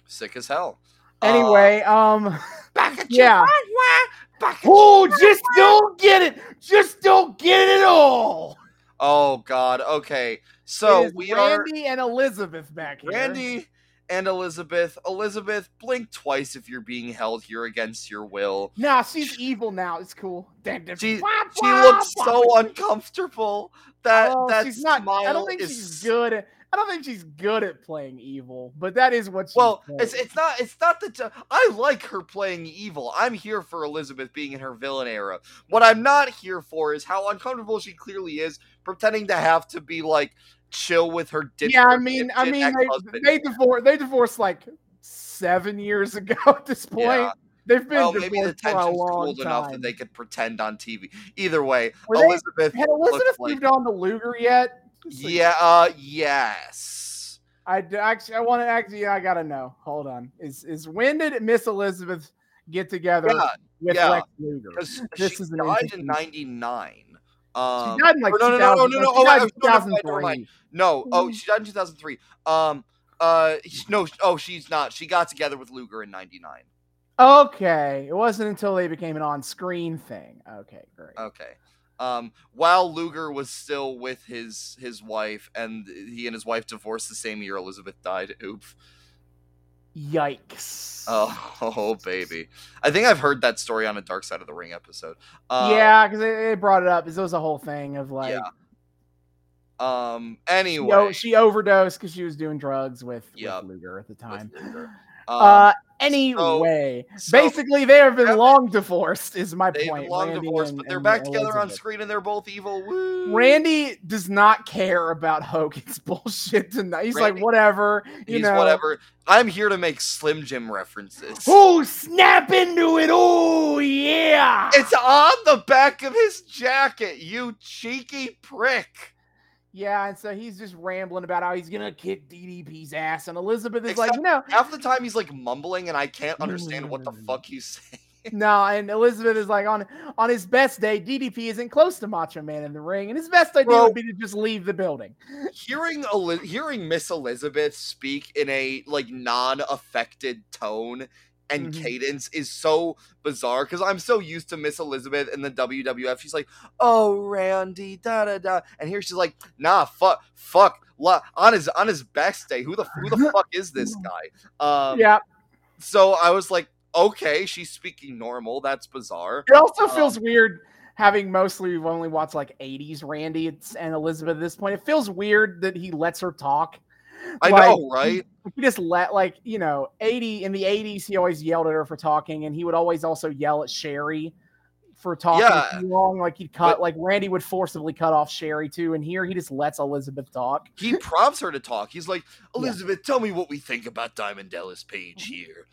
Sick as hell. Anyway um Uh, back at Yeah. you. Wah, wah, back at Oh, you. just don't get it. Just don't get it all. Oh God. Okay, so we are Randy and Elizabeth back here. Randy and Elizabeth. Elizabeth, blink twice if you're being held here against your will. Nah, she's evil now. It's cool. Damn, damn, She- wah, She wah, looks wah. so uncomfortable. That Oh, that she's not. I don't think is she's good. I don't think she's good at playing evil, but that is what. Well, playing. it's it's not it's not that I like her playing evil. I'm here for Elizabeth being in her villain era. What I'm not here for is how uncomfortable she clearly is pretending to have to be like chill with her. Dick. Yeah, I mean, I mean, they, they divorced. They divorced like seven years ago. At this point, Yeah. they've been Well, maybe the divorced for a tension's long cooled enough that they could pretend on TV. Either way, Were they- Elizabeth. Had Elizabeth looks like- moved on to Luger yet? Like- Yeah. Uh. Yes. I d- actually, I want to actually, I gotta know. Hold on, is is when did Miss Elizabeth get together Yeah. with yeah, Lex Luger? This she is died in '99. She Um, died in like no, no, no, no, no, no, oh, I- in never mind, 2003. no. Oh, Mhm. she died in 2003. Um. Uh. No. Oh, she's not. She got together with Luger in '99. Okay, it wasn't until they became an on-screen thing. Okay, great. Okay. Um, while Luger was still with his his wife, and he and his wife divorced the same year Elizabeth died. Oops. Yikes. Oh, oh, baby. I think I've heard that story on a Dark Side of the Ring episode. Uh, yeah, because they, they brought it up. It was a whole thing of like, Yeah. Um. Anyway. o- she overdosed because she was doing drugs with, with Luger at the time. Um, Uh, anyway, so- basically, they have been Yeah. long divorced. Is my they've point. been long Randy divorced, and- but they're back together on screen, and they're both evil. Woo! Randy does not care about Hogan's bullshit tonight. He's Randy- like, whatever, you He's know. whatever. I'm here to make Slim Jim references. Oh, snap into it! Oh, yeah. It's on the back of his jacket, you cheeky prick. Yeah, and so he's just rambling about how he's gonna kick DDP's ass, and Elizabeth is like, you know, Half the time he's like mumbling, and I can't understand what the Mm. fuck he's saying. no, and Elizabeth is like, on on his best day, DDP isn't close to Macho Man in the ring, and his best idea Bro. would be to just leave the building. hearing Eli- hearing Miss Elizabeth speak in a like non-affected tone and Mhm. cadence is so bizarre because I'm so used to Miss Elizabeth in the WWF. She's like, "Oh, Randy, da da da," and here she's like, "Nah, fuck, fuck." La- on his on his best day, who the who the fuck is this guy? Um, yeah, So I was like, okay, she's speaking normal. That's bizarre. it also um, feels weird having mostly we've only watched like 80s Randy and Elizabeth at this point. It feels weird that he lets her talk. I Like, know, right? He just let like you know 80 in the 80s he always yelled at her for talking and he would always also yell at sherry for talking Yeah, too long like he'd cut like randy would forcibly cut off sherry too and here he just lets elizabeth talk He prompts her to talk. He's like, Yeah. Elizabeth, tell me what we think about Diamond Dallas Page mm-hmm. here.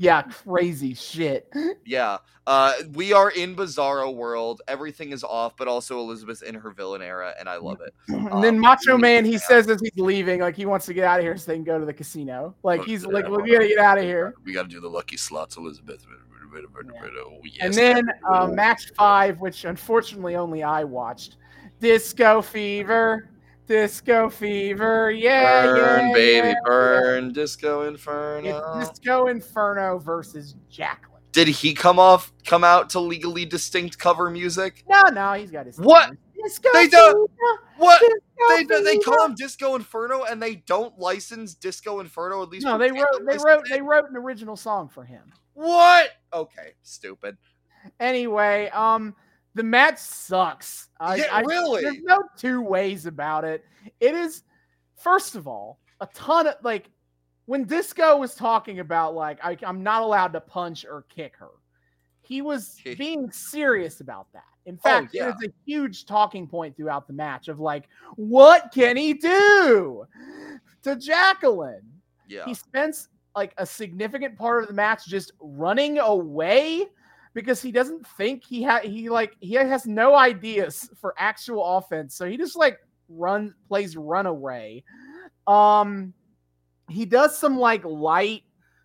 Yeah crazy shit Yeah. Uh, we are in Bizarro world. Everything is off, but also Elizabeth's in her villain era, and I love it. and then Um, macho man he says as he's leaving like he wants to get out of here so they can go to the casino like Oh, he's yeah, like hold we gotta get out of here We got to do the lucky slots, Elizabeth. Oh, yes. and then uh, match five which unfortunately only i watched disco fever disco fever yeah burn, yeah, baby, yeah, burn, Disco Inferno. It's Disco Inferno versus Jacqueline. Did he come off, come out to legally distinct cover music? No, no, he's got his. What? thing. Disco They don't- Fever, What? Disco They they call him Disco Inferno, and they don't license Disco Inferno. At least No, they wrote. They wrote. it? They wrote an original song for him. What? Okay, stupid. Anyway, um, the match sucks. I, Yeah, I- really? There's no two ways about it. It is, first of all, a ton of like when Disco was talking about like I, I'm not allowed to punch or kick her. He was being serious about that. In oh, fact, yeah. it is a huge talking point throughout the match of like, what can he do to Jacqueline? Yeah. He spends like a significant part of the match just running away because he doesn't think he had he like he has no ideas for actual offense. So he just like run plays runaway. Um he does some like light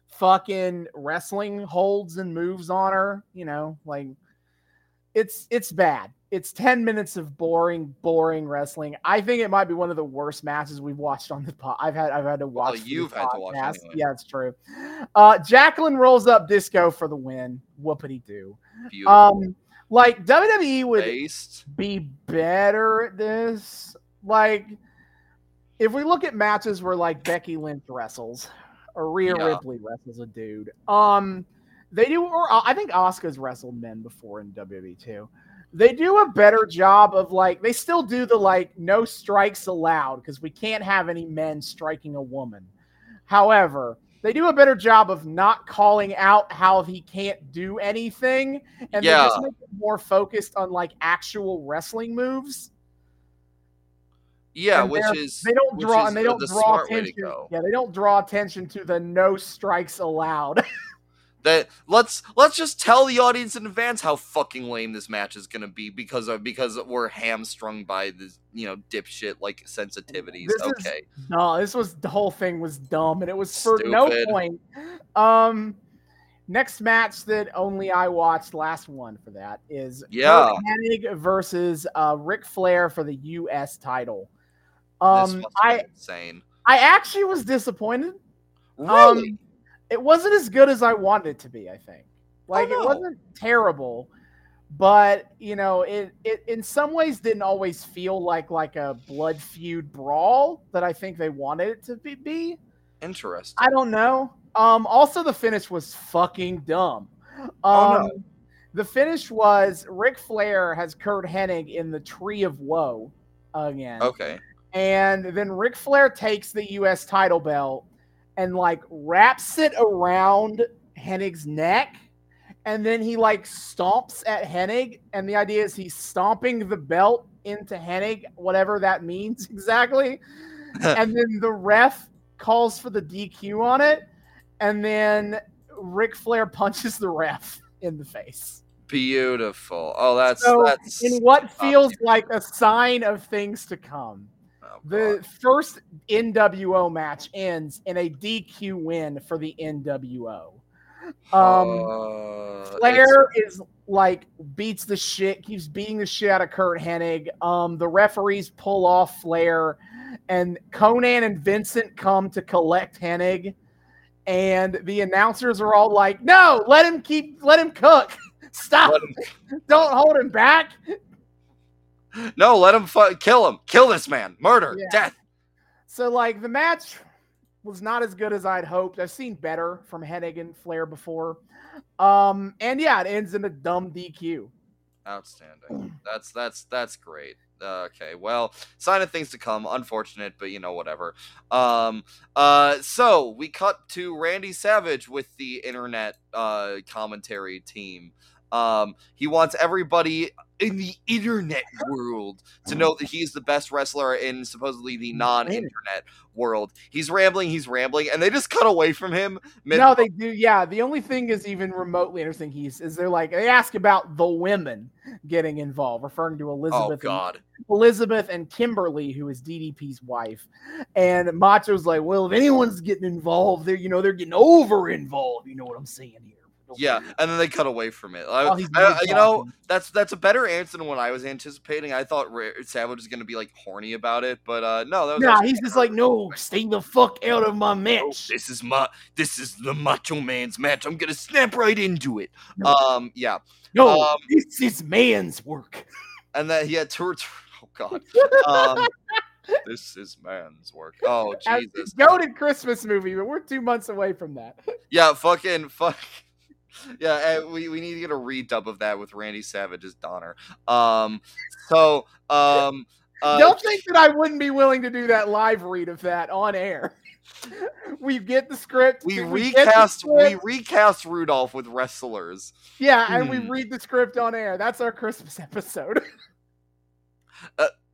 fucking wrestling holds and moves on her, you know, like it's it's bad. It's 10 minutes of boring, boring wrestling. I think it might be one of the worst matches we've watched on the pod. I've had I've had to watch. the you've had to watch anyway. Yeah, it's true. Uh Jacqueline rolls up disco for the win. Whoopity do. Beautiful. Um like WWE would Based. be better at this. Like, if we look at matches where like Becky Lynch wrestles or Rhea Yeah. Ripley wrestles a dude, um, they do. Or I think Oscar's wrestled men before in WWE too. They do a better job of like they still do the like no strikes allowed because we can't have any men striking a woman. However, they do a better job of not calling out how he can't do anything and they Yeah. just make it more focused on like actual wrestling moves. Yeah, And which is They don't draw and they don't the draw smart way to attention. Yeah, they don't draw attention to the no strikes allowed. that let's let's just tell the audience in advance how fucking lame this match is gonna be because of because we're hamstrung by this you know dipshit like sensitivities. This is- okay, no, this was the whole thing was dumb and it was for no point. Um next match that only I watched, last one for that, is Yeah. Curt versus uh Ric Flair for the US title. Um I insane. I actually was disappointed. Really? Um, it wasn't as good as I wanted it to be. I think, like no. it wasn't terrible, but you know, it it in some ways didn't always feel like like a blood feud brawl that I think they wanted it to be. be. Interesting. I don't know. Um, also the finish was fucking dumb. Um, Oh, no. the finish was Ric Flair has Curt Hennig in the Tree of Woe again. Okay. And then Ric Flair takes the US title belt and like wraps it around Hennig's neck. And then he like stomps at Hennig. And the idea is he's stomping the belt into Hennig, whatever that means exactly. and then the ref calls for the DQ on it. And then Ric Flair punches the ref in the face. Beautiful. Oh, that's So, that's In what feels like a sign of things to come. Oh, The first NWO match ends in a DQ win for the NWO. Um, Uh, Flair is like beats the shit, keeps beating the shit out of Curt Hennig. Um, the referees pull off Flair, and Konnan and Vincent come to collect Hennig, and the announcers are all like, "No, let him keep, let him cook, stop, him- don't hold him back." No, let him fu- kill him. Kill this man. Murder. Yeah. Death. So like the match was not as good as I'd hoped. I've seen better from Hennig and Flair before. Um, and yeah, it ends in a dumb DQ. Outstanding. That's that's that's great. Uh, okay, well, sign of things to come. Unfortunate, but you know whatever. Um, uh, so we cut to Randy Savage with the internet uh commentary team. Um, he wants everybody in the internet world to know that he's the best wrestler in supposedly the non-internet world. He's rambling, he's rambling, and they just cut away from him. Mid- No, they do. Yeah, the only thing is even remotely interesting. He's is they're like they ask about the women getting involved, referring to oh Elizabeth, and, Elizabeth and Kimberly, who is DDP's wife. And Macho's like, well, if anyone's getting involved, they're you know they're getting over involved. You know what I'm saying here? Yeah, and then they cut away from it. I- While I- you know, that's that's a better answer than what I was anticipating. I thought Savage was gonna be like horny about it, but uh no, that was Nah, he's just like, no, stay the fuck out of my Oh, match. this is my this is the Macho Man's match. I'm gonna snap right into it. No. Um, yeah, No, um, this is man's work. and that he had th- Oh God, um, this is man's work. Oh Jesus, the goated Christmas movie, but we're two months away from that. yeah, fucking fuck. Yeah, uh, we, we need to get a redub of that with Randy Savage's Donner. Um, so um, uh, Don't think that I wouldn't be willing to do that live read of that on air. we get the script. we the recast we recast Rudolph with wrestlers. yeah, and we Hmm. read the script on air. That's our Christmas episode.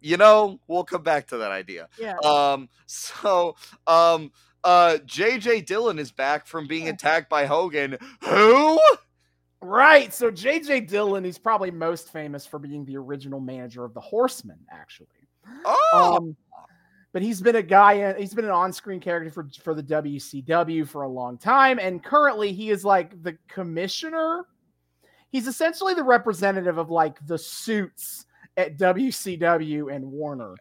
You know, we'll come back to that idea. yeah. Um, so um, uh, JJ Dillon is back from being attacked by Hogan. Who? Right. So JJ Dillon, he's probably most famous for being the original manager of the Horsemen, actually. Oh, Um, but he's been a guy. He's been an on-screen character for for the WCW for a long time, and currently he is like the commissioner. He's essentially the representative of like the suits at WCW and Warner,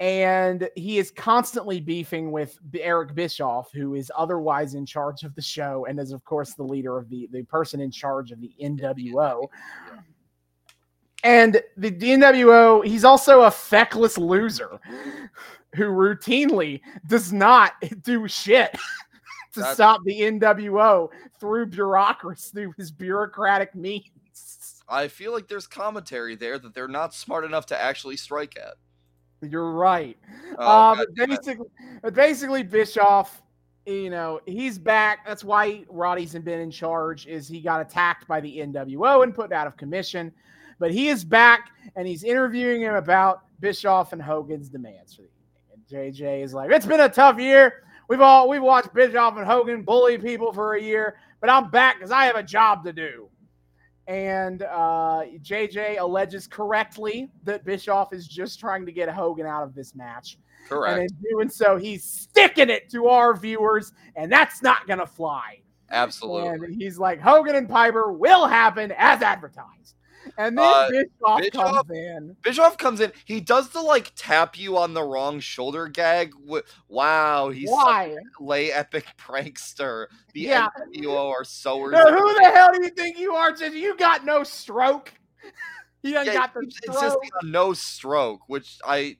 and he is constantly beefing with Eric Bischoff, who is otherwise in charge of the show and is of course the leader of the the person in charge of the NWO. And the NWO, he's also a feckless loser who routinely does not do shit to That's- stop the NWO through bureaucracy, through his bureaucratic means. I feel like there's commentary there that they're not smart enough to actually strike at. You're right. Oh, uh, but basically, basically, Bischoff, you know, he's back. That's why Roddy's been in charge. Is he got attacked by the NWO and put out of commission? But he is back and he's interviewing him about Bischoff and Hogan's demands for the evening. And JJ is like, "It's been a tough year. We've all we've watched Bischoff and Hogan bully people for a year, but I'm back because I have a job to do." And uh, JJ alleges correctly that Bischoff is just trying to get Hogan out of this match. Correct. And in doing so, he's sticking it to our viewers, and that's not going to fly. Absolutely. And he's like, Hogan and Piper will happen as advertised. And then Uh, Bischoff, Bischoff- comes in. Bischoff comes in. He does the like tap you on the wrong shoulder gag. Wow, he's Why? a lay epic prankster. The Yeah. NWO are. No, who the hell do you think you are? Just you got no stroke. Done Yeah, got the stroke. insisting on no stroke, which I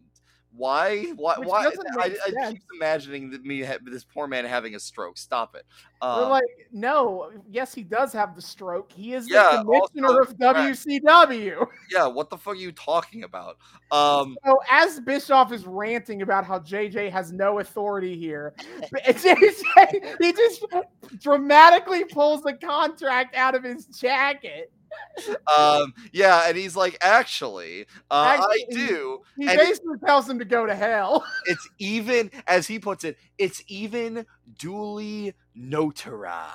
why why Which why I, I keep imagining that me this poor man having a stroke. Stop it. Um, like, no, yes, he does have the stroke. He is Yeah, the commissioner also, of WCW. yeah, what the fuck are you talking about? Um, So as Bischoff is ranting about how JJ has no authority here, JJ he just dramatically pulls the contract out of his jacket. Um, yeah, and he's like, actually, uh, I do. He And- basically tells him to go to hell. It's even, as he puts it, it's even duly notarized.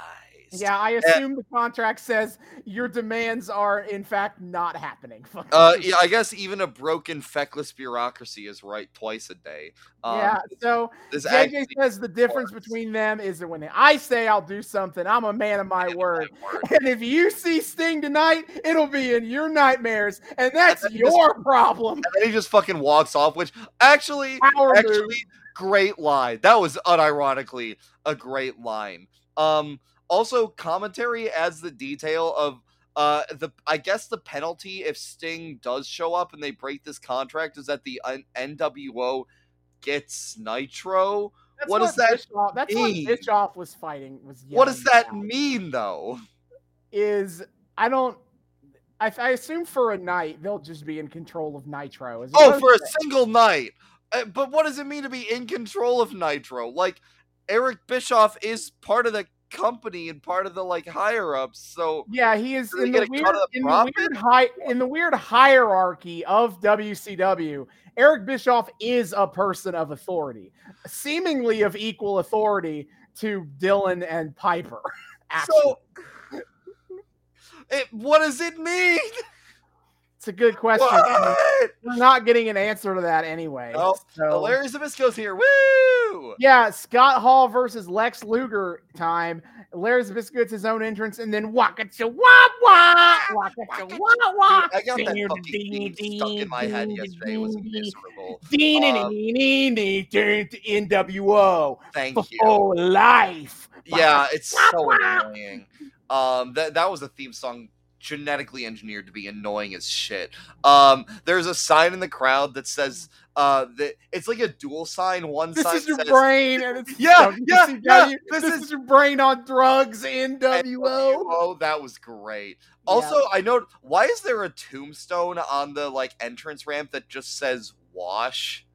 Yeah, I assume the contract says your demands are in fact not happening. Uh, yeah, I guess even a broken feckless bureaucracy is right twice a day. Um, yeah. So This JJ says the difference works. between them is that when I say I'll do something, I'm a man of my word. works. And if you see Sting tonight, it'll be in your nightmares, and that's then he just- your problem. And then he just fucking walks off, which actually, Power move. actually, great line. That was unironically a great line. Um, also commentary adds the detail of uh the I guess the penalty if Sting does show up and they break this contract is that the NWO gets Nitro. That's what does that Bischoff, that's mean? what Bischoff was fighting. Was What does that mean though? Is I don't. I, I assume for a night they'll just be in control of Nitro. as Oh, for a single night. Uh, but what does it mean to be in control of Nitro? Like Eric Bischoff is part of the company and part of the like higher ups. So Yeah, he is in the, weird, the in, the weird hi- in the weird hierarchy of WCW. Eric Bischoff is a person of authority, seemingly of equal authority to Dillon and Piper. actually. so it, what does it mean? it's a good question. What? We're not getting an answer to that anyway. Nope. so- Hilarious Zbyszko's here. Woo! Yeah, Scott Hall versus Lex Luger time. Larry Zbyszko gets his own entrance, and then waka cha wah wah, waka cha wah wah. I got that Ding, fucking theme stuck in my head yesterday. It was ding, miserable. Um, NWO Thank you. whole life. Yeah, it's so annoying. Um, that that was a theme song genetically engineered to be annoying as shit. Um, there's a sign in the crowd that says uh that it's like a dual sign. One This sign is your says brain, and it's Yeah, yeah, yeah, This, this is, your brain on drugs, NWO. Oh, that was great. Also, I know why is there a tombstone on the like entrance ramp that just says wash?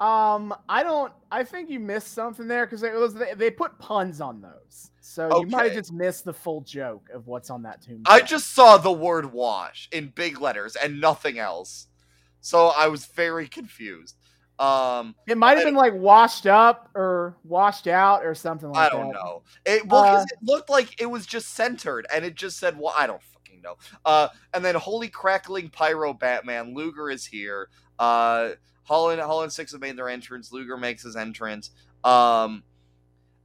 Um, I don't. I think you missed something there because it was they, they put puns on those, so you might have just missed the full joke of what's on that tombstone. I just saw the word wash in big letters and nothing else. So I was very confused. Um it might have been like washed up or washed out or something like that. I don't that. know. It well, Uh, it looked like it was just centered, and it just said, "Well, I don't fucking know." Uh, and then holy crackling pyro Batman Luger is here. Uh, Hall and Holland Syxx have made their entrance. Luger makes his entrance. Um,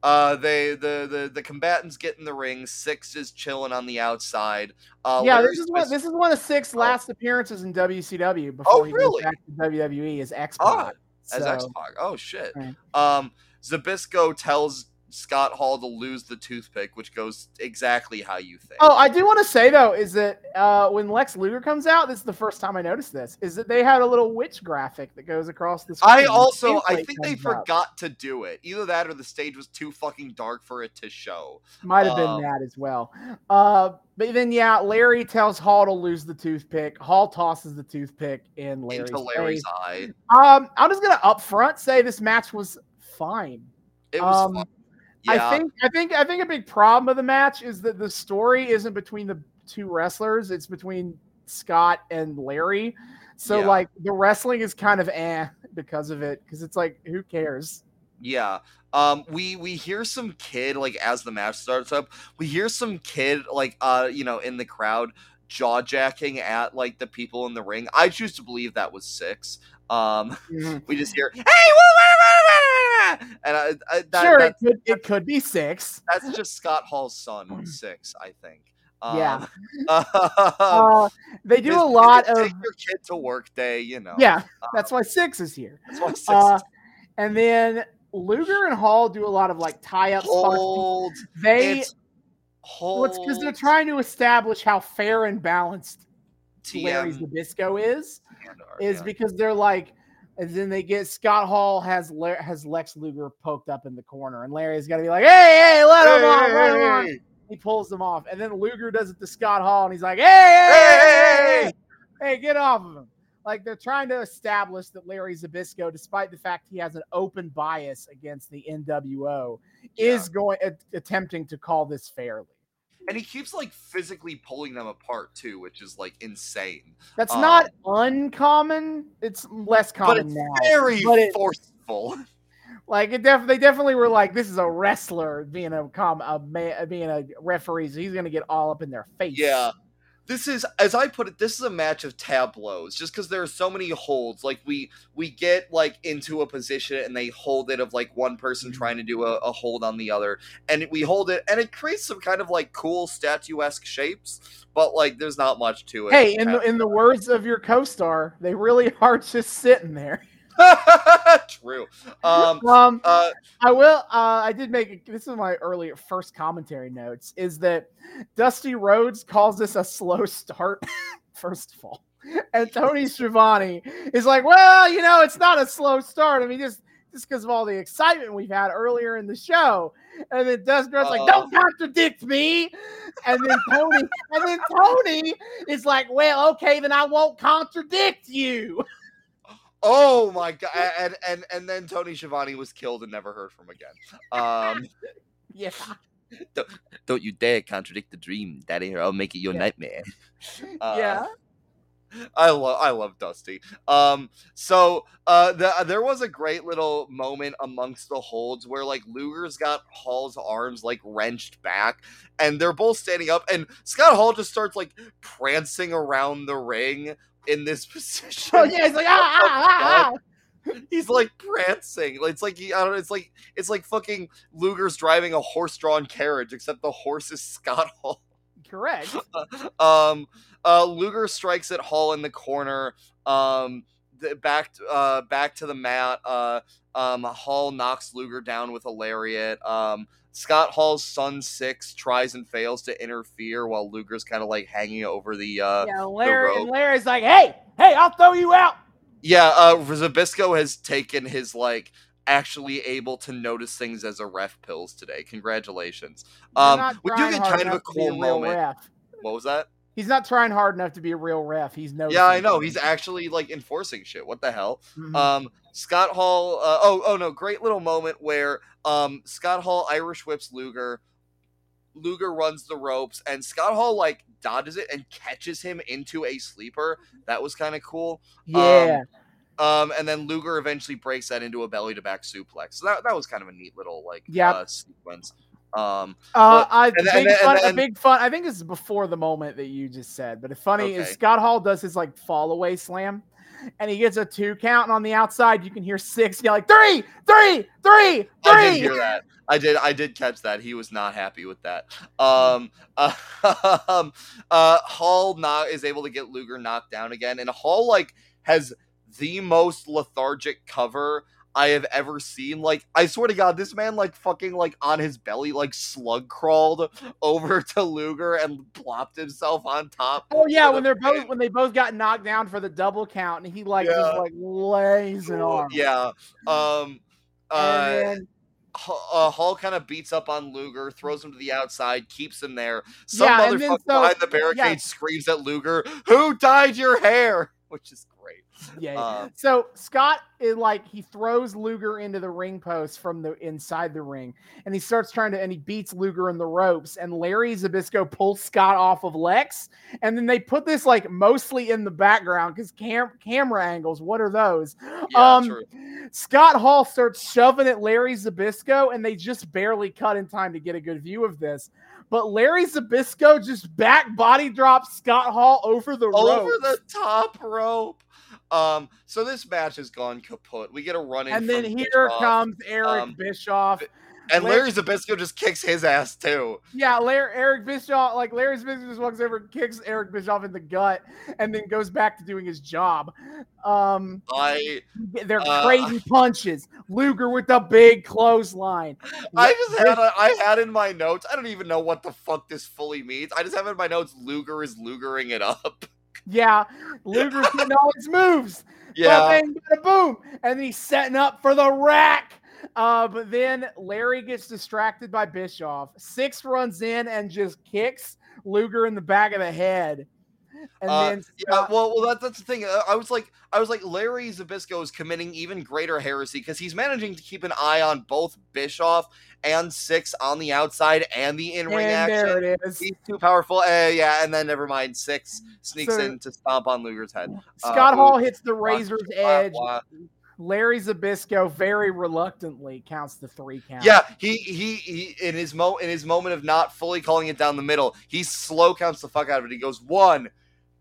uh, they the the the combatants get in the ring. Syxx is chilling on the outside. Uh, yeah, Larry this is one. This is one of Syxx Oh. last appearances in WCW before he really? goes back to WWE as X Ah, Pac. as X Pac. Oh shit. Right. Um, Zbyszko tells Scott Hall to lose the toothpick, which goes exactly how you think. Oh, I do want to say though, is that uh, when Lex Luger comes out, this is the first time I noticed this. Is that they had a little witch graphic that goes across the screen. I also I think they comes up. forgot to do it. Either that or the stage was too fucking dark for it to show. Might have been Um, that as well. Uh, but then yeah, Larry tells Hall to lose the toothpick. Hall tosses the toothpick in Larry's, into Larry's face. eye. Um, I'm just gonna upfront say this match was fine. It was Um, fun. Yeah. I think I think I think a big problem of the match is that the story isn't between the two wrestlers; it's between Scott and Larry. So Yeah. like the wrestling is kind of eh because of it because it's like who cares? Yeah. Um, we we hear some kid like as the match starts up, we hear some kid like uh you know in the crowd jaw jacking at like the people in the ring. I choose to believe that was Syxx. Um, we just hear hey woo, woo, woo, woo, woo," and I, I, that, sure, that- it could it could be Syxx. that's just Scott Hall's son Syxx, I think. Yeah. Um, Uh, they do a lot take of your kid to work day, you know. yeah. That's why Syxx is here. That's why Syxx Uh, and then Luger and Hall do a lot of like tie up spots. hold. They It's hold. well, it's because they're trying to establish how fair and balanced TM Zbyszko is. Is yeah. because they're like, and then they get Scott Hall has has Lex Luger poked up in the corner, and Larry's got to be like, hey, hey, let him on, let him on. Hey! He pulls them off, and then Luger does it to Scott Hall, and he's like, hey, hey, hey, hey, hey, hey, get off of him. Like they're trying to establish that Larry Zbyszko, despite the fact he has an open bias against the NWO, is going attempting to call this fairly. And he keeps like physically pulling them apart too, which is like insane. That's Um, not uncommon. It's less But common it's now. very but it- forceful. Like it def- they definitely were like, this is a wrestler being a com a ma- being a referee, so he's gonna get all up in their face. Yeah. This is, as I put it, this is a match of tableaus. Just because there are so many holds, like we we get like into a position and they hold it of like one person Mm-hmm. trying to do a, a hold on the other, and we hold it, and it creates some kind of like cool statuesque shapes. But like, there's not much to it. Hey, in the in the words of your co-star, they really are just sitting there. True. Um. Um, Uh. I will. Uh, I did make this is my early first commentary notes. Is that Dusty Rhodes calls this a slow start? first of all, and Tony Schiavone is like, well, you know, it's not a slow start. I mean, just just because of all the excitement we've had earlier in the show. And then Dusty Rhodes like, don't contradict me. And then Tony, and then Tony is like, well, okay, then I won't contradict you. Oh my god! And and and then Tony Schiavone was killed and never heard from again. Um. Yeah. Don't you dare contradict the dream, Daddy, or I'll make it your Yeah. nightmare. Uh, yeah. I love I love Dusty. Um, so uh, the, there was a great little moment amongst the holds where like Luger's got Hall's arms like wrenched back, and they're both standing up, and Scott Hall just starts like prancing around the ring in this position. Oh yeah, he's like ah ah ah. ah. He's like prancing. It's like he, I don't know. It's like it's like fucking Luger's driving a horse-drawn carriage, except the horse is Scott Hall. Correct. um, uh, Luger strikes at Hall in the corner. Um, the, back uh back to the mat. Uh, um, Hall knocks Luger down with a lariat. Um, Scott Hall's son Syxx tries and fails to interfere while Luger's kind of like hanging over the uh yeah, Larry rope. Larry's like, hey, hey, I'll throw you out. Yeah, uh, Zbyszko has taken his like actually able to notice things as a ref pills today. Congratulations. You're Um, we do get kind of a enough to be cool moment. ref. What was that? He's not trying hard enough to be a real ref. He's no. Yeah, I know. He's actually like enforcing shit. What the hell? Mm-hmm. Um, Scott Hall. Uh, oh, oh no! Great little moment where um Scott Hall Irish whips Luger. Luger runs the ropes, and Scott Hall like dodges it and catches him into a sleeper. That was kind of cool. yeah. Um, and then Luger eventually breaks that into a belly to back suplex. So that, that was kind of a neat little like Yep. uh, sequence. Um, Uh, But- I, and big and fun, and a big fun. I think this is before the moment that you just said, but it's funny is Scott Hall does his like fall away slam, and he gets a two count, and on the outside you can hear Syxx yell like three, three, three, I did hear that. I did. I did catch that. He was not happy with that. Um, um, uh, Hall not is able to get Luger knocked down again, and Hall like has the most lethargic cover I have ever seen. Like, I swear to God, this man like fucking like on his belly, like slug crawled over to Luger and plopped himself on top. Oh yeah, when they're both when they both got knocked down for the double count, and he like Yeah. just like lays an arm. Yeah. Um. Uh, And uh, Hall kind of beats up on Luger, throws him to the outside, keeps him there. Some Yeah, motherfucker so- behind the barricade yeah. screams at Luger, "Who dyed your hair?" Which is great. Yeah. Um, so Scott is like he throws Luger into the ring post from the inside the ring, and he starts trying to and he beats Luger in the ropes, and Larry Zbyszko pulls Scott off of Lex, and then they put this like mostly in the background because cam- camera angles. What are those? Yeah, um, true. Scott Hall starts shoving at Larry Zbyszko, and they just barely cut in time to get a good view of this. But Larry Zbyszko just back body drops Scott Hall over the Over the top rope. Um, so this match has gone kaput. We get a run in, and then here Bischoff, comes Eric um, Bischoff. And Larry- Zbyszko just kicks his ass too. Yeah, Larry, Eric Bischoff, like Larry Bischoff just walks over and kicks Eric Bischoff in the gut and then goes back to doing his job. Um, I they're Uh, crazy punches. Luger with the big clothesline. I just had a, I had in my notes. I don't even know what the fuck this fully means. I just have in my notes. Luger is Lugering it up. Yeah, Luger's getting all his moves. Yeah. Bang, bada, boom. And he's setting up for the rack. Uh, but then Larry gets distracted by Bischoff. Syxx runs in and just kicks Luger in the back of the head. And Uh, then Yeah, well, well, that, that's the thing. Uh, I was like, I was like, Larry Zbyszko is committing even greater heresy because he's managing to keep an eye on both Bischoff and Syxx on the outside and the in-ring and action. there it is. He's too powerful. Uh, yeah, and then never mind. Syxx sneaks So- in to stomp on Luger's head. Scott uh, Hall hits the razor's edge. Larry Zbyszko very reluctantly counts the three count. Yeah, he, he he in his mo in his moment of not fully calling it down the middle, he slow counts the fuck out of it. He goes one,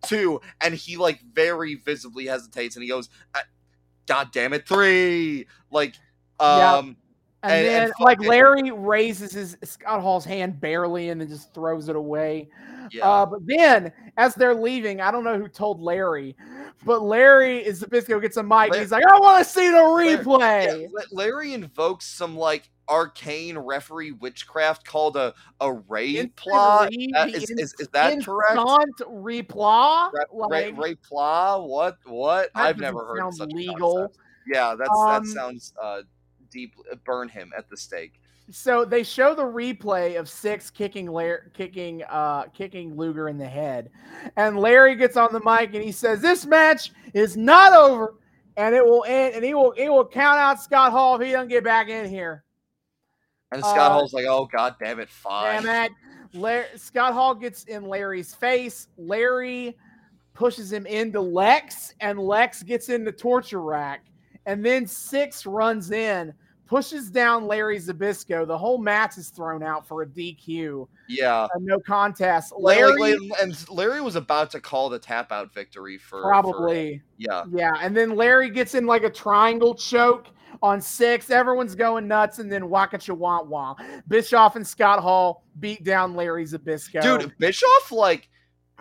two, and he like very visibly hesitates, and he goes, "Uh, "God damn it, three! Like, um, And, And- then, and like Larry raises his Scott Hall's hand barely and then just throws it away. yeah, Uh, but then, as they're leaving, I don't know who told Larry, but Larry is the Zbyszko gets a mic. La- he's like, "I want to see the Yeah, replay." La- Larry invokes some like arcane referee witchcraft called a a raid Instant plot. re- is, in- is, is that correct? Ra- ra- Like, Pla? What? What? I've never heard of such legal. concept. Yeah, that's Um, that sounds uh deep. Burn him at the stake. so they show the replay of Syxx kicking Larry, kicking uh kicking Luger in the head, and Larry gets on the mic and he says, "This match is not over, and it will end, and he will he will count out Scott Hall if he doesn't get back in here." And Scott Uh, Hall's like, "Oh god damn it, fine." Damn it! Lar- Scott Hall gets in Larry's face. Larry pushes him into Lex, and Lex gets in the torture rack, and then Syxx runs in. Pushes down Larry Zbyszko. The whole match is thrown out for a DQ. Yeah. a no contest. Larry like- and Larry was about to call the tap out victory for for- probably, yeah. yeah. And then Larry gets in like a triangle choke on Syxx. Everyone's going nuts, and then waka wah wah. Bischoff and Scott Hall beat down Larry Zbyszko. Dude, Bischoff like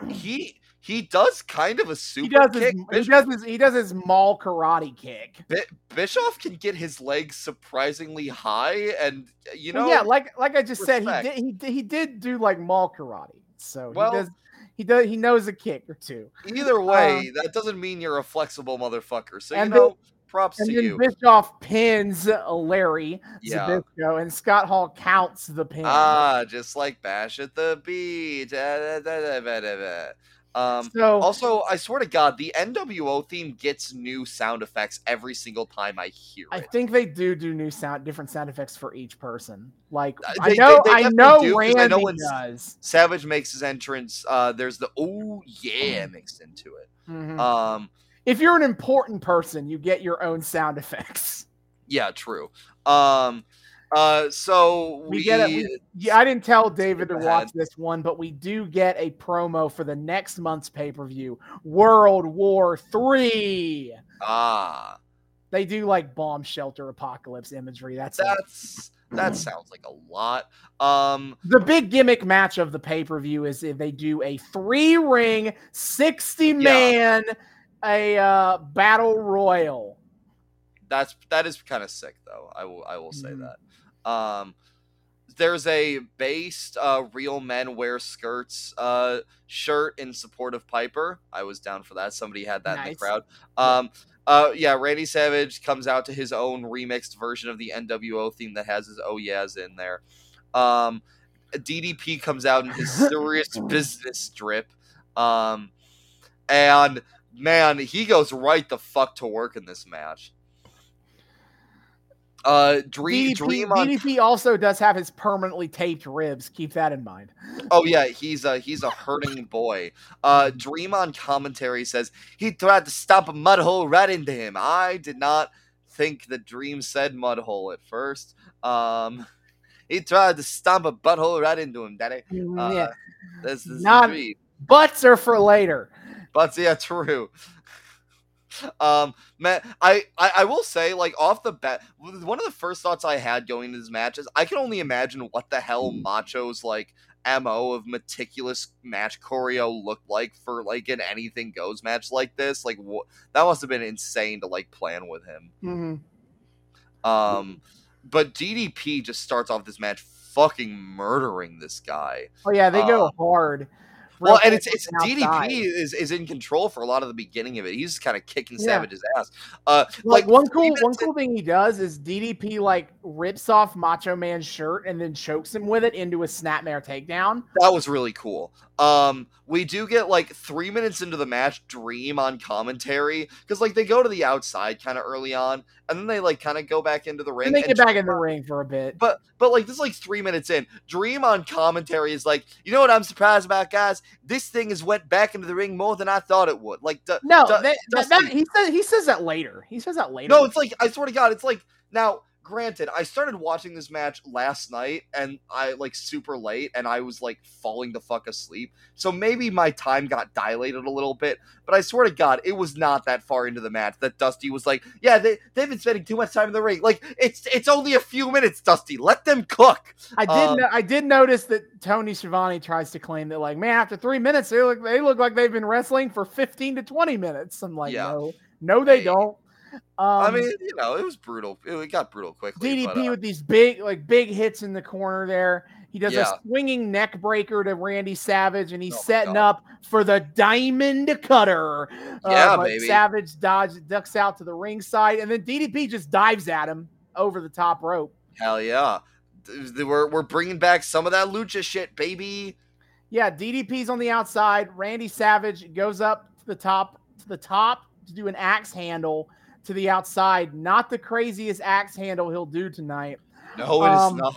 he he does kind of a super he does his, kick. he does his he does his mall karate kick. Bi- Bischoff can get his legs surprisingly high, and you Well, know, yeah, like like I just said, he did he did, he did do like mall karate. So Well- he does he does he knows a kick or two. either way, that doesn't mean you're a flexible motherfucker. So you uh, know, props And to then you. Bischoff pins Larry Yeah. Zbyszko, and Scott Hall counts the pin. Ah, just like Bash at the Beach. Um, so also, I swear to God, the NWO theme gets new sound effects every single time I hear I it. I think they do do new sound, different sound effects for each person. Like Uh, I know, they- they I know, do, 'cause I Randy know when- does. Savage makes his entrance. Uh, there's the oh yeah mixed into it. Mhm. Um, if you're an important person, you get your own sound effects. yeah, true. Um, uh, so We, we, get it. We, yeah, I didn't tell David to watch this one, but we do get a promo for the next month's pay per view, World War Three. ah, They do like bomb shelter apocalypse imagery. That's it. that's that sounds like a lot. Um, the big gimmick match of the pay per view is if they do a three ring, sixty man, a uh, battle royal. that's that is kind of sick though. I will I will say Mhm. that. Um, there's a based uh, real men wear skirts uh, shirt in support of Piper. I was down for that. Somebody had that in the crowd. Um, uh, yeah, Randy Savage comes out to his own remixed version of the NWO theme that has his oh yeahs in there. Um, DDP comes out in his serious business strip. Um, and man, he goes right the fuck to work in this match. Uh, Dream, DDP, Dream on. DDP also does have his permanently taped ribs. Keep that in mind. Oh yeah, he's a he's a hurting boy. Uh, Dream on commentary says he tried to stomp a mud hole right into him. I did not think the Dream said mud hole at first. Um, he tried to stomp a butthole right into him, Daddy. Uh, yeah. This is Not- the Dream. Butts are for later. But yeah, true. Um, man, I, I I will say, like off the bat, one of the first thoughts I had going into this match is I can only imagine what the hell Macho's like mo of meticulous match choreo looked like for like an anything goes match like this. Like wh- that must have been insane to like plan with him. Mhm. Um, but DDP just starts off this match fucking murdering this guy. Oh yeah, they go Uh, hard. Well, and it's it's outside. DDP is, is in control for a lot of the beginning of it. He's kind of kicking Yeah. Savage's ass. Uh, Like, one cool one minutes in- cool thing he does is DDP like rips off Macho Man's shirt and then chokes him with it into a snapmare takedown. that was really cool. Um, we do get like three minutes into the match, Dream on commentary because like they go to the outside kind of early on, and then they like kind of go back into the ring. And they and get back in the ring for a bit. But but like this is like three minutes in. Dream on commentary is like, you know what I'm surprised about, guys? This thing has went back into the ring more than I thought it would. Like, du- No, Du- that, that, that- he says he says that later. He says that later. no, it's like I swear to God, it's like now. Granted, I started watching this match last night and I like super late and I was like falling the fuck asleep. So maybe my time got dilated a little bit, but I swear to God, it was not that far into the match that Dusty was like, "Yeah, they they've been spending too much time in the ring. Like it's it's only a few minutes, Dusty. Let them cook." I did. um, no- I did notice that Tony Schiavone tries to claim that, like, man, after three minutes, they look they look like they've been wrestling for fifteen to twenty minutes. I'm like, Yeah. no, no, they Hey. don't. Um, I mean, you know, it was brutal. It, got brutal quickly. DDP but, uh, with these big, like, big hits in the corner there. He does Yeah. a swinging neck breaker to Randy Savage, and he's Oh setting God. up for the Diamond Cutter. Uh, Yeah, but baby. Savage dodges, ducks out to the ringside, and then DDP just dives at him over the top rope. hell yeah, we're we're bringing back some of that lucha shit, baby. Yeah, DDP's on the outside. Randy Savage goes up to the top to the top to do an axe handle to the outside. Not the craziest axe handle he'll do tonight. No, it is Um, not.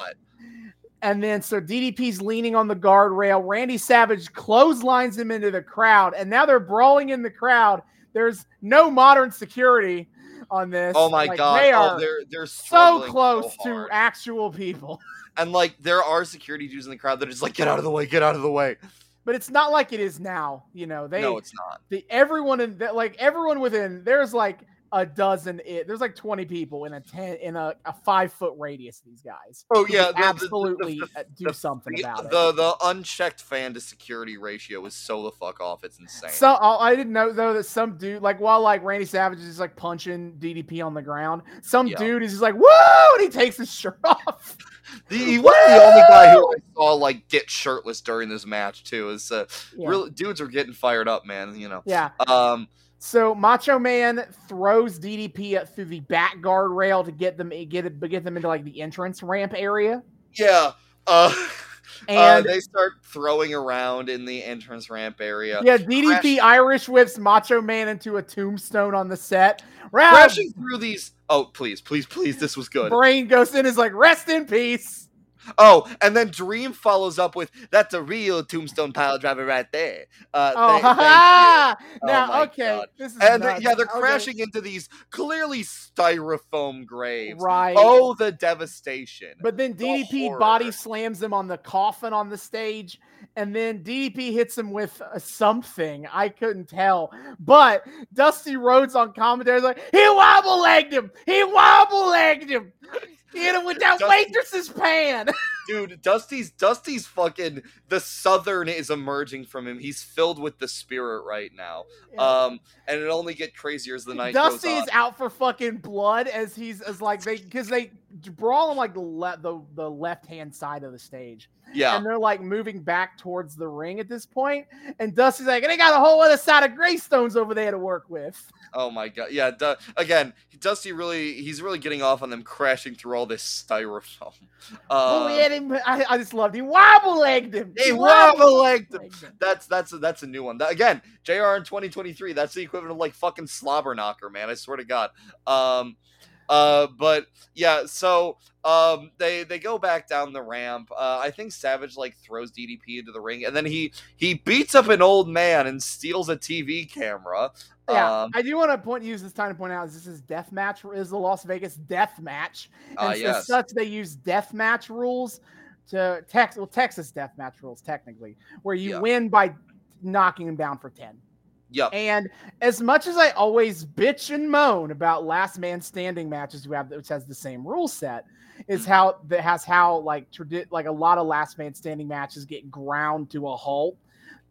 And then so DDP's leaning on the guardrail. Randy Savage clotheslines him into the crowd, and now they're brawling in the crowd. There's no modern security on this. Oh my Like, god! they oh, are they're they're so close to actual people. and like there are security dudes in the crowd that are just like, get out of the way, get out of the way. But it's not like it is now. You know, they no, it's not. the everyone in that like everyone within there's like a dozen it there's like 20 people in a 10 in a, a five foot radius of these guys Oh yeah, the- absolutely the- uh, do the- something The, about it the the unchecked fan to security ratio is so the fuck off. It's insane. so I I didn't know though that some dude like while like Randy Savage is like punching DDP on the ground, some Yeah. dude is just like whoa, and he takes his shirt off. The, he wasn't the only guy who I saw like get shirtless during this match too. Is uh, Yeah. real dudes are getting fired up, man. You know. yeah. Um. So Macho Man throws DDP up through the back guardrail to get them get get them into like the entrance ramp area, Yeah. Uh. uh, and they start throwing around in the entrance ramp area. Yeah, DDP Crash- Irish whips Macho Man into a tombstone on the set. Round Crashing through these. Oh, please, please, please! This was good. brain goes in is like rest in peace. Oh, and then Dream follows up with "That's a real tombstone pile driver right there." Uh, Oh, thank- ha thank you. ha! Oh Now, okay, God. this is And they- yeah, they're Okay, crashing into these clearly styrofoam graves. right. Oh, the devastation! but then DDP horror. body slams him on the coffin on the stage, and then DDP hits him with uh, something I couldn't tell. But Dusty Rhodes on commentary is like, he wobble legged him. He wobble legged him. Hit him with that Dusty- waitress's pan. Dude, Dusty's Dusty's fucking the southern is emerging from him. He's filled with the spirit right now. Um, and it only get crazier as the night Dusty goes is on. out for fucking blood as he's as like they because they brawling like the le- the, the left hand side of the stage. Yeah. And they're like moving back towards the ring at this point. And Dusty's like, they got a whole other side of Greystones over there to work with. Oh my god. Yeah, du- again, Dusty really he's really getting off on them crashing through all this styrofoam. oh, Uh, yeah, they- I, I just loved. He wobble legged him. He wobble-legged him. him. That's that's a, that's a new one. That, again, JR in 2023. That's the equivalent of like fucking slobber knocker, man. I swear to God. Um, uh, but yeah. So um, they they go back down the ramp. Uh, I think Savage like throws DDP into the ring, and then he he beats up an old man and steals a TV camera. Yeah, Um, I do want to point use this time to point out is this is death match is the Las Vegas death match, and Ah, so yes. as such they use death match rules to Tex well Texas death match rules technically, where you Yeah. win by knocking him down for ten. Yep. And as much as I always bitch and moan about last man standing matches who have which has the same rule set, is Mhm. how that has how like tradi- like a lot of last man standing matches get ground to a halt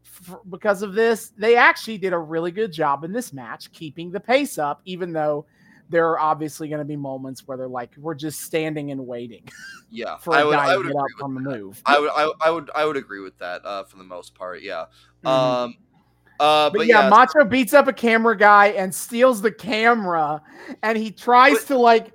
f- because of this. They actually did a really good job in this match keeping the pace up, even though there are obviously going to be moments where they're like, we're just standing and waiting Yeah. for a I would guy I to get agree up from a move. I would I, I would I would agree with that uh, for the most part. Yeah. Mhm. Um. Uh. but, But, yeah, yeah. Macho beats up a camera guy and steals the camera, and he tries But- to like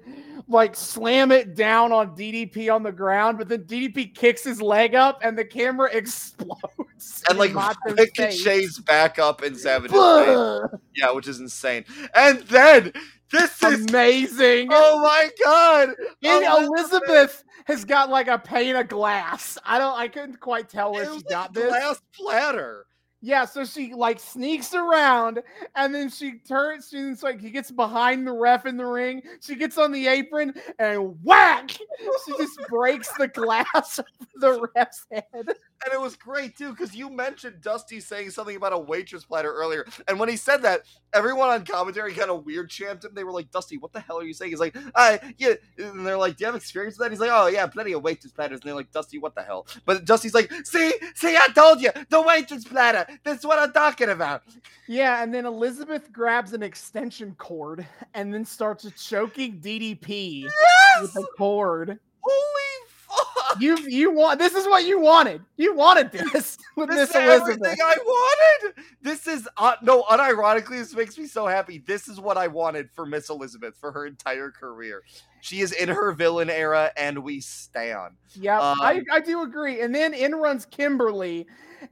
like slam it down on DDP on the ground, but then DDP kicks his leg up and the camera explodes. and like ricochets back up in Savage's face. Yeah, which is insane. And then this is Amazing. oh my god. Elizabeth- Elizabeth has got like a pane of glass. I don't. I couldn't quite tell where It she got this. glass platter. Yeah, so she like sneaks around and then she turns, she's like, he gets behind the ref in the ring. She gets on the apron and whack! She just breaks the glass of the ref's head. And it was great too, because you mentioned Dusty saying something about a waitress platter earlier. And when he said that, everyone on commentary kind of weird champed him. They were like, Dusty, what the hell are you saying? He's like, I yeah. And they're like, Do you have experience with that? He's like, Oh yeah, plenty of waitress platters. And they're like, Dusty, what the hell? But Dusty's like, See, see, I told you, the waitress platter. That's what I'm talking about. Yeah, and then Elizabeth grabs an extension cord and then starts choking DDP with Yes! the cord. Holy fuck! You you want this is what you wanted. You wanted this with This Miss is Elizabeth. everything I wanted. This is uh, no, unironically, this makes me so happy. This is what I wanted for Miss Elizabeth for her entire career. She is in her villain era, and we stand. Yeah, I, Um, I do agree. And then in runs Kimberly,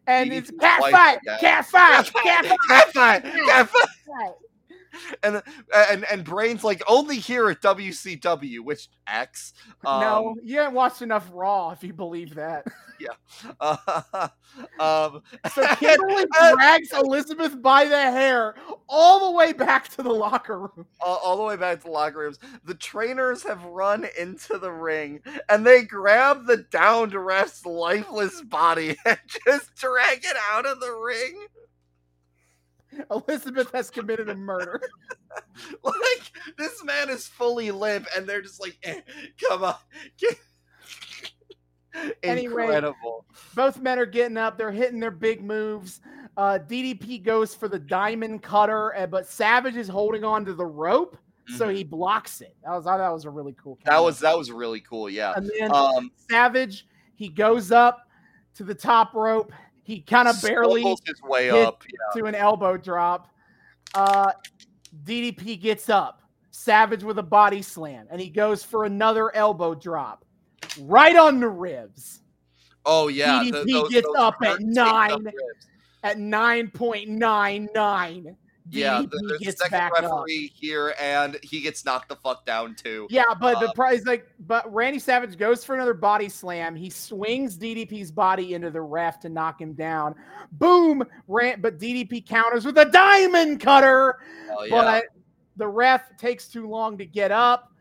and it's cat fight, cat fight, cat fight. Cat fight, cat fight. And and and brains like only here at WCW, which X. Um, no, you haven't watched enough Raw if you believe that. uh, um, So Kimberly drags Elizabeth by the hair all the way back to the locker room. all, all the way back to the locker rooms. The trainers have run into the ring and they grab the downed ref's lifeless body and just drag it out of the ring. Elizabeth has committed a murder. Like this man is fully limp, and they're just like, eh, "Come on." Anyway, Incredible. Both men are getting up. They're hitting their big moves. Uh, DDP goes for the diamond cutter, uh, but Savage is holding on to the rope, so he blocks it. That was that was a really cool. Mm-hmm. that was that was really cool. Yeah. And then Um, Savage, he goes up to the top rope. He kind of barely his way up. Yeah. to an elbow drop. Uh, DDP gets up. Savage with a body slam, and he goes for another elbow drop, right on the ribs Oh yeah. DDP gets up at nine. ribs. at nine point nine nine. Yeah, the, there's a gets second back up. referee here, and he gets knocked the fuck down too. Yeah, but the Uh, prize like, but Randy Savage goes for another body slam. He swings DDP's body into the ref to knock him down. Boom! Ran, but DDP counters with a diamond cutter. Yeah. But the ref takes too long to get up,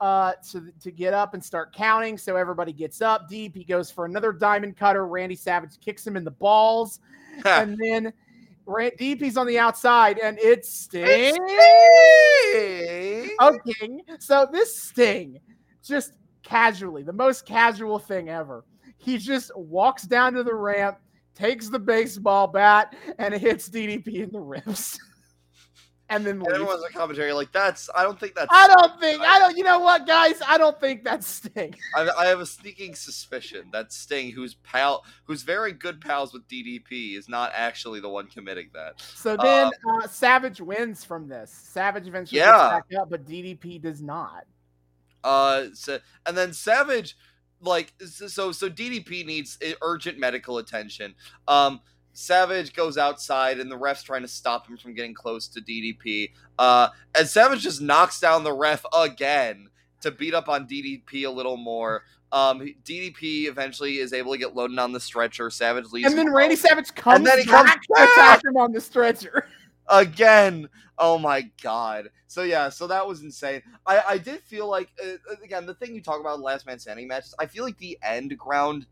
uh, to to get up and start counting. So everybody gets up. DDP goes for another diamond cutter. Randy Savage kicks him in the balls, and then Ran- DDP's on the outside, and it's Sting. Hey. Okay, so this Sting, just casually, the most casual thing ever. He just walks down to the ramp, takes the baseball bat, and hits DDP in the ribs. and then leave. everyone's on commentary like that's. I don't think that's. I don't think I don't. You know what, guys? I don't think that's Sting. I, I have a sneaking suspicion that Sting, who's pal, who's very good pals with DDP, is not actually the one committing that. So then uh, Savage wins from this. Savage eventually Yeah. gets back up, but DDP does not. Uh, so, and then Savage, like, so so DDP needs urgent medical attention. Um, Savage goes outside, and the ref's trying to stop him from getting close to DDP. Uh, and Savage just knocks down the ref again to beat up on DDP a little more. Um, DDP eventually is able to get loaded on the stretcher. Savage leaves, And then Randy alone. Savage comes and then he back comes to him on the stretcher. again. Oh my god. So yeah, so that was insane. I I did feel like uh, again the thing you talk about in last man standing matches. I feel like the end ground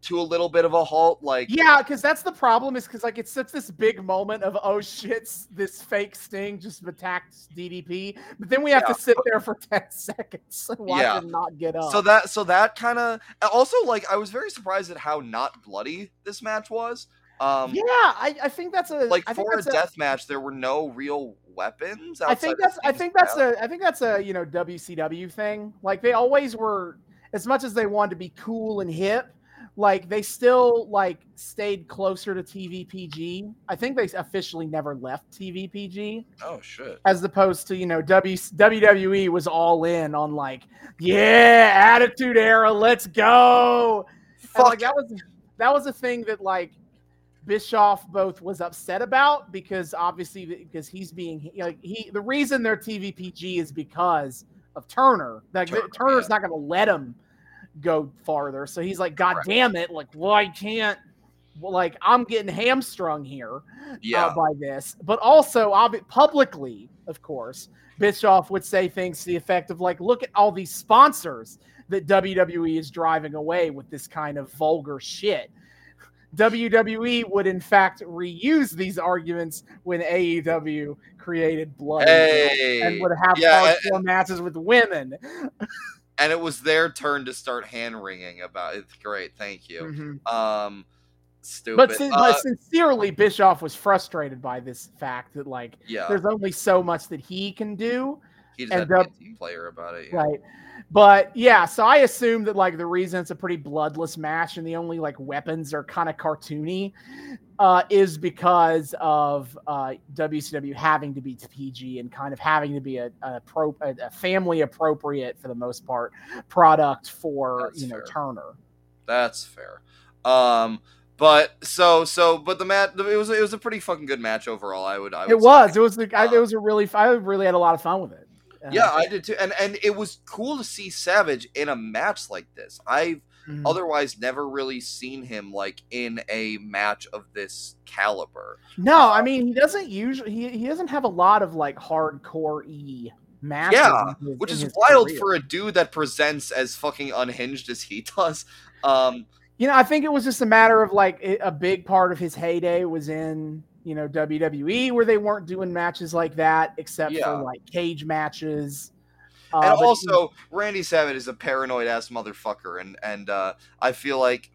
to a little bit of a halt. Like Yeah, because that's the problem. Is because like it's such this big moment of oh shit, this fake Sting just attacked DDP, but then we have Yeah. to sit there for ten seconds and watch Yeah. him not get up. so that so that kind of also like I was very surprised at how not bloody this match was. Um, yeah, I, I think that's a like I think for a that's a- death match, there were no real weapons. I think that's I think that's a I think that's a you know WCW thing. Like they always were as much as they wanted to be cool and hip, like they still like stayed closer to TVPG. I think they officially never left TVPG oh shit. as opposed to, you know, w, WWE was all in on like, yeah, attitude era, let's go. And, Fuck like that was that was a thing that like Bischoff both was upset about because obviously because he's being like he the reason they're TVPG is because of Turner. Like Turner, Turner's yeah. not going to let him go farther. So he's like, God Correct. damn it! Like, why can't? Like I'm getting hamstrung here Yeah. uh, by this, but also publicly, of course, Bischoff would say things to the effect of like, "Look at all these sponsors that WWE is driving away with this kind of vulgar shit." WWE would in fact reuse these arguments when AEW created Blood and Hey. and would have Yeah, hardcore matches with women. and it was their turn to start hand wringing about it. Great, thank you. Mhm. Um, stupid. But, sin- Uh, but sincerely, Bischoff was frustrated by this fact that like yeah, there's only so much that he can do, he just and had Dub- a team player about it. Yeah. right? But yeah, so I assume that like the reason it's a pretty bloodless match and the only like weapons are kind of cartoony uh, is because of uh, WCW having to be PG and kind of having to be a a, pro, a, a family appropriate for the most part product for That's you know fair. Turner. That's fair. Um, but so so, but the match it was it was a pretty fucking good match overall. I would I would It say. was. It was. The, I, it Uh, was a really. I really had a lot of fun with it. Yeah, I did too, and and it was cool to see Savage in a match like this. I've mhm. otherwise never really seen him like in a match of this caliber. No, I mean he doesn't usually. He, he doesn't have a lot of like hardcore e matches. Yeah, his- which is wild career. for a dude that presents as fucking unhinged as he does. Um, You know, I think it was just a matter of like a big part of his heyday was in you know WWE where they weren't doing matches like that except Yeah. for like cage matches. Uh, and also, Randy Savage is a paranoid ass motherfucker, and and uh, I feel like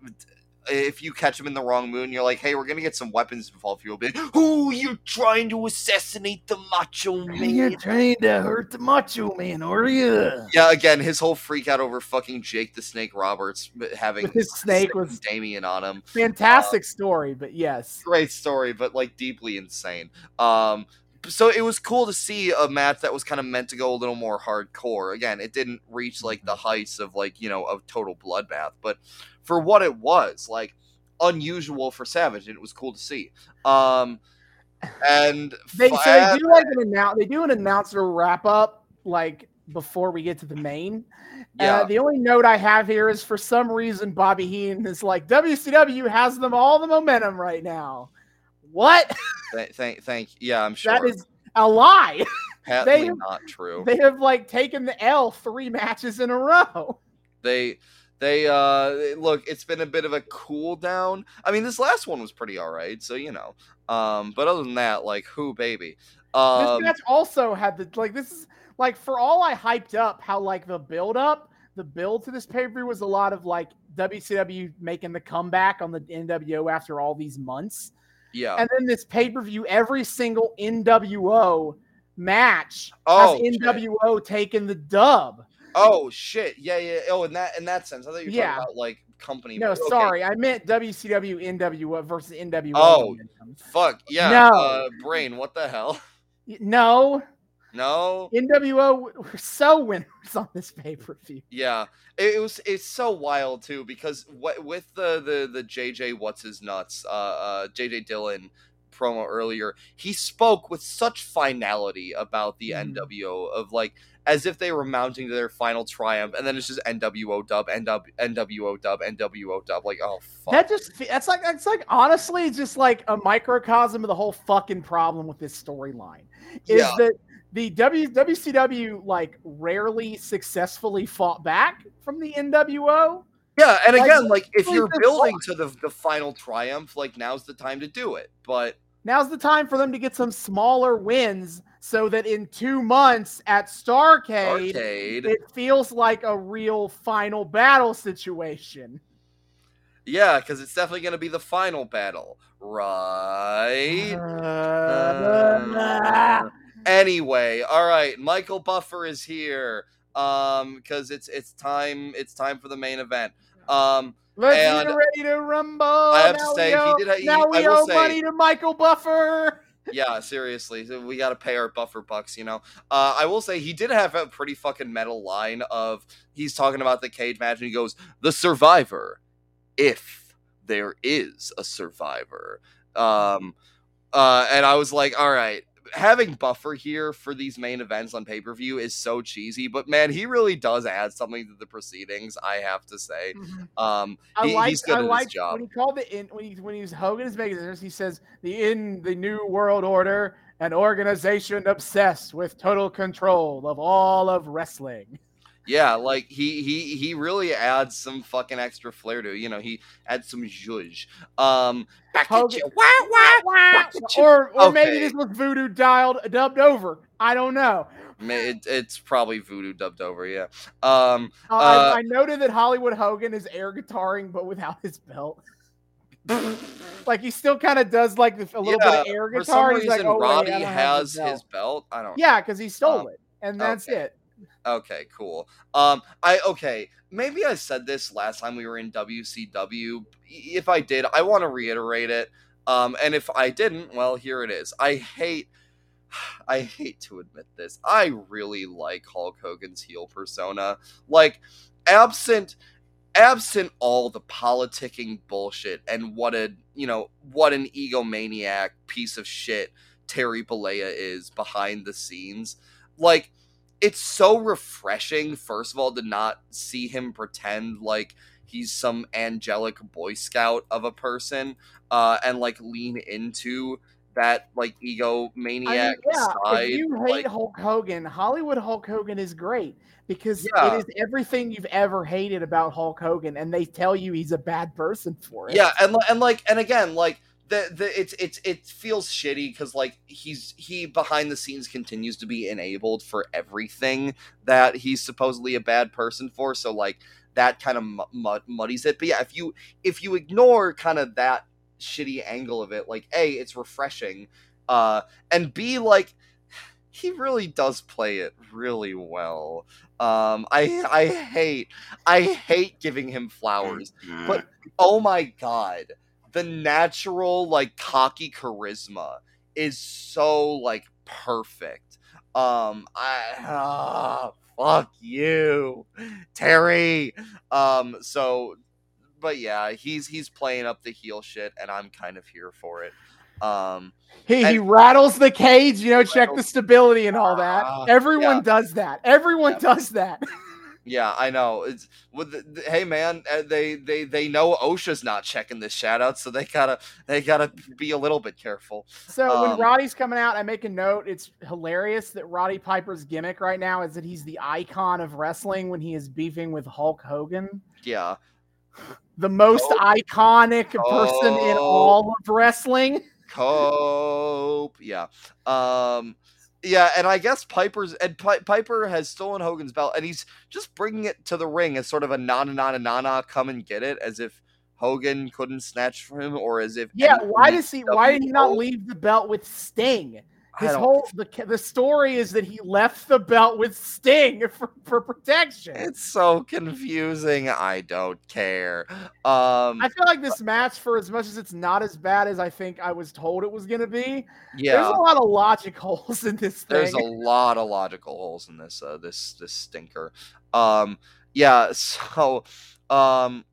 if you catch him in the wrong mood, and you're like, "Hey, we're gonna get some weapons involved," you'll be, "Who you're trying to assassinate the Macho Man?" You're trying to hurt the Macho Man, are you? Yeah, again, his whole freak out over fucking Jake the Snake Roberts having His snake was- Damien on him. Fantastic story, but yes. great story, but like deeply insane. Um, so it was cool to see a match that was kind of meant to go a little more hardcore. Again, it didn't reach like the heights of like you know a total bloodbath, but for what it was, like unusual for Savage, and it was cool to see. Um, and They so they do like an announce they do an announcer wrap up like before we get to the main. yeah, Uh, the only note I have here is for some reason Bobby Heenan is like WCW has them all the momentum right now. What? th- thank, thank, yeah, I'm sure That is a lie. patently have- not true. they have like taken the L three matches in a row. they they uh look it's been a bit of a cool down i mean this last one was pretty all right so you know um but other than that like who baby this um match also had the like this is like for all I hyped up how like the build up, the build to this pay per view was a lot of like WCW making the comeback on the NWO after all these months. yeah And then this pay per view, every single NWO match Oh, has shit. NWO taken the dub. Oh shit! Yeah, yeah. Oh, in that in that sense, I thought you were Yeah. talking about like company. No, okay. sorry, I meant WCW NWO versus NWO. Oh. Fuck yeah. No. Uh, brain. What the hell? no, No. NWO were so winners on this pay per view. Yeah. It, it was. It's so wild too because what with the the the JJ what's his nuts uh uh JJ Dillon promo earlier he spoke with such finality about the Mhm. NWO of like as if they were mounting to their final triumph and then it's just NWO dub NW, NWO dub NWO dub like oh fuck That just that's like that's like honestly just like a microcosm of the whole fucking problem with this storyline. Is Yeah. that the w, WCW like rarely successfully fought back from the NWO? Yeah, and Like, again, like if you're building to the the final triumph, like now's the time to do it. But Now's the time for them to get some smaller wins so that in two months at Starcade, arcade, it feels like a real final battle situation. yeah, because it's definitely gonna be the final battle, right? Uh, Anyway, all right, Michael Buffer is here. Um, because it's it's time it's time for the main event. Um, Let's And get ready to rumble. I have to Now we say, he did he- now I we will owe say- money to Michael Buffer. Yeah, seriously, we gotta pay our Buffer bucks, you know. Uh, I will say he did have a pretty fucking metal line of he's talking about the cage match and he goes, "The survivor, if there is a survivor." Um, uh, and I was like, all right. Having Buffer here for these main events on pay per view is so cheesy, but man, he really does add something to the proceedings. I have to say, um, I like. he's good I at like his job. when he called it in when he when he was Hogan is making this. He says the in the new world order, an organization obsessed with total control of all of wrestling. Yeah, like he he he really adds some fucking extra flair to it. You know, he adds some zhuzh. Um, back at you. Wah, wah, wah. Or or maybe this was voodoo dialed dubbed over. I don't know. It, it's probably voodoo dubbed over. Yeah. Um, Uh, Uh, I, I noted that Hollywood Hogan is air guitaring, but without his belt. like he still kind of does like a little bit of Yeah, air for some guitar. Reason, like, oh, wait, Roddy don't has his belt." belt. I don't. Yeah, because he stole Um, it, and that's okay. it. Okay, cool. Um, I okay. Maybe I said this last time we were in WCW. If I did, I want to reiterate it. Um, and if I didn't, well, here it is. I hate, I hate to admit this. I really like Hulk Hogan's heel persona. Like, absent, absent all the politicking bullshit and what a you know what an egomaniac piece of shit Terry Bollea is behind the scenes. Like it's so refreshing first of all to not see him pretend like he's some angelic boy scout of a person uh and like lean into that like egomaniac I mean, yeah, side if you hate like, Hulk Hogan, Hollywood Hulk Hogan is great because Yeah. it is everything you've ever hated about Hulk Hogan, and they tell you he's a bad person for it. yeah and and like and again like the, the it's it's it feels shitty because like he's he behind the scenes continues to be enabled for everything that he's supposedly a bad person for. So like that kind of mu- mu- muddies it. But yeah if you if you ignore kind of that shitty angle of it like a it's refreshing uh and b like he really does play it really well. Um i i hate i hate giving him flowers but oh my god the natural like cocky charisma is so like perfect um i ah, fuck you terry um so but yeah he's he's playing up the heel shit and i'm kind of here for it um He, he rattles the cage, you know, check the stability and all that. Ah, Everyone yeah. does that. Everyone Yeah. does that. yeah i know it's with the, hey man uh, they they they know osha's not checking this shout out so they gotta they gotta be a little bit careful So when Um, Roddy's coming out, I make a note. It's hilarious that Roddy Piper's gimmick right now is that he's the icon of wrestling when he is beefing with Hulk Hogan, yeah the most Oh. iconic person in all of wrestling. Cope. Yeah. Um yeah, and I guess Piper's and Pi- Piper has stolen Hogan's belt and he's just bringing it to the ring as sort of a na na na na na come and get it as if Hogan couldn't snatch from him or as if Yeah, why does he? Why did he not leave the belt with Sting? His whole the the story is that he left the belt with Sting for, for protection. It's so confusing. I don't care. Um, I feel like this match, for as much as it's not as bad as I think I was told it was going to be, yeah, there's a lot of logic holes in this thing. there's a lot of logical holes in this uh, this this stinker. Um, yeah. So, um,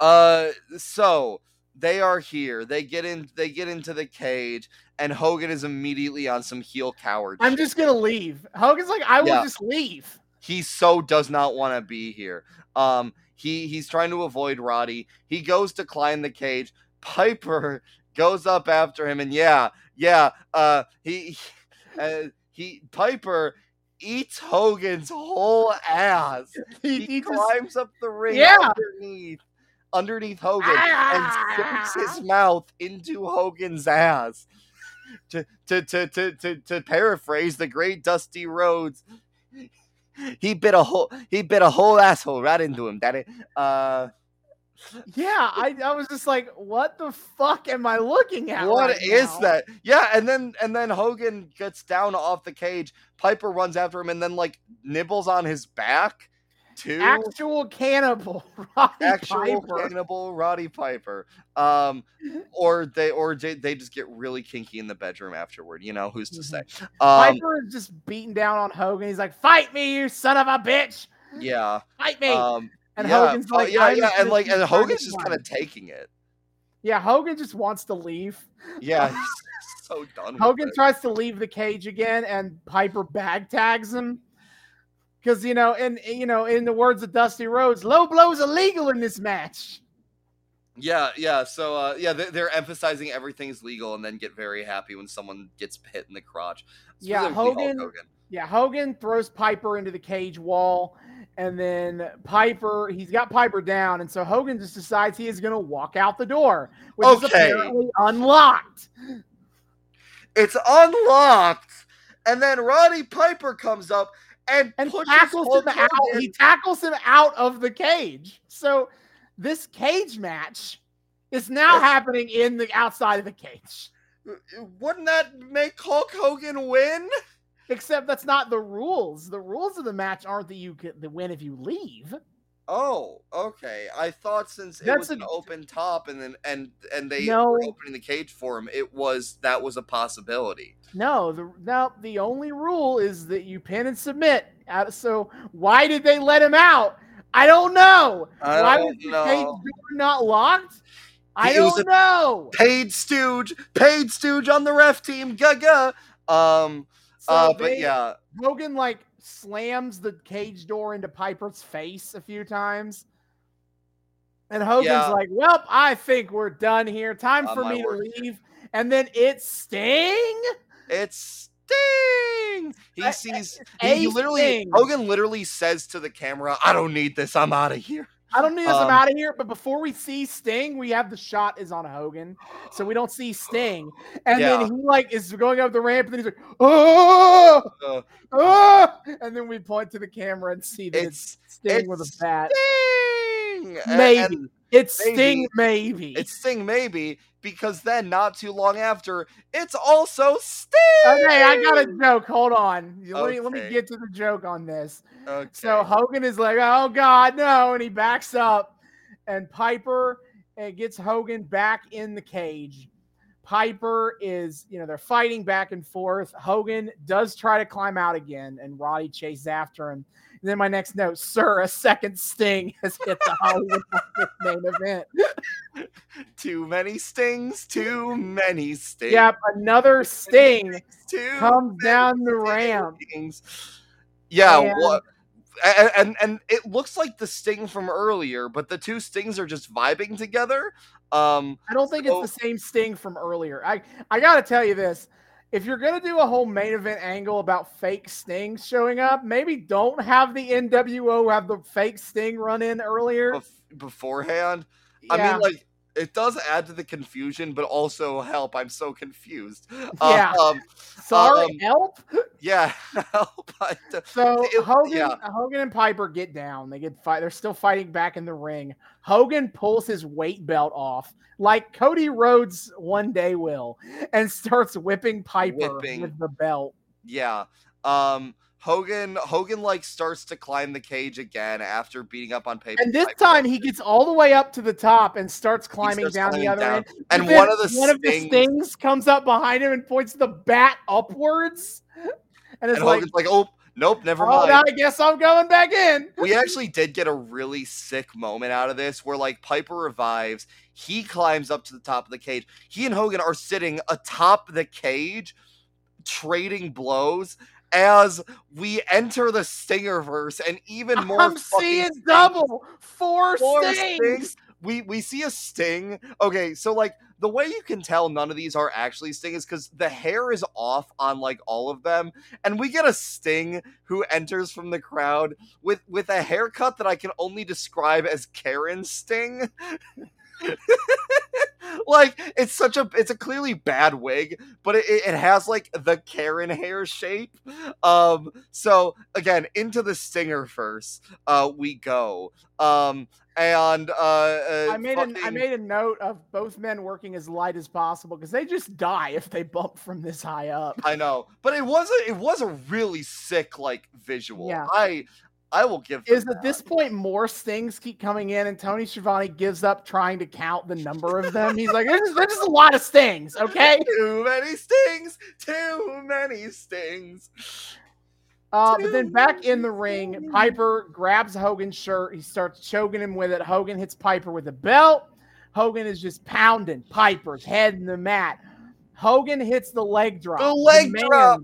uh, so they are here. They get in. They get into the cage, and Hogan is immediately on some heel coward. I'm shit. just gonna leave. Hogan's like, I will Yeah. just leave. he so does not want to be here. Um, he he's trying to avoid Roddy. He goes to climb the cage. Piper goes up after him, and yeah, yeah, uh, he uh, he Piper eats Hogan's whole ass. He, He, he just, climbs up the ring Yeah. underneath underneath Hogan and sticks his mouth into Hogan's ass. To to to to to, to paraphrase the great Dusty Rhodes, he bit a whole he bit a whole asshole right into him. Daddy, uh, yeah, I, I was just like, what the fuck am I looking at? what right is now? that? Yeah, and then and then Hogan gets down off the cage. Piper runs after him and then like nibbles on his back too. Actual cannibal, Roddy actual Piper. cannibal Roddy Piper. Um, or they or they, they just get really kinky in the bedroom afterward. You know who's to say? Um, Piper is just beating down on Hogan. He's like, "Fight me, you son of a bitch! yeah. Fight me!" Um, and yeah, Hogan's oh, like, yeah, yeah, and like, and Hogan's just kind of taking it. yeah. Hogan just wants to leave. Yeah, he's so done. With Hogan tries to leave the cage again, and Piper bag tags him. Because you know, in you know, in the words of Dusty Rhodes, low blows illegal in this match. Yeah, yeah. So, uh, yeah, they're, they're emphasizing everything's legal, and then get very happy when someone gets hit in the crotch. Yeah, Hogan- Hogan. Yeah, Hogan throws Piper into the cage wall, and then Piper, he's got Piper down, and so Hogan just decides he is going to walk out the door, which is apparently unlocked. It's unlocked, and then Roddy Piper comes up and, and tackles him out. He tackles him out of the cage. So this cage match is now Yes. happening in the outside of the cage. Wouldn't that make Hulk Hogan win? Except that's not the rules. The rules of the match aren't that you can the win if you leave. Oh, okay. I thought since it That's was an a- open top and then and and they No. were opening the cage for him, it was that was a possibility. No, the now the only rule is that you pin and submit. So why did they let him out? I don't know. I why don't was the cage door not locked? I It was don't know. Paid stooge, paid stooge on the ref team. Gaga. Um. So uh. But yeah. Hogan like slams the cage door into Piper's face a few times. And Hogan's Yeah. like, Well, I think we're done here. Time On for me to leave. And then it's Sting. It's Sting. He sees. he literally. Sting. Hogan literally says to the camera, "I don't need this. I'm out of here." I don't need this. I'm Um, out of here. But before we see Sting, we have the shot is on Hogan, so we don't see Sting. And Yeah. then he like is going up the ramp, and then he's like, "Oh, Uh, oh!" And then we point to the camera and see that it's, it's Sting with a bat. Sting. Maybe. and It's maybe. Sting, maybe. It's Sting, maybe because then not too long after, it's also Sting. Okay, I got a joke. Hold on. Let me let me get to the joke on this. Okay. So Hogan is like, "Oh God, no!" and he backs up, and Piper and gets Hogan back in the cage. Piper is, you know, they're fighting back and forth. Hogan does try to climb out again, and Roddy chases after him. And then my next note, sir, a second sting has hit the Hollywood main event. too many stings, too many stings. Yep, another sting Too comes down the ramp. stings. Yeah, And- what? And, and and it looks like the sting from earlier, but the two stings are just vibing together. Um, I don't think So- it's the same sting from earlier. I I gotta tell you this. If you're gonna do a whole main event angle about fake stings showing up, maybe don't have the NWO have the fake sting run in earlier. bef- beforehand, I mean, like it does add to the confusion, but also help. I'm so confused. Yeah. Um, Sorry, um, help. yeah. help. So it- Hogan, yeah. Hogan and Piper get down. They get fight. They're still fighting back in the ring. Hogan pulls his weight belt off, like Cody Rhodes one day will, and starts whipping Piper Whipping. with the belt. yeah. Um, Hogan, Hogan like starts to climb the cage again after beating up on paper. And this time he gets all the way up to the top and starts climbing down the other down. end. and then one of the one of the stings- stings comes up behind him and points the bat upwards, and it's and like, like, "Oh, nope, never "Oh, mind." now I guess I'm going back in." we actually did get a really sick moment out of this where like Piper revives, he climbs up to the top of the cage. He and Hogan are sitting atop the cage trading blows as we enter the Stingerverse and even more I'm seeing stings. double four, Four stings. stings. We we see a sting. Okay, so like the way you can tell none of these are actually sting is because the hair is off on like all of them, and we get a sting who enters from the crowd with with a haircut that I can only describe as Karen Sting. like it's such a it's a clearly bad wig but it, it has like the karen hair shape um so again into the stinger first uh we go um and uh, uh I made a, I fucking- made a note of both men working as light as possible because they just die if they bump from this high up. I know, but it was a it was a really sick like visual. Yeah. I I will give. Is at that. this point more stings keep coming in and Tony Schiavone gives up trying to count the number of them. He's like, there's just, there's just a lot of stings, okay? too many stings? Too many stings. Uh, but then back in the ring, Piper grabs Hogan's shirt. He starts choking him with it. Hogan hits Piper with a belt. Hogan is just pounding Piper's head in the mat. Hogan hits the leg drop. The leg drop.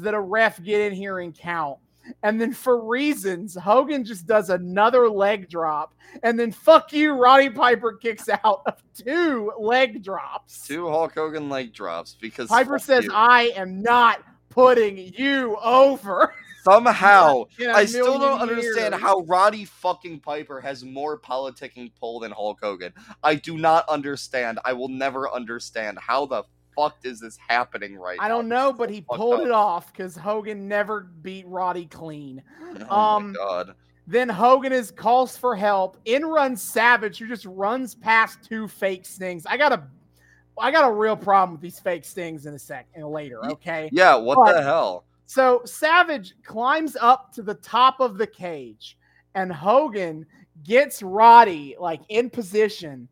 That a ref get in here and count. And then for reasons, Hogan just does another leg drop. And then fuck you, Roddy Piper kicks out of two leg drops. Two Hulk Hogan leg drops because Piper says, you. I am not putting you over. somehow I still don't understand years. how Roddy fucking Piper has more politicking pull than Hulk Hogan. I do not understand. I will never understand how the fuck is this happening right I don't know, but he pulled up. it off because Hogan never beat Roddy clean. Oh Um, my god. Then Hogan is calls for help. In runs Savage, who just runs past two fake stings. I got a, I got a real problem with these fake stings in a sec and later. Okay, Yeah, what but- the hell? so Savage climbs up to the top of the cage, and Hogan gets Roddy like in position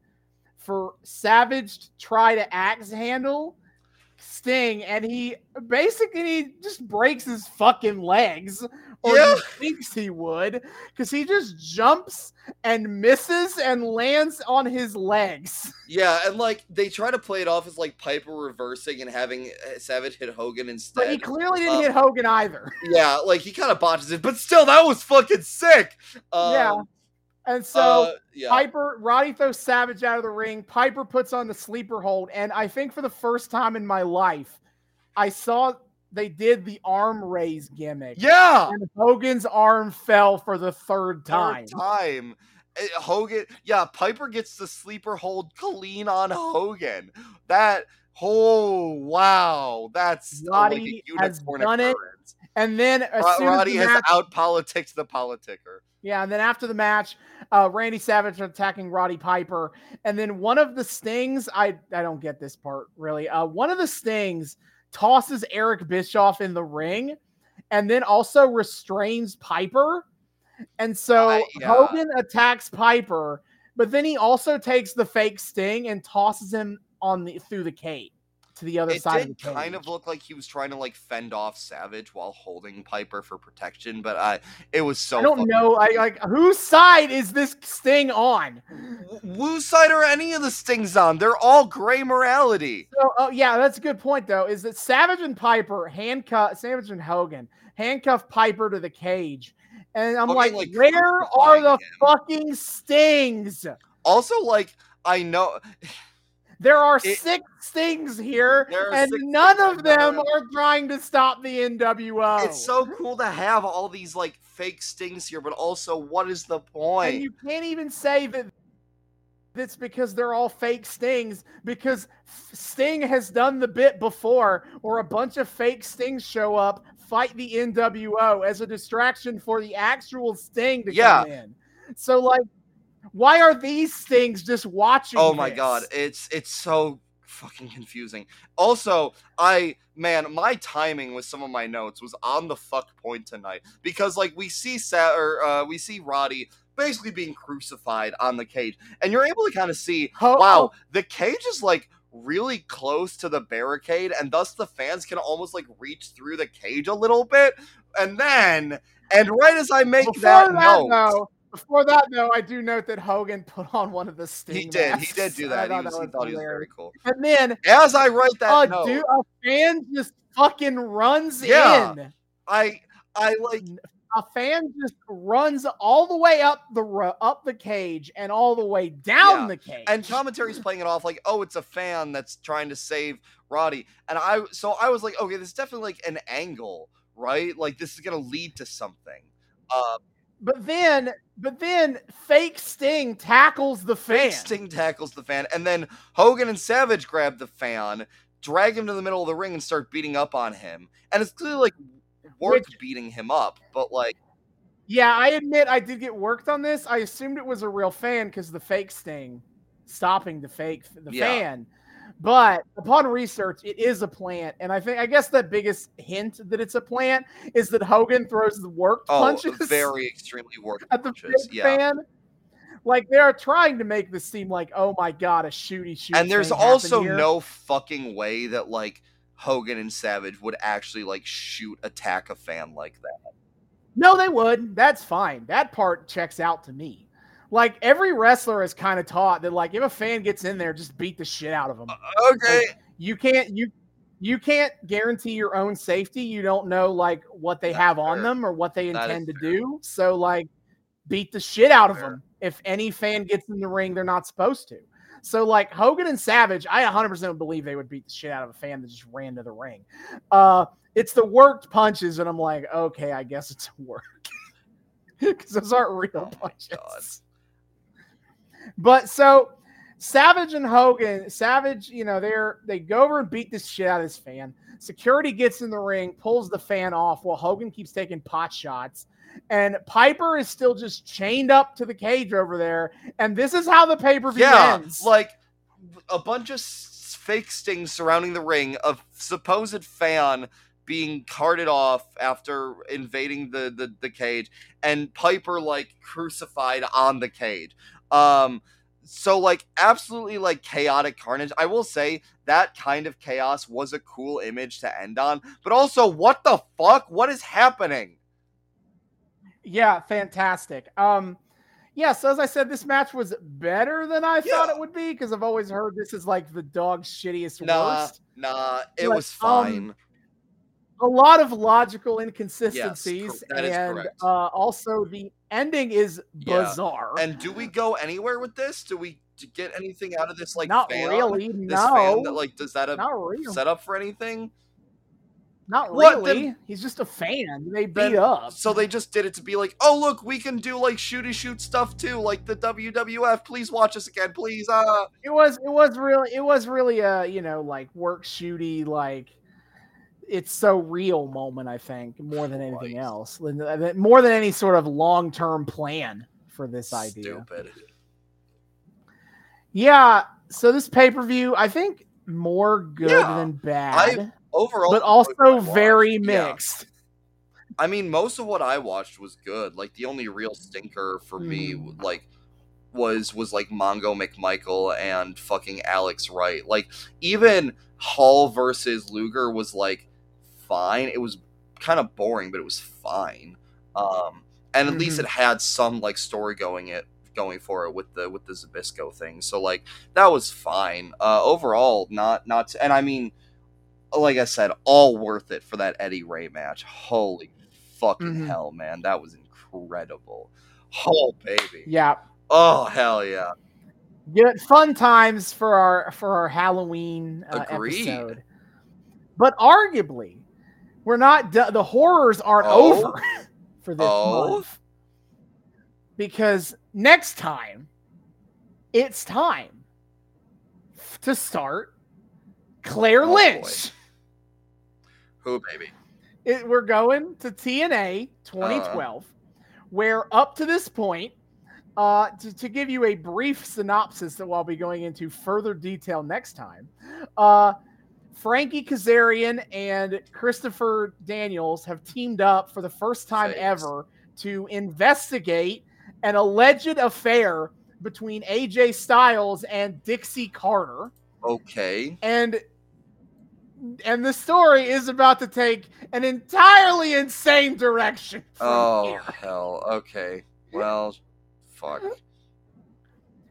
for Savage to try to axe handle Sting, and he basically just breaks his fucking legs, or Yeah. he thinks he would, because he just jumps and misses and lands on his legs. Yeah, and like they try to play it off as like Piper reversing and having uh, Savage hit Hogan instead. But he clearly didn't Um, hit Hogan either. yeah, like he kind of botches it, but still, that was fucking sick. Um, Yeah. And so uh, yeah, Piper, Roddy throws Savage out of the ring. Piper puts on the sleeper hold. And I think for the first time in my life, I saw they did the arm raise gimmick. yeah. And Hogan's arm fell for the third time. Third time. Uh, Hogan, yeah, Piper gets the sleeper hold clean on Hogan. That, oh wow, that's like Roddy has done it. And then as Roddy as has match, out politics the politicker. Yeah, and then after the match, uh, Randy Savage attacking Roddy Piper, and then one of the stings, I I don't get this part really. Uh, one of the stings tosses Eric Bischoff in the ring, and then also restrains Piper, and so Uh, yeah. Hogan attacks Piper, but then he also takes the fake sting and tosses him on the through the cage to the other It side did of kind of look like he was trying to like fend off Savage while holding Piper for protection, but I it was so. I don't know. I like whose side is this sting on? Whose side are any of the stings on? They're all gray morality. So, oh yeah, that's a good point though. Is that Savage and Piper handcuff Savage and Hogan handcuff Piper to the cage, and I'm like, like, where are the him. fucking stings? Also, like I know There are It- six stings here, and none of them are trying to stop the NWO. it's so cool to have all these like fake stings here, but also what is the point? and you can't even say that it's because they're all fake stings because Sting has done the bit before or a bunch of fake stings show up, fight the NWO as a distraction for the actual sting to Yeah. come in. So like why are these things just watching? Oh my this? god, it's it's so fucking confusing. Also, I man, my timing with some of my notes was on the fuck point tonight because like we see Sa- or uh, we see Roddy basically being crucified on the cage, and you're able to kind of see Ho- wow, the cage is like really close to the barricade, and thus the fans can almost like reach through the cage a little bit, and then and right as I make Before that, that, note, though, before that though, I do note that Hogan put on one of the sting. he did, he did do that. He, was, he thought he was very cool. And then As I write that a note, dude, a fan just fucking runs Yeah. in. I I like A fan just runs all the way up the up the cage and all the way down Yeah. the cage. and commentary's playing it off like, oh, it's a fan that's trying to save Roddy. And I so I was like, okay, this is definitely like an angle, right? Like this is gonna lead to something. Uh but then, but then, fake Sting tackles the fan. fake Sting tackles the fan, and then Hogan and Savage grab the fan, drag him to the middle of the ring, and start beating up on him. And it's clearly like worth beating him up, but like Yeah, I admit I did get worked on this. I assumed it was a real fan because the fake Sting stopping the fake the Yeah. fan. But upon research, it is a plant, and I think I guess the biggest hint that it's a plant is that Hogan throws the worked oh, punches very extremely worked at the punches. Yeah. fan. Like they are trying to make this seem like, oh my god, a shooty shoot. and there's also no fucking way that like Hogan and Savage would actually like shoot attack a fan like that. No, they would. That's fine. That part checks out to me. Like every wrestler is kind of taught that, like, if a fan gets in there, just beat the shit out of them. Okay. You can't you you can't guarantee your own safety. You don't know like what they That's have on them or what they intend to fair. do. So like, beat the shit out of Fair. them. If any fan gets in the ring, they're not supposed to. So like Hogan and Savage, I 100% believe they would beat the shit out of a fan that just ran to the ring. Uh, it's the worked punches, and I'm like, okay, I guess it's a work because those aren't real Oh punches. But so Savage and Hogan, Savage, you know, they're they go over and beat this shit out of this fan. Security gets in the ring, pulls the fan off while Hogan keeps taking pot shots. And Piper is still just chained up to the cage over there. And this is how the pay-per-view Yeah, ends. like a bunch of fake stings surrounding the ring, a supposed fan being carted off after invading the, the the cage, and Piper like crucified on the cage. Um, so like absolutely like chaotic carnage. I will say that kind of chaos was a cool image to end on, but also what the fuck? What is happening? Yeah, fantastic. Um, yeah, so as I said, this match was better than I thought it would be because I've always heard this is like the dog's shittiest Nah, worst. nah, it Like, was um, fine. A lot of logical inconsistencies, that is and uh, also the ending is Yeah, bizarre. And do we go anywhere with this? Do we get anything out of this? Like not fan? really, This no, fan that like does that have not real, set up for anything? not What, really. then- He's just a fan. They beat Then- up. So they just did it to be like, oh look, we can do like shooty shoot stuff too, like the WWF. Please watch us again, please. Uh, it was it was really it was really a you know like work shooty like it's so real moment i think more than anything Christ. else than- more than any sort of long-term plan for this idea stupid. yeah so this pay-per-view i think more good Yeah, than bad Overall, but also very yeah. mixed I mean, most of what I watched was good. Like the only real stinker for me, Mm. like, was was like Mongo McMichael and fucking Alex Wright. Like even Hall versus Luger was like fine. It was kind of boring, but it was fine. Um, and at least Mhm. it had some like story going it going for it with the with the Zbyszko thing. So like that was fine. Uh, overall, not not. And I mean, like I said, all worth it for that Eddie Rey match. Holy fucking Mhm. hell, man, that was incredible. Oh baby. yeah Oh hell yeah. good fun times for our for our halloween uh, episode but arguably we're not do- the horrors aren't Oh? over for this Oh? month because next time it's time to start Claire Oh, Lynch. Who, baby? It, we're going to TNA 2012, where up to this point, uh, to, to give you a brief synopsis that I'll be going into further detail next time, uh, Frankie Kazarian and Christopher Daniels have teamed up for the first time Fakes. ever to investigate an alleged affair between AJ Styles and Dixie Carter Okay. and and the story is about to take an entirely insane direction Oh here. hell. Okay. Well, fuck.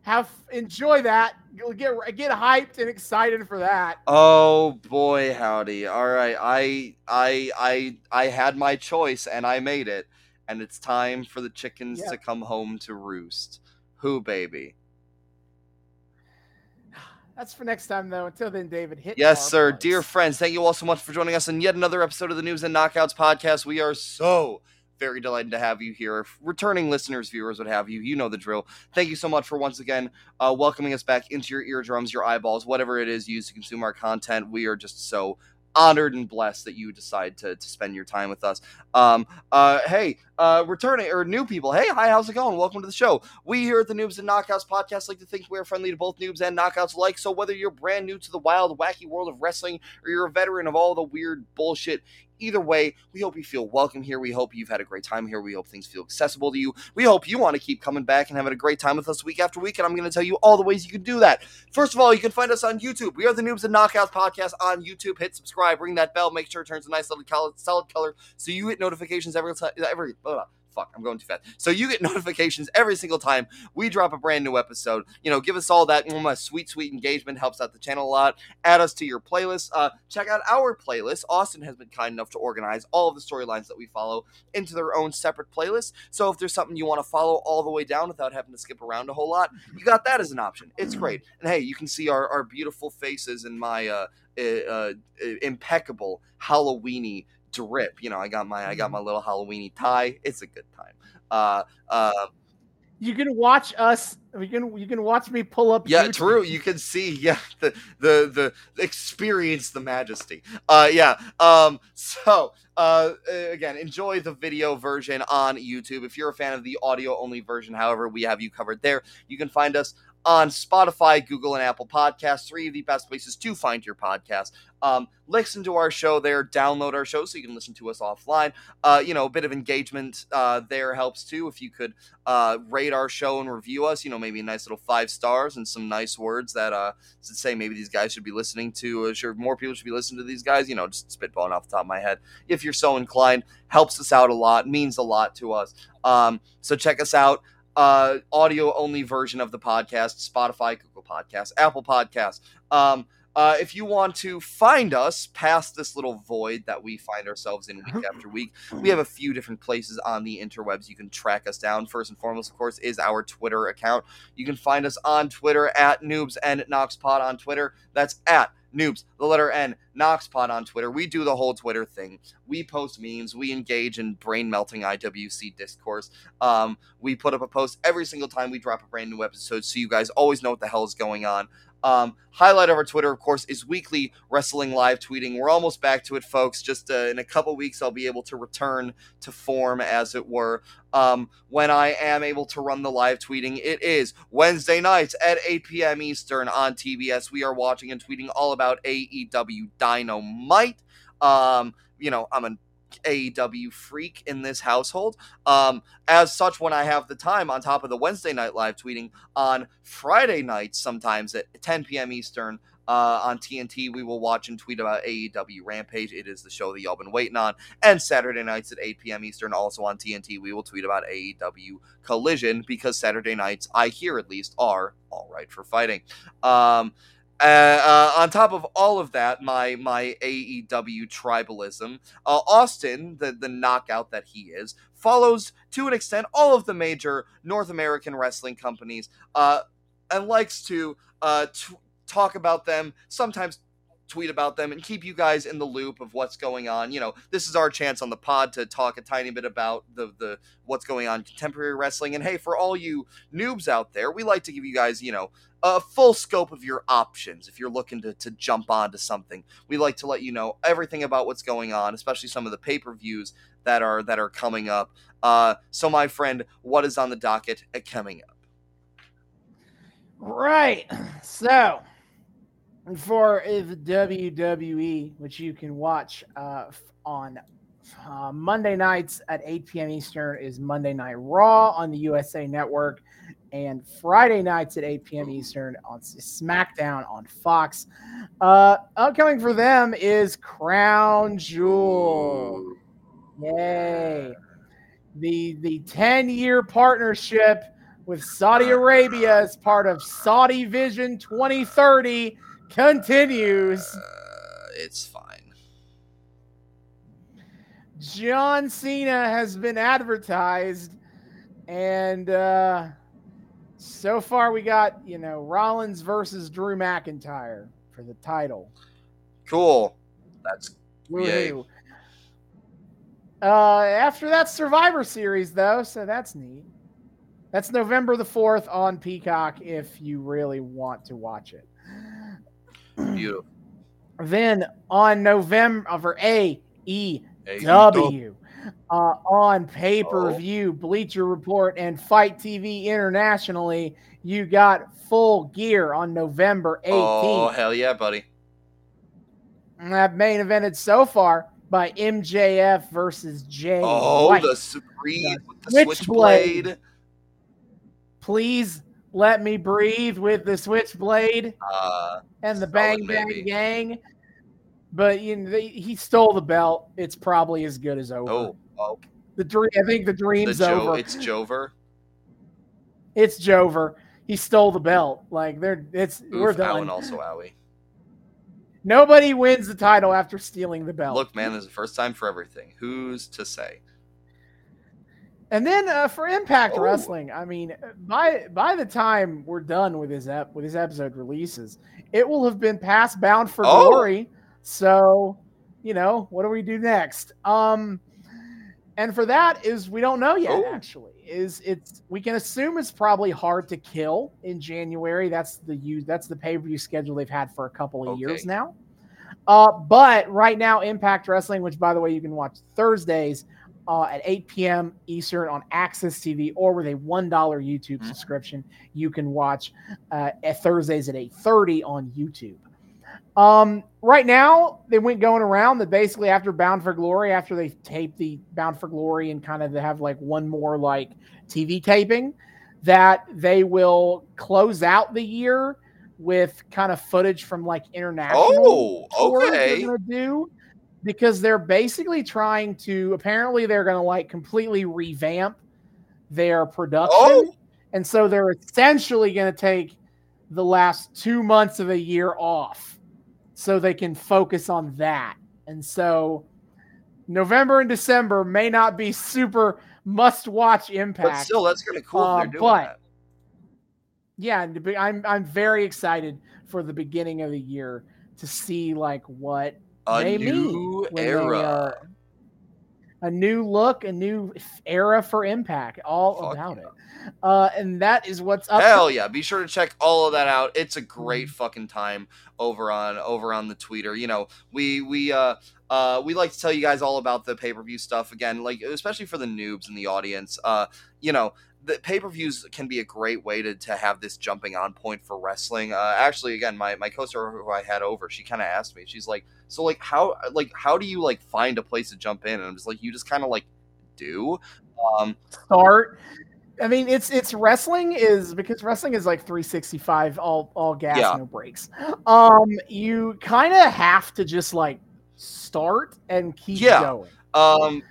Have enjoy that. Get get hyped and excited for that. Oh boy, howdy. All right, I I I I had my choice and I made it, and it's time for the chickens Yeah. to come home to roost. Who, baby? That's for next time though. Until then, David, hit Yes, sir. plugs. Dear friends, thank you all so much for joining us in yet another episode of the Noobs and Knockouts podcast. We are so very delighted to have you here. Returning listeners, viewers, what have you, you know the drill. Thank you so much for once again uh, welcoming us back into your eardrums, your eyeballs, whatever it is used to consume our content. We are just so honored and blessed that you decide to, to spend your time with us. Um, uh, hey, uh, returning or new people, hey, hi, how's it going? Welcome to the show. We here at the Noobs and Knockouts podcast like to think we are friendly to both noobs and knockouts alike. So whether you're brand new to the wild, wacky world of wrestling or you're a veteran of all the weird bullshit, either way, we hope you feel welcome here. We hope you've had a great time here. We hope things feel accessible to you. We hope you want to keep coming back and having a great time with us week after week. And I'm going to tell you all the ways you can do that. First of all, you can find us on YouTube. We are the Noobs and Knockouts podcast on YouTube. Hit subscribe, ring that bell, make sure it turns a nice little solid color so you get notifications every time. Every fuck, I'm going too fast. So you get notifications every single time we drop a brand new episode. You know, give us all that mm, sweet, sweet engagement. Helps out the channel a lot. Add us to your playlist. Uh, check out our playlist. Austin has been kind enough to organize all of the storylines that we follow into their own separate playlist. So if there's something you want to follow all the way down without having to skip around a whole lot, you got that as an option. It's great. And hey, you can see our, our beautiful faces in my uh, uh, uh, impeccable Halloweeny drip. You know, I got my I got my little Halloweeny tie. It's a good time. Uh, uh, You can watch us. You can you can watch me pull up. yeah, YouTube. true. You can see, yeah, the the the experience the majesty. Uh, yeah. Um. So, uh, again, enjoy the video version on YouTube. If you're a fan of the audio only version, however, we have you covered there. You can find us on Spotify, Google, and Apple Podcasts. Three of the best places to find your podcast. Um, listen to our show there. Download our show so you can listen to us offline. Uh, you know, a bit of engagement uh, there helps too. If you could uh, rate our show and review us, you know, maybe a nice little five stars and some nice words that uh, say maybe these guys should be listening to. Uh, sure, more people should be listening to these guys. You know, just spitballing off the top of my head. If you're so inclined, helps us out a lot, means a lot to us. Um, so check us out. Uh, audio only version of the podcast, Spotify, Google Podcasts, Apple Podcasts. Um, uh, if you want to find us past this little void that we find ourselves in week after week, we have a few different places on the interwebs you can track us down. First and foremost, of course, is our Twitter account. You can find us on Twitter at Noobs and Noxpod on Twitter. That's at Noobs, the letter N, Noxpod on Twitter. We do the whole Twitter thing. We post memes. We engage in brain melting IWC discourse. Um, we put up a post every single time we drop a brand new episode, so you guys always know what the hell is going on. Um, highlight of our Twitter, of course, is weekly wrestling live tweeting. We're almost back to it, folks. Just uh, in a couple weeks, I'll be able to return to form, as it were. Um, when I am able to run the live tweeting, it is Wednesday nights at 8 p.m. Eastern on TBS. We are watching and tweeting all about AEW Dynamite. Um, you know, I'm an AEW freak in this household. Um, as such, when I have the time, on top of the Wednesday night live tweeting, on Friday nights, sometimes at 10 p.m. Eastern, uh, on TNT, we will watch and tweet about AEW Rampage. It is the show that y'all been waiting on. And Saturday nights at 8 p.m. Eastern, also on TNT, we will tweet about AEW Collision because Saturday nights, I hear at least, are all right for fighting. Um, uh, uh, on top of all of that, my my AEW tribalism, uh, Austin, the the knockout that he is, follows to an extent all of the major North American wrestling companies, uh, and likes to uh, t- talk about them sometimes tweet about them, and keep you guys in the loop of what's going on. You know, this is our chance on the pod to talk a tiny bit about the the what's going on contemporary wrestling. And hey, for all you noobs out there, we like to give you guys, you know, a full scope of your options if you're looking to, to jump onto something. We like to let you know everything about what's going on, especially some of the pay-per-views that are that are coming up. Uh, so, my friend, what is on the docket coming up? Right. So, for WWE, which you can watch uh, on uh, Monday nights at 8 p.m. Eastern, is Monday Night Raw on the USA Network, and Friday nights at 8 p.m. Eastern on SmackDown on Fox. Uh, upcoming for them is Crown Jewel. Yay! The the 10 year partnership with Saudi Arabia as part of Saudi Vision 2030 continues. Uh, it's fine. John Cena has been advertised, and uh, so far we got you know Rollins versus Drew McIntyre for the title. Cool. That's Woo-hoo. Uh, after that Survivor Series, though, so that's neat. That's November the 4th on Peacock if you really want to watch it. Beautiful. Then on November for A E Hey, uh, on pay per view, Bleacher Report, and Fight TV internationally, you got full gear on November 18th. Oh hell yeah, buddy! And that main evented so far by MJF versus Jay Oh, White. the Supreme with the Switchblade. switchblade. Please let me breathe with the Switchblade Uh, and the Bang Bang. Gang. But you know, they, he stole the belt. It's probably as good as over. oh, oh, The dream. I think the the dream's over. it's Jover. It's Jover. He stole the belt. Like they're it's we're Oof, done. Owen also owie. Nobody wins the title after stealing the belt. Look, man, there's a first time for everything. Who's to say? And then uh, for Impact Oh. Wrestling, I mean, by by the time we're done with his ep- with his episode releases, it will have been past Bound for Oh. Glory. So, you know, what do we do next? Um, and for that is we don't know yet. Oh. Actually, is it's we can assume it's probably hard to kill in January. That's the use that's the pay per view schedule they've had for a couple of years now. Uh, but right now, Impact Wrestling, which by the way you can watch Thursdays uh, at 8 p.m. Eastern on AXS TV or with a $1 YouTube Mhm. subscription, you can watch uh, at Thursdays at 8:30 on YouTube. Um, right now, they went going around that basically after Bound for Glory, after they tape the Bound for Glory and kind of have like one more like TV taping, that they will close out the year with kind of footage from like international Oh, tours okay. they're gonna do because they're basically trying to apparently they're gonna like completely revamp their production Oh, and so they're essentially gonna take the last two months of a year off so they can focus on that and so november and december may not be super must watch impact. but still, that's kind of cool. Uh, if they're doing but- that. yeah, to be- I'm I'm very excited for the beginning of the year to see like what A they new when they era. a new look, a new era for Impact, all Fuck about yeah. it. Uh, and that is what's up. Hell yeah! Be sure to check all of that out. It's a Mm-hmm. great fucking time over on over on the Twitter. You know, we we uh uh we like to tell you guys all about the pay per view stuff again, like especially for the noobs in the audience. Uh, you know, the pay per views can be a great way to to have this jumping on point for wrestling. Uh, actually, again, my my co-star who I had over, she kind of asked me. She's like, so like how like how do you like find a place to jump in? And I'm just like, you just kind of like do. Um, Start. I mean, it's it's wrestling is because wrestling is like 365 all all gas Yeah. no breaks. Um, you kind of have to just like start and keep Yeah. going, um,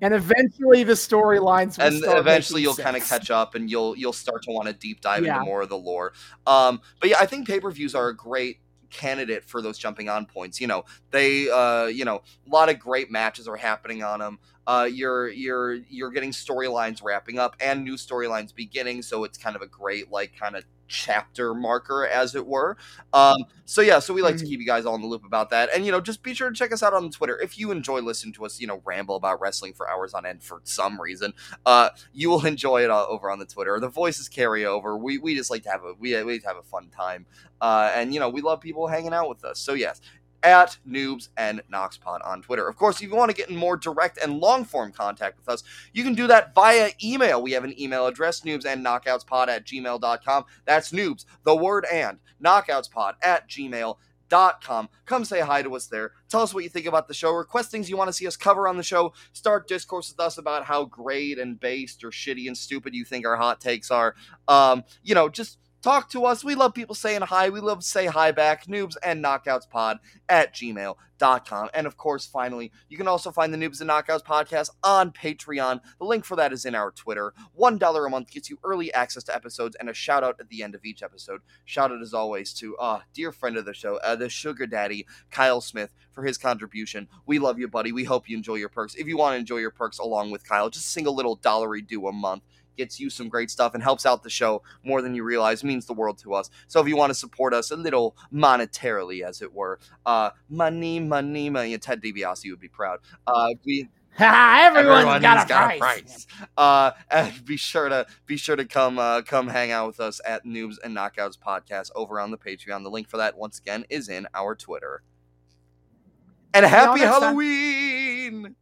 and eventually the storylines and start eventually you'll kind of catch up and you'll you'll start to want to deep dive Yeah. into more of the lore. Um but yeah i think pay-per-views are a great candidate for those jumping on points. You know they uh you know a lot of great matches are happening on them uh you're you're you're getting storylines wrapping up and new storylines beginning so it's kind of a great like kind of chapter marker, as it were. Um, so yeah, so we like to Mhm. keep you guys all in the loop about that, and you know, just be sure to check us out on Twitter if you enjoy listening to us, you know, ramble about wrestling for hours on end for some reason. Uh, you will enjoy it uh, over on the Twitter. The voices carry over. We we just like to have a we we have a fun time, uh, and you know, we love people hanging out with us. So yes, at Noobs and Noxpod on Twitter. Of course, if you want to get in more direct and long form contact with us, you can do that via email. We have an email address, noobs and knockoutspod at gmail.com. That's noobs, the word and knockoutspod at gmail.com. Come say hi to us there. Tell us what you think about the show. Request things you want to see us cover on the show. Start discourse with us about how great and based or shitty and stupid you think our hot takes are. Um, you know, just talk to us. We love people saying hi. We love say hi back. Noobs and Knockouts Pod at gmail.com. And of course, finally, you can also find the Noobs and Knockouts podcast on Patreon. The link for that is in our Twitter. $1 a month gets you early access to episodes and a shout out at the end of each episode. Shout out as always to uh dear friend of the show, uh, the sugar daddy, Kyle Smith, for his contribution. We love you, buddy. We hope you enjoy your perks. If you want to enjoy your perks along with Kyle, just sing a little dollary do a month gets you some great stuff and helps out the show more than you realize means the world to us. So if you want to support us a little monetarily as it were uh money money money ted DiBiase would be proud. Uh we Everyone's Everyone's got, a, price. uh and be sure to be sure to come uh come hang out with us at noobs and knockouts podcast over on the patreon. The link for that once again is in our twitter. And happy next time. halloween